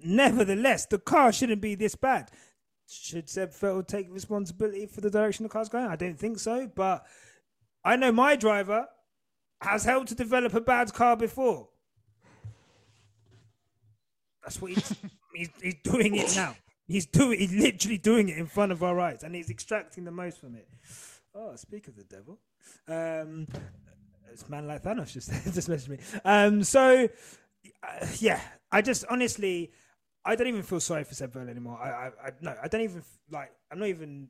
Speaker 5: nevertheless, the car shouldn't be this bad. Should Seb Vettel take responsibility for the direction the car's going? I don't think so. But I know my driver has helped to develop a bad car before. That's what he's, he's, he's doing it now. He's doing he's literally doing it in front of our eyes, and he's extracting the most from it. Oh, speak of the devil, um, it's man like Thanos just (laughs) just messaged me. Um, so uh, yeah, I just honestly, I don't even feel sorry for Seb anymore. I, I, I no, I don't even like. I'm not even.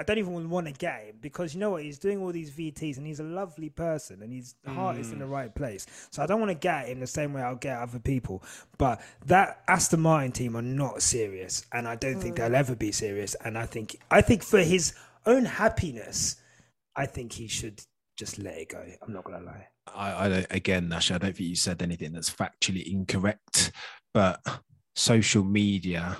Speaker 5: I don't even want to get him because you know what? He's doing all these VTs and he's a lovely person and his heart is in the mm. right place. So I don't want to get him the same way I'll get other people. But that Aston Martin team are not serious, and I don't think they'll mm. ever be serious. And I think I think for his own happiness, I think he should just let it go. I'm not gonna lie.
Speaker 6: I, I don't, again, Nash, I don't think you said anything that's factually incorrect, but social media,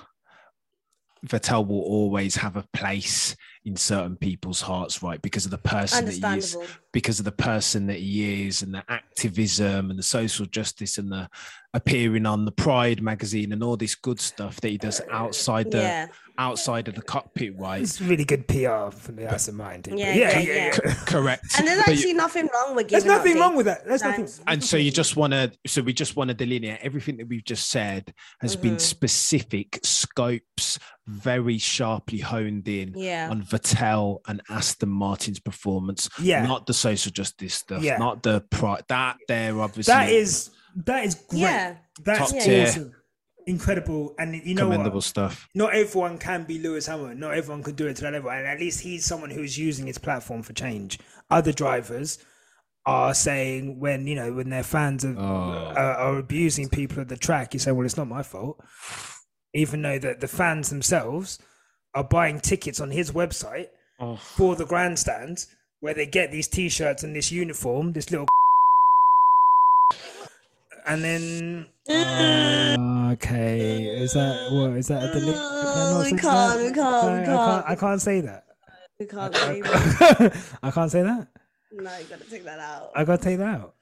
Speaker 6: Vettel will always have a place in certain people's hearts, right? Because of the person that he is, because of the person that he is, and the activism and the social justice and the appearing on the Pride magazine and all this good stuff that he does outside the
Speaker 4: Yeah.
Speaker 6: Outside of the cockpit, right?
Speaker 5: It's really good PR from the Aston Martin team.
Speaker 4: Yeah,
Speaker 5: But
Speaker 4: yeah, yeah. (laughs)
Speaker 6: Correct.
Speaker 4: And there's
Speaker 6: But you-
Speaker 4: actually nothing wrong with
Speaker 5: it.
Speaker 4: There's
Speaker 5: nothing wrong with that. There's nothing.
Speaker 6: and so you just want to so we just want to delineate everything that we've just said has been
Speaker 4: Mhm.
Speaker 6: specific scopes very sharply honed in
Speaker 4: Yeah.
Speaker 6: on Vettel and Aston Martin's performance
Speaker 5: Yeah.
Speaker 6: not the social justice stuff
Speaker 5: Yeah.
Speaker 6: not the pride that there obviously
Speaker 5: That is that is great.
Speaker 4: Yeah.
Speaker 5: That's
Speaker 6: Top
Speaker 4: tier.
Speaker 5: awesome. Incredible. And you know
Speaker 6: commendable
Speaker 5: what?
Speaker 6: stuff
Speaker 5: Not everyone can be Lewis Hamilton. Not everyone could do it to that level. And at least he's someone who's using his platform for change. Other drivers are saying when you know when their fans are,
Speaker 6: Oh.
Speaker 5: are, are abusing people at the track, you say, "Well, it's not my fault," even though that the fans themselves are buying tickets on his website
Speaker 6: Oh.
Speaker 5: for the grandstands where they get these t-shirts and this uniform, this little and then okay, is that what is that a delete?
Speaker 4: Oh, we can't, we can't, we
Speaker 5: I, I
Speaker 4: can't.
Speaker 5: can't. I can't say that.
Speaker 4: We can't say that. (laughs)
Speaker 5: I can't say that.
Speaker 4: No, you gotta take that out.
Speaker 5: I gotta take that out.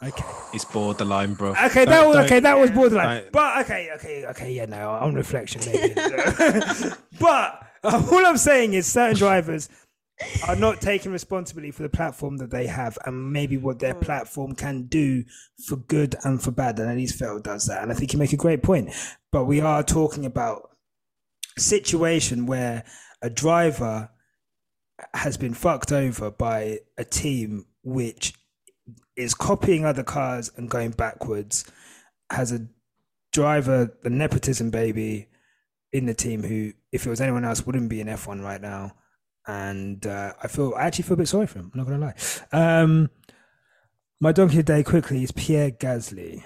Speaker 5: Okay.
Speaker 6: it's borderline bro
Speaker 5: Okay, that
Speaker 6: Don't-
Speaker 5: was okay. That was borderline.
Speaker 6: don't-
Speaker 5: But okay, okay, okay. Yeah, no. On reflection, maybe. (laughs) but uh, (laughs) all I'm saying is, certain drivers are not taking responsibility for the platform that they have, and maybe what their mm. platform can do for good and for bad. And at least Vettel does that, and I think you make a great point. But we are talking about a situation where a driver has been fucked over by a team which is copying other cars and going backwards, has a driver, the nepotism baby in the team who, if it was anyone else, wouldn't be in F1 right now. And uh, I feel, I actually feel a bit sorry for him. I'm not going to lie. Um, my donkey of the day quickly is Pierre Gasly.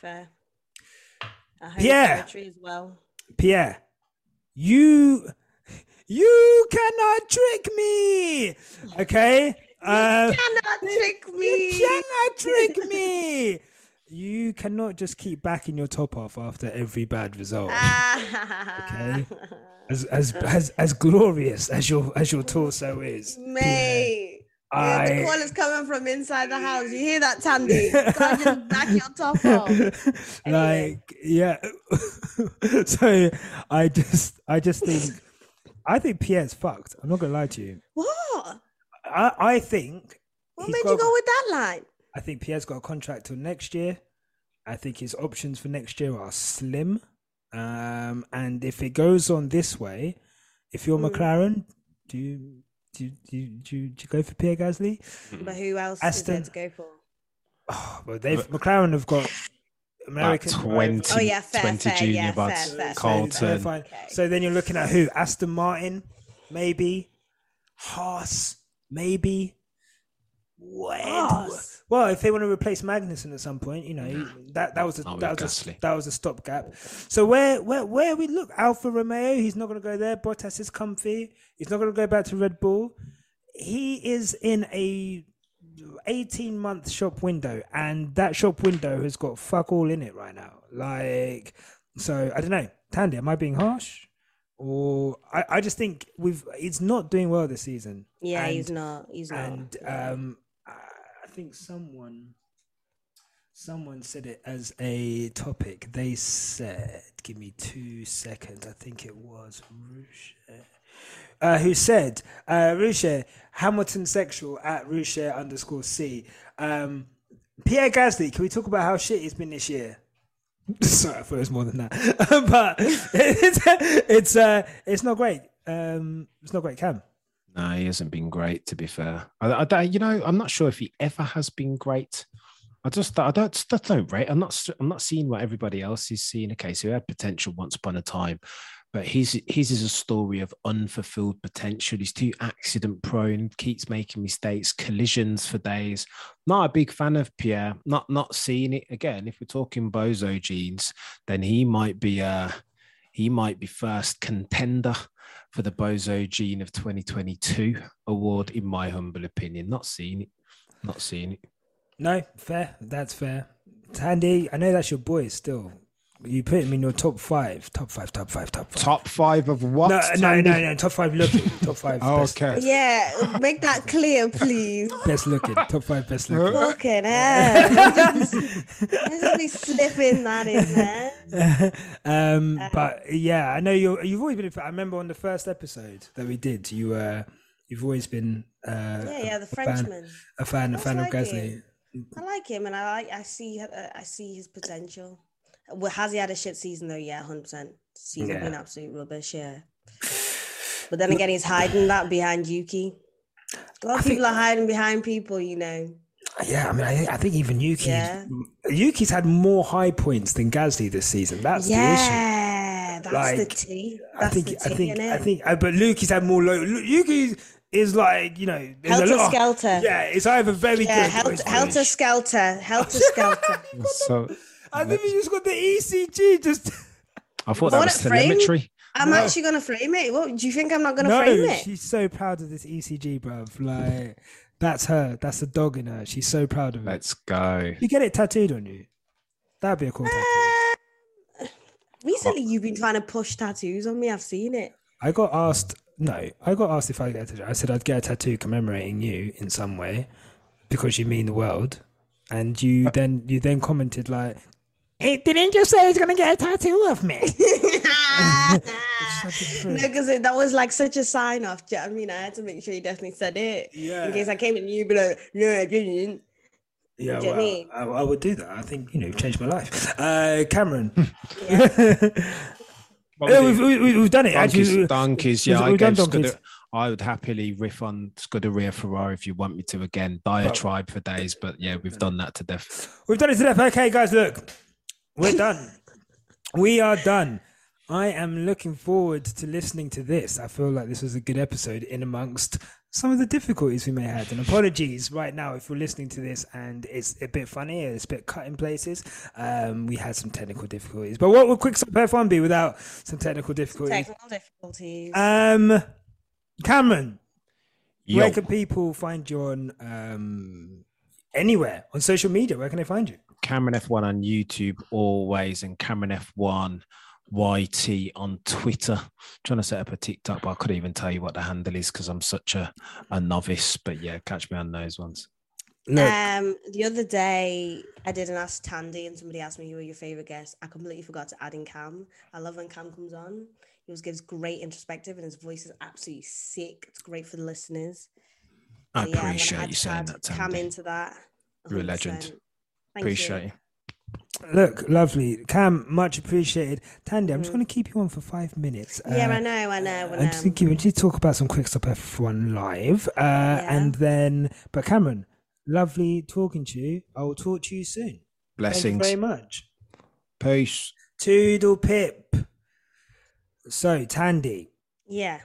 Speaker 4: Fair. I hope
Speaker 5: Yeah.
Speaker 4: poetry as well.
Speaker 5: Pierre, you, you cannot trick me. Okay. Uh,
Speaker 4: Cannot trick me.
Speaker 5: You cannot trick me. You cannot just keep backing your top off after every bad result. (laughs) Okay. As as as as glorious as your as your torso is,
Speaker 4: Mate. Yeah, the call is coming from inside the house. You hear that, Thandie? Just (laughs) back your top off. Anyway. (laughs)
Speaker 5: like yeah. so I just I just think I think Pierre's fucked. I'm not gonna lie to you.
Speaker 4: What?
Speaker 5: I I think
Speaker 4: What made
Speaker 5: got-
Speaker 4: you go with that line?
Speaker 5: I think Pierre's got a contract till next year. I think his options for next year are slim. Um, and if it goes on this way, if you're
Speaker 4: Mm.
Speaker 5: McLaren, do you do you, do you, do you, do you go for Pierre Gasly?
Speaker 4: But who else is
Speaker 5: Aston-
Speaker 4: there to go for?
Speaker 5: Oh, well, they've McLaren have got American
Speaker 6: About 20,
Speaker 4: Oh, yeah, fair,
Speaker 6: 20
Speaker 4: fair,
Speaker 6: junior
Speaker 4: yeah,
Speaker 6: buds.
Speaker 4: fair, fair.
Speaker 5: So,
Speaker 6: Colton.
Speaker 5: they're fine.
Speaker 4: Okay.
Speaker 5: So then you're looking at who? Aston Martin, maybe. Haas, maybe. When?
Speaker 4: Haas?
Speaker 5: Well, if they want to replace Magnussen at some point, you know that that was a,
Speaker 6: Not
Speaker 5: that was a, that was a stopgap. So where where where we look? Alfa Romeo, he's not going to go there. Bottas is comfy. He's not going to go back to Red Bull. He is in a 18 month shop window, and that shop window has got fuck all in it right now. Like, so I don't know, Thandie, am I being harsh? Or I, I just think we've it's not doing well this season.
Speaker 4: Yeah,
Speaker 5: And-
Speaker 4: he's not. He's not.
Speaker 5: and um, I I think someone someone said it as a topic. They said, "Give me two seconds." I think it was Rushe, uh, who said, uh, "Rushe Hamilton sexual at Rushe underscore C." Um, Pierre Gasly, can we talk about how shit he's been this year? (laughs) Sorry, I thought it was more than that, (laughs) but (laughs) it's it's uh, it's not great. Um, it's not great, Cam.
Speaker 6: No, he hasn't been great. To be fair, I, I you know, I'm not sure if he ever has been great. I just, I don't, I don't rate. I'm not, I'm not seeing what everybody else is seeing. Okay, so he had potential once upon a time, but his, his is a story of unfulfilled potential. He's too accident prone, keeps making mistakes, collisions for days. Not a big fan of Pierre. Not, not seeing it again. If we're talking bozo genes, then he might be, uh, he might be first contender for the Bozo Gene of 2022 award, in my humble opinion. Not seeing it. Not seeing it.
Speaker 5: No, fair. That's fair. Thandie, I know that's your boy still. You put him in your top five, top five, top five, top five.
Speaker 6: Top five of what?
Speaker 5: no, no,
Speaker 6: Thandie?
Speaker 5: no, no, top five looking, top five.
Speaker 6: Oh, (laughs)
Speaker 5: best,
Speaker 6: okay.
Speaker 4: yeah, make that clear, please.
Speaker 5: best looking, top five best looking.
Speaker 4: Fucking hell. (laughs) Let's just be slipping that in there. (laughs)
Speaker 5: um, but yeah, I know you're. You've always been. I remember on the first episode that we did, you uh, you've always been uh,
Speaker 4: Yeah, yeah, the
Speaker 5: a fan,
Speaker 4: Frenchman.
Speaker 5: a fan, a
Speaker 4: That's
Speaker 5: fan of
Speaker 4: like
Speaker 5: Gasly.
Speaker 4: I like him, and I like. I see. Uh, I see his potential. Well, has he had a shit season though? Yeah, hundred percent. Season
Speaker 5: Yeah.
Speaker 4: been absolute rubbish. Yeah. (sighs) But then again, he's hiding that behind Yuki. A lot of
Speaker 5: I think-
Speaker 4: people are hiding behind people, you know.
Speaker 5: Yeah, I mean, I, I think even Yuki,
Speaker 4: Yeah.
Speaker 5: Yuki's had more high points than Gasly this season. That's the issue.
Speaker 4: yeah, that's the
Speaker 5: Like,
Speaker 4: tea.
Speaker 5: I think,
Speaker 4: the
Speaker 5: I
Speaker 4: tea,
Speaker 5: think, I think, uh, but Luki's had more low. Lu- Yuki is like, you know, there's a
Speaker 4: Helter
Speaker 5: lot-
Speaker 4: skelter.
Speaker 5: Yeah, it's either very
Speaker 4: Yeah,
Speaker 5: good. or
Speaker 4: helter,
Speaker 5: it's
Speaker 4: helter skelter, helter (laughs) skelter.
Speaker 6: So
Speaker 5: I think we just got the ECG. Just (laughs)
Speaker 6: I thought
Speaker 4: I
Speaker 6: that
Speaker 4: want
Speaker 6: was
Speaker 4: it framed.
Speaker 6: telemetry.
Speaker 4: I'm
Speaker 5: No.
Speaker 4: actually gonna frame it. What do you think? I'm not gonna
Speaker 5: no,
Speaker 4: frame it?
Speaker 5: she's so proud of this ECG, bruv. Like that's her. That's the dog in her. She's so proud of it.
Speaker 6: Let's go.
Speaker 5: You get it tattooed on you. That'd be a cool tattoo.
Speaker 4: Uh, recently, you've been trying to push tattoos on me. I've seen it.
Speaker 5: I got asked. No, I got asked if I get a tattoo. I said I'd get a tattoo commemorating you in some way because you mean the world. And you then you then commented like, "He didn't just say he's gonna get a tattoo of me."
Speaker 4: no, (laughs)
Speaker 5: Such a prick.
Speaker 4: because that was like such a sign off. Do you know what I mean, I had to make sure you definitely said it.
Speaker 5: Yeah.
Speaker 4: In case I came and you'd be like, no, I didn't.
Speaker 5: Yeah,
Speaker 4: Do you
Speaker 5: well,
Speaker 4: mean?
Speaker 5: I, I would do that. I think you know, changed my life. Uh, Cameron, (laughs) yeah, we've, we- we've done it.
Speaker 6: Donkeys,
Speaker 5: Actually,
Speaker 6: donkeys. Yeah,
Speaker 5: we've-
Speaker 6: I
Speaker 5: we've done donkeys.
Speaker 6: Scuderia, I would happily riff on Scuderia Ferrari if you want me to again. Diatribe for days, but yeah, we've done that to death.
Speaker 5: We've done it to death. Okay, guys, look, we're done. we are done. I am looking forward to listening to this. I feel like this was a good episode in amongst some of the difficulties we may have had. And apologies right now if you're listening to this and it's a bit funny, it's a bit cut in places. Um, we had some technical difficulties. But what would Quick Stop F1 be without some technical difficulties?
Speaker 4: Technical difficulties.
Speaker 5: Um, Cameron,
Speaker 6: Yo,
Speaker 5: where can people find you on um, anywhere on social media? Where can they find you?
Speaker 6: Cameron F1 on YouTube always, and Cameron F1 YT on Twitter. trying to set up a TikTok, but I couldn't even tell you what the handle is because I'm such a, a novice. But yeah, catch me on those ones.
Speaker 5: Look,
Speaker 4: Um, the other day I did an Ask Thandie, and somebody asked me who were your favorite guests. I completely forgot to add in Cam. I love when Cam comes on. He always gives great introspective, and his voice is absolutely sick. It's great for the listeners.
Speaker 6: I
Speaker 4: So, yeah,
Speaker 6: appreciate you saying that,
Speaker 4: Cam
Speaker 6: Thandie.
Speaker 4: into that.
Speaker 6: You're a legend.
Speaker 4: Thank
Speaker 6: Appreciate you.
Speaker 5: look, lovely. Cam, much appreciated. Thandie, I'm just
Speaker 4: Mm.
Speaker 5: going to keep you on for five minutes.
Speaker 4: Yeah,
Speaker 5: Uh,
Speaker 4: I know, I know.
Speaker 5: I'm
Speaker 4: And,
Speaker 5: just thinking we to talk about some quick stop F1 live. Uh, And then, but Cameron, lovely talking to you. I will talk to you soon. Thank you
Speaker 6: Blessings.
Speaker 5: very much.
Speaker 6: Peace.
Speaker 5: Toodle pip. So, Thandie,
Speaker 4: yeah.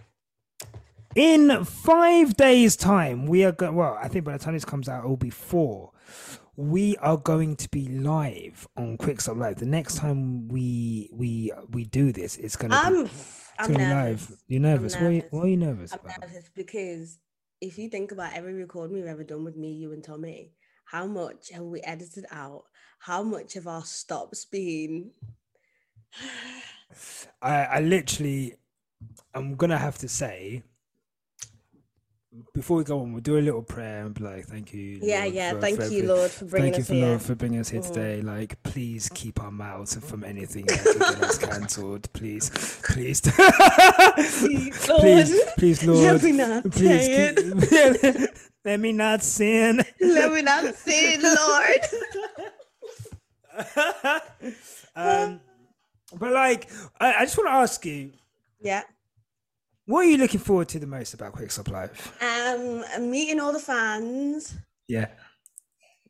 Speaker 5: In five days' time, we are going. Well, I think by the time this comes out, it will be four. We are going to be live on Quickstop Live. The next time we we we do this, it's going to be,
Speaker 4: I'm,
Speaker 5: it's
Speaker 4: I'm
Speaker 5: gonna be
Speaker 4: nervous.
Speaker 5: live. You're nervous. Why, are you,
Speaker 4: nervous.
Speaker 5: why are you nervous?
Speaker 4: I'm
Speaker 5: about?
Speaker 4: nervous because if you think about every recording we've ever done with me, you, and Tommy, how much have we edited out? How much have our stops been? (sighs)
Speaker 5: I, I literally, I'm gonna have to say, before we go on, we'll do a little prayer and be like, "Thank you."
Speaker 4: Yeah,
Speaker 5: Lord,
Speaker 4: yeah.
Speaker 5: for-
Speaker 4: Thank
Speaker 5: for
Speaker 4: you, Lord, for bringing us here.
Speaker 5: Thank you for
Speaker 4: here.
Speaker 5: Lord for bringing us here
Speaker 4: Mhm.
Speaker 5: today. Like, please keep our mouths from anything that could get us cancelled. Please, please, (laughs)
Speaker 4: Please, Lord.
Speaker 5: please, please, Lord,
Speaker 4: Let me not
Speaker 5: please, keep- (laughs) let me not sin.
Speaker 4: Let me not sin, Lord. (laughs)
Speaker 5: um, but like, I, I just want to ask you,
Speaker 4: yeah.
Speaker 5: What are you looking forward to the most about Quickstop Live?
Speaker 4: Um, meeting all the fans,
Speaker 5: Yeah.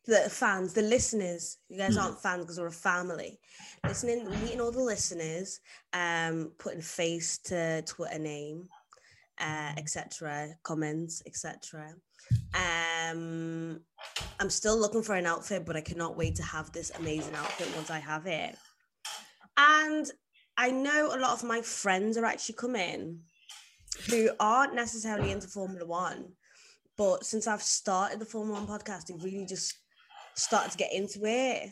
Speaker 4: the fans, the listeners. You guys
Speaker 5: Hmm.
Speaker 4: aren't fans because we're a family. Listening, meeting all the listeners, um, putting face to Twitter name, uh, etc. Comments, etc. Um, I'm still looking for an outfit, but I cannot wait to have this amazing outfit once I have it. And I know a lot of my friends are actually coming who aren't necessarily into Formula One, but since I've started the Formula One podcast, they've really just started to get into it.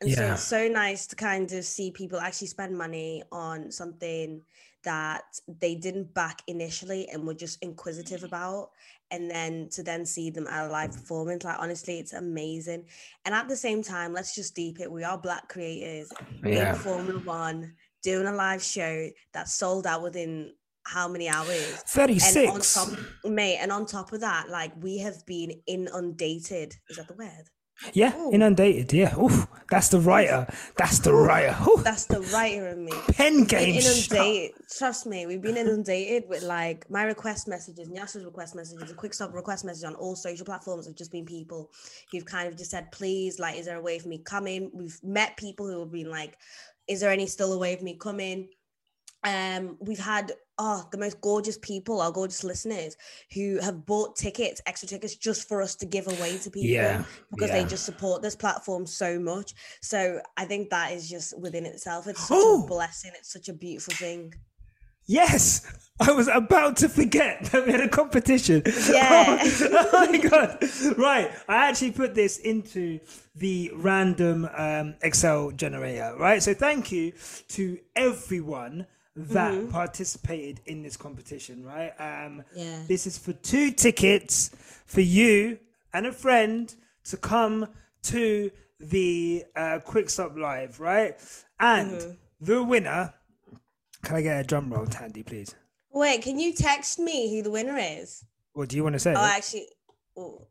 Speaker 4: And so it's so nice to kind of see people actually spend money on something that they didn't back initially and were just inquisitive about. And then to then see them at a live performance, like honestly, it's amazing. And at the same time, let's just deep it. We are black creators
Speaker 5: Yeah.
Speaker 4: in Formula One doing a live show that sold out within how many hours? And on
Speaker 5: 36.
Speaker 4: top, mate, and on top of that, like we have been inundated. Is that the word?
Speaker 5: Yeah,
Speaker 4: Ooh.
Speaker 5: inundated. Yeah, Oof, that's the writer. That's the writer. Oof.
Speaker 4: That's the writer in me.
Speaker 5: Pen game. shut.
Speaker 4: inundated. Trust me, we've been inundated with like my request messages, Nyasha's request messages, a quick stop request message on all social platforms have just been people who've kind of just said, please, like, is there a way for me coming? We've met people who have been like, is there any still a way of me coming? Um, we've had oh the most gorgeous people, our gorgeous listeners who have bought tickets, extra tickets, just for us to give away to people
Speaker 5: Yeah,
Speaker 4: because
Speaker 5: yeah.
Speaker 4: they just support this platform so much. So I think that is just within itself. It's such
Speaker 5: Oh!
Speaker 4: a blessing. It's such a beautiful thing.
Speaker 5: Yes, I was about to forget (laughs) that we had a competition.
Speaker 4: Yeah. (laughs)
Speaker 5: Oh, oh my god! Right, I actually put this into the random um, Excel generator. Right, so thank you to everyone that
Speaker 4: Mm-hmm.
Speaker 5: participated in this competition. Right, um,
Speaker 4: Yeah.
Speaker 5: this is for two tickets for you and a friend to come to the uh, Quick Stop Live. Right, and
Speaker 4: Mm-hmm.
Speaker 5: the winner. Can I get a drum roll, Thandie, please?
Speaker 4: Wait, can you text me who the winner is?
Speaker 5: What do you want to say?
Speaker 4: Oh, actually, oh,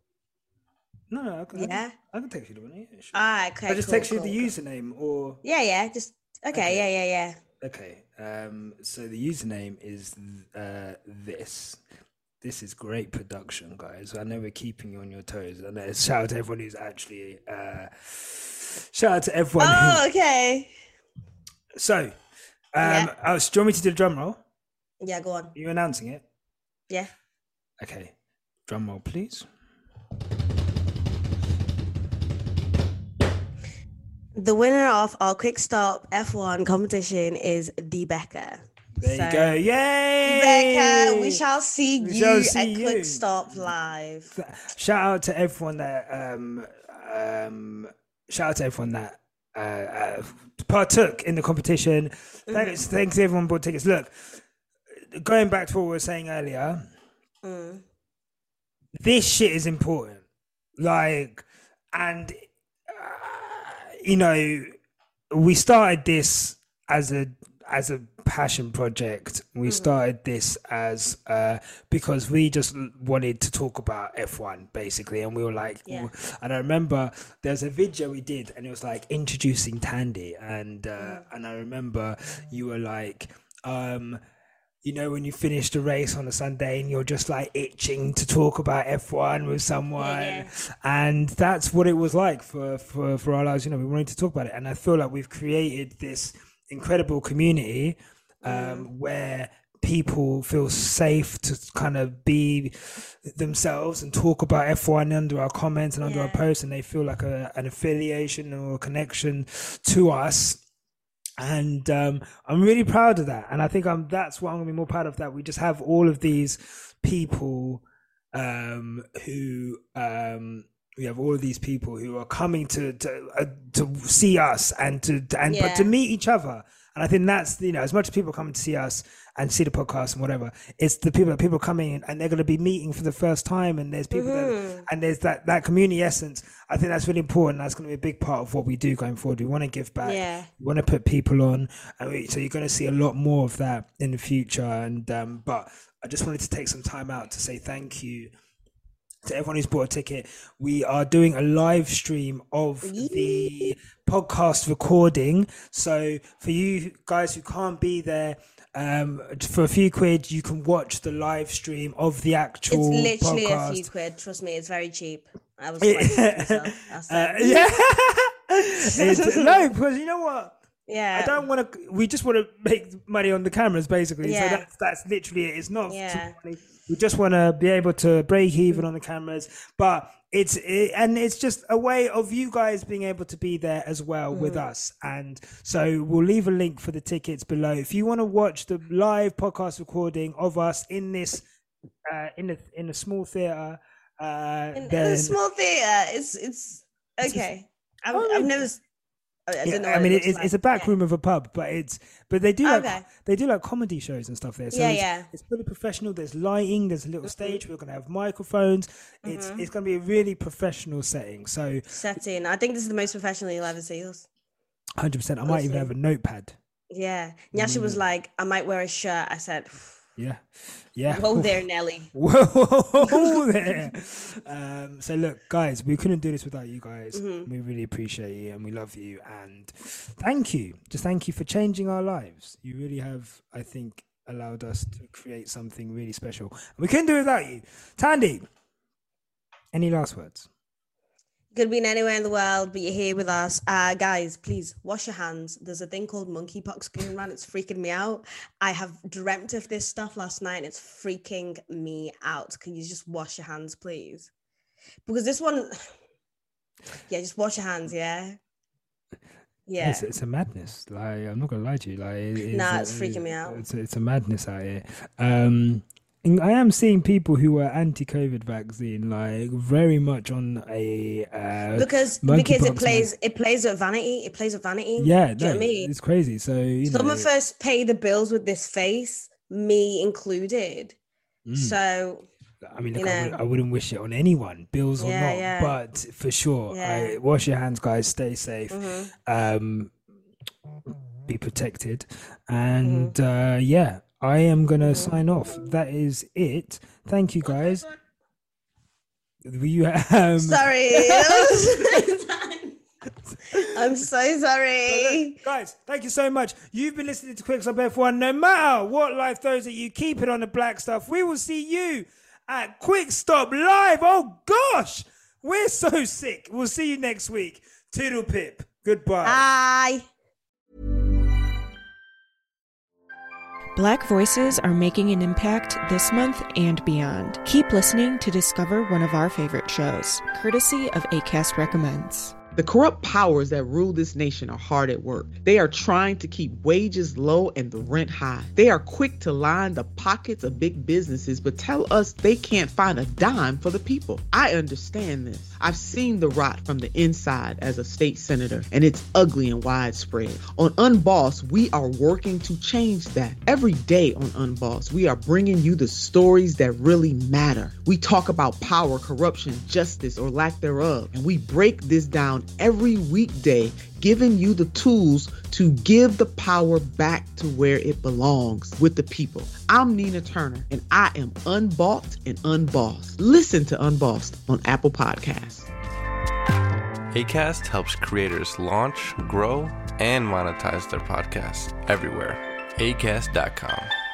Speaker 5: no, no, I can,
Speaker 4: Yeah?
Speaker 5: I can text you the winner. Yeah, sure.
Speaker 4: ah, okay.
Speaker 5: I just
Speaker 4: cool,
Speaker 5: text you the
Speaker 4: cool.
Speaker 5: username or
Speaker 4: Yeah, yeah. Just okay.
Speaker 5: Okay.
Speaker 4: Yeah, yeah, yeah.
Speaker 5: okay. Um, so the username is uh this. This is great production, guys. I know we're keeping you on your toes. And uh, shout out to everyone who's actually uh shout out to everyone.
Speaker 4: Oh,
Speaker 5: Who,
Speaker 4: okay.
Speaker 5: so, um,
Speaker 4: Yeah.
Speaker 5: oh, so do you want me to do the drum roll?
Speaker 4: Yeah, go on.
Speaker 5: Are you announcing it?
Speaker 4: Yeah.
Speaker 5: Okay. Drum roll, please.
Speaker 4: The winner of our quick stop F1 competition is D Becca.
Speaker 5: There you go. Yay!
Speaker 4: Becca, we shall see
Speaker 5: We
Speaker 4: you
Speaker 5: shall
Speaker 4: at
Speaker 5: see
Speaker 4: Quick. Stop Live.
Speaker 5: shout out to everyone that um um shout out to everyone that uh, uh, partook in the competition. Thanks, thanks everyone bought tickets. Look, going back to what we were saying earlier,
Speaker 4: Mm.
Speaker 5: this shit is important. Like, and you know, we started this as a as a passion project. We started this as uh because we just wanted to talk about F1 basically, and we were like,
Speaker 4: Yeah.
Speaker 5: and I remember there's a video we did, and it was like introducing Thandie, and uh,
Speaker 4: Mm.
Speaker 5: and I remember you were like, um you know, when you finish the race on a Sunday and you're just like itching to talk about F1 with someone.
Speaker 4: yeah.
Speaker 5: And that's what it was like for, for, for our lives. You know, we wanted to talk about it. And I feel like we've created this incredible community um, where people feel safe to kind of be themselves and talk about F1 under our comments and under our posts. And they feel like a, an affiliation or a connection to us and um, I'm really proud of that. And I think I'm that's what I'm gonna be more proud of. That we just have all of these people um, who um, we have all of these people who are coming to to uh, to see us and to, to and but to meet each other. And I think that's you know as much as people coming to see us and see the podcast and whatever, it's the people that people coming in and they're going to be meeting for the first time. And there's people that, and there's that that community essence. I think that's really important. That's going to be a big part of what we do going forward. We want to give back.
Speaker 4: Yeah.
Speaker 5: We want to put people on, and we, so you're going to see a lot more of that in the future. And um, but I just wanted to take some time out to say thank you to everyone who's bought a ticket. We are doing a live stream of the podcast recording. So for you guys who can't be there. Um, for a few quid, you can watch the live stream of the actual
Speaker 4: It's literally
Speaker 5: podcast.
Speaker 4: a few quid. Trust me, it's very cheap. I was quite myself.
Speaker 5: Uh, yeah. It's- (laughs) (laughs) no, because you know what?
Speaker 4: yeah.
Speaker 5: I don't want to. We just want to make money on the cameras, basically.
Speaker 4: Yeah.
Speaker 5: So that's that's literally it. It's not.
Speaker 4: Yeah.
Speaker 5: We just want to be able to break even on the cameras, but it's it, and it's just a way of you guys being able to be there as well with
Speaker 4: Mm.
Speaker 5: us. And so we'll leave a link for the tickets below. If you want to watch the live podcast recording of us in this uh, in a in a small theater, uh,
Speaker 4: In, in a small theater, it's it's okay. I've,
Speaker 5: Oh,
Speaker 4: I've never. I,
Speaker 5: Yeah. I mean,
Speaker 4: it
Speaker 5: it's, it's a back
Speaker 4: Yeah.
Speaker 5: room of a pub, but it's but they do like
Speaker 4: Okay.
Speaker 5: they do like comedy shows and stuff there. So
Speaker 4: Yeah,
Speaker 5: it's,
Speaker 4: yeah.
Speaker 5: it's fully professional. There's lighting. There's a little stage. We're gonna have microphones. It's
Speaker 4: Mm-hmm.
Speaker 5: it's gonna be a really professional setting. So
Speaker 4: setting. I think this is the most professional you'll ever see us.
Speaker 5: 100. percent I might even have a notepad.
Speaker 4: Yeah. Nyasha
Speaker 5: Mm.
Speaker 4: was like, I might wear a shirt. I said,
Speaker 5: Yeah, yeah.
Speaker 4: Whoa there, Nelly. (laughs)
Speaker 5: Whoa there. Um, so look, guys, we couldn't do this without you guys.
Speaker 4: Mm-hmm.
Speaker 5: We really appreciate you and we love you and thank you. Just thank you for changing our lives. You really have, I think, allowed us to create something really special. And we couldn't do it without you. Thandie, any last words?
Speaker 4: Could be anywhere in the world, but you're here with us. Uh, guys, please wash your hands. There's a thing called monkeypox going around. It's freaking me out. I have dreamt of this stuff last night and it's freaking me out. Can you just wash your hands, please? Because this one, (sighs) yeah, just wash your hands, yeah? Yeah.
Speaker 5: It's, it's a madness. Like I'm not gonna lie to you. Like it,
Speaker 4: Nah, it's freaking me out.
Speaker 5: It's a, it's a madness out here. Um, I am seeing people who are anti-COVID vaccine, like very much on a uh,
Speaker 4: because because it plays it plays with vanity. It plays with vanity.
Speaker 5: Yeah,
Speaker 4: Do you know
Speaker 5: no,
Speaker 4: I mean?
Speaker 5: it's crazy. So you
Speaker 4: Some
Speaker 5: know,
Speaker 4: of us pay the bills with this face, me included.
Speaker 5: mm.
Speaker 4: So
Speaker 5: I mean, look, I, would, wouldn't wish it on anyone, bills or not.
Speaker 4: yeah.
Speaker 5: But for sure,
Speaker 4: Yeah.
Speaker 5: I, wash your hands, guys. Stay safe.
Speaker 4: mhm.
Speaker 5: Um, be protected, and uh, yeah, I am gonna sign off. That is it. Thank you, guys. You um,
Speaker 4: sorry. (laughs) (laughs) I'm so sorry.
Speaker 5: Guys, thank you so much. You've been listening to Quick Stop F1. No matter what life throws at you, keep it on the black stuff. We will see you at Quick Stop Live. Oh gosh, we're so sick. We'll see you next week. Toodle pip. Goodbye.
Speaker 4: Bye.
Speaker 1: Black voices are making an impact this month and beyond. Keep listening to discover one of our favorite shows, courtesy of ACAST Recommends.
Speaker 7: The corrupt powers that rule this nation are hard at work. They are trying to keep wages low and the rent high. They are quick to line the pockets of big businesses, but tell us they can't find a dime for the people. I understand this. I've seen the rot from the inside as a state senator, and it's ugly and widespread. On Unboss, we are working to change that. Every day on Unboss, we are bringing you the stories that really matter. We talk about power, corruption, justice, or lack thereof, and we break this down every weekday, giving you the tools to give the power back to where it belongs with the people. I'm Nina Turner, and I am unbought and unbossed. Listen to Unbossed on Apple Podcasts.
Speaker 3: ACAST helps creators launch, grow, and monetize their podcasts everywhere. ACAST.com.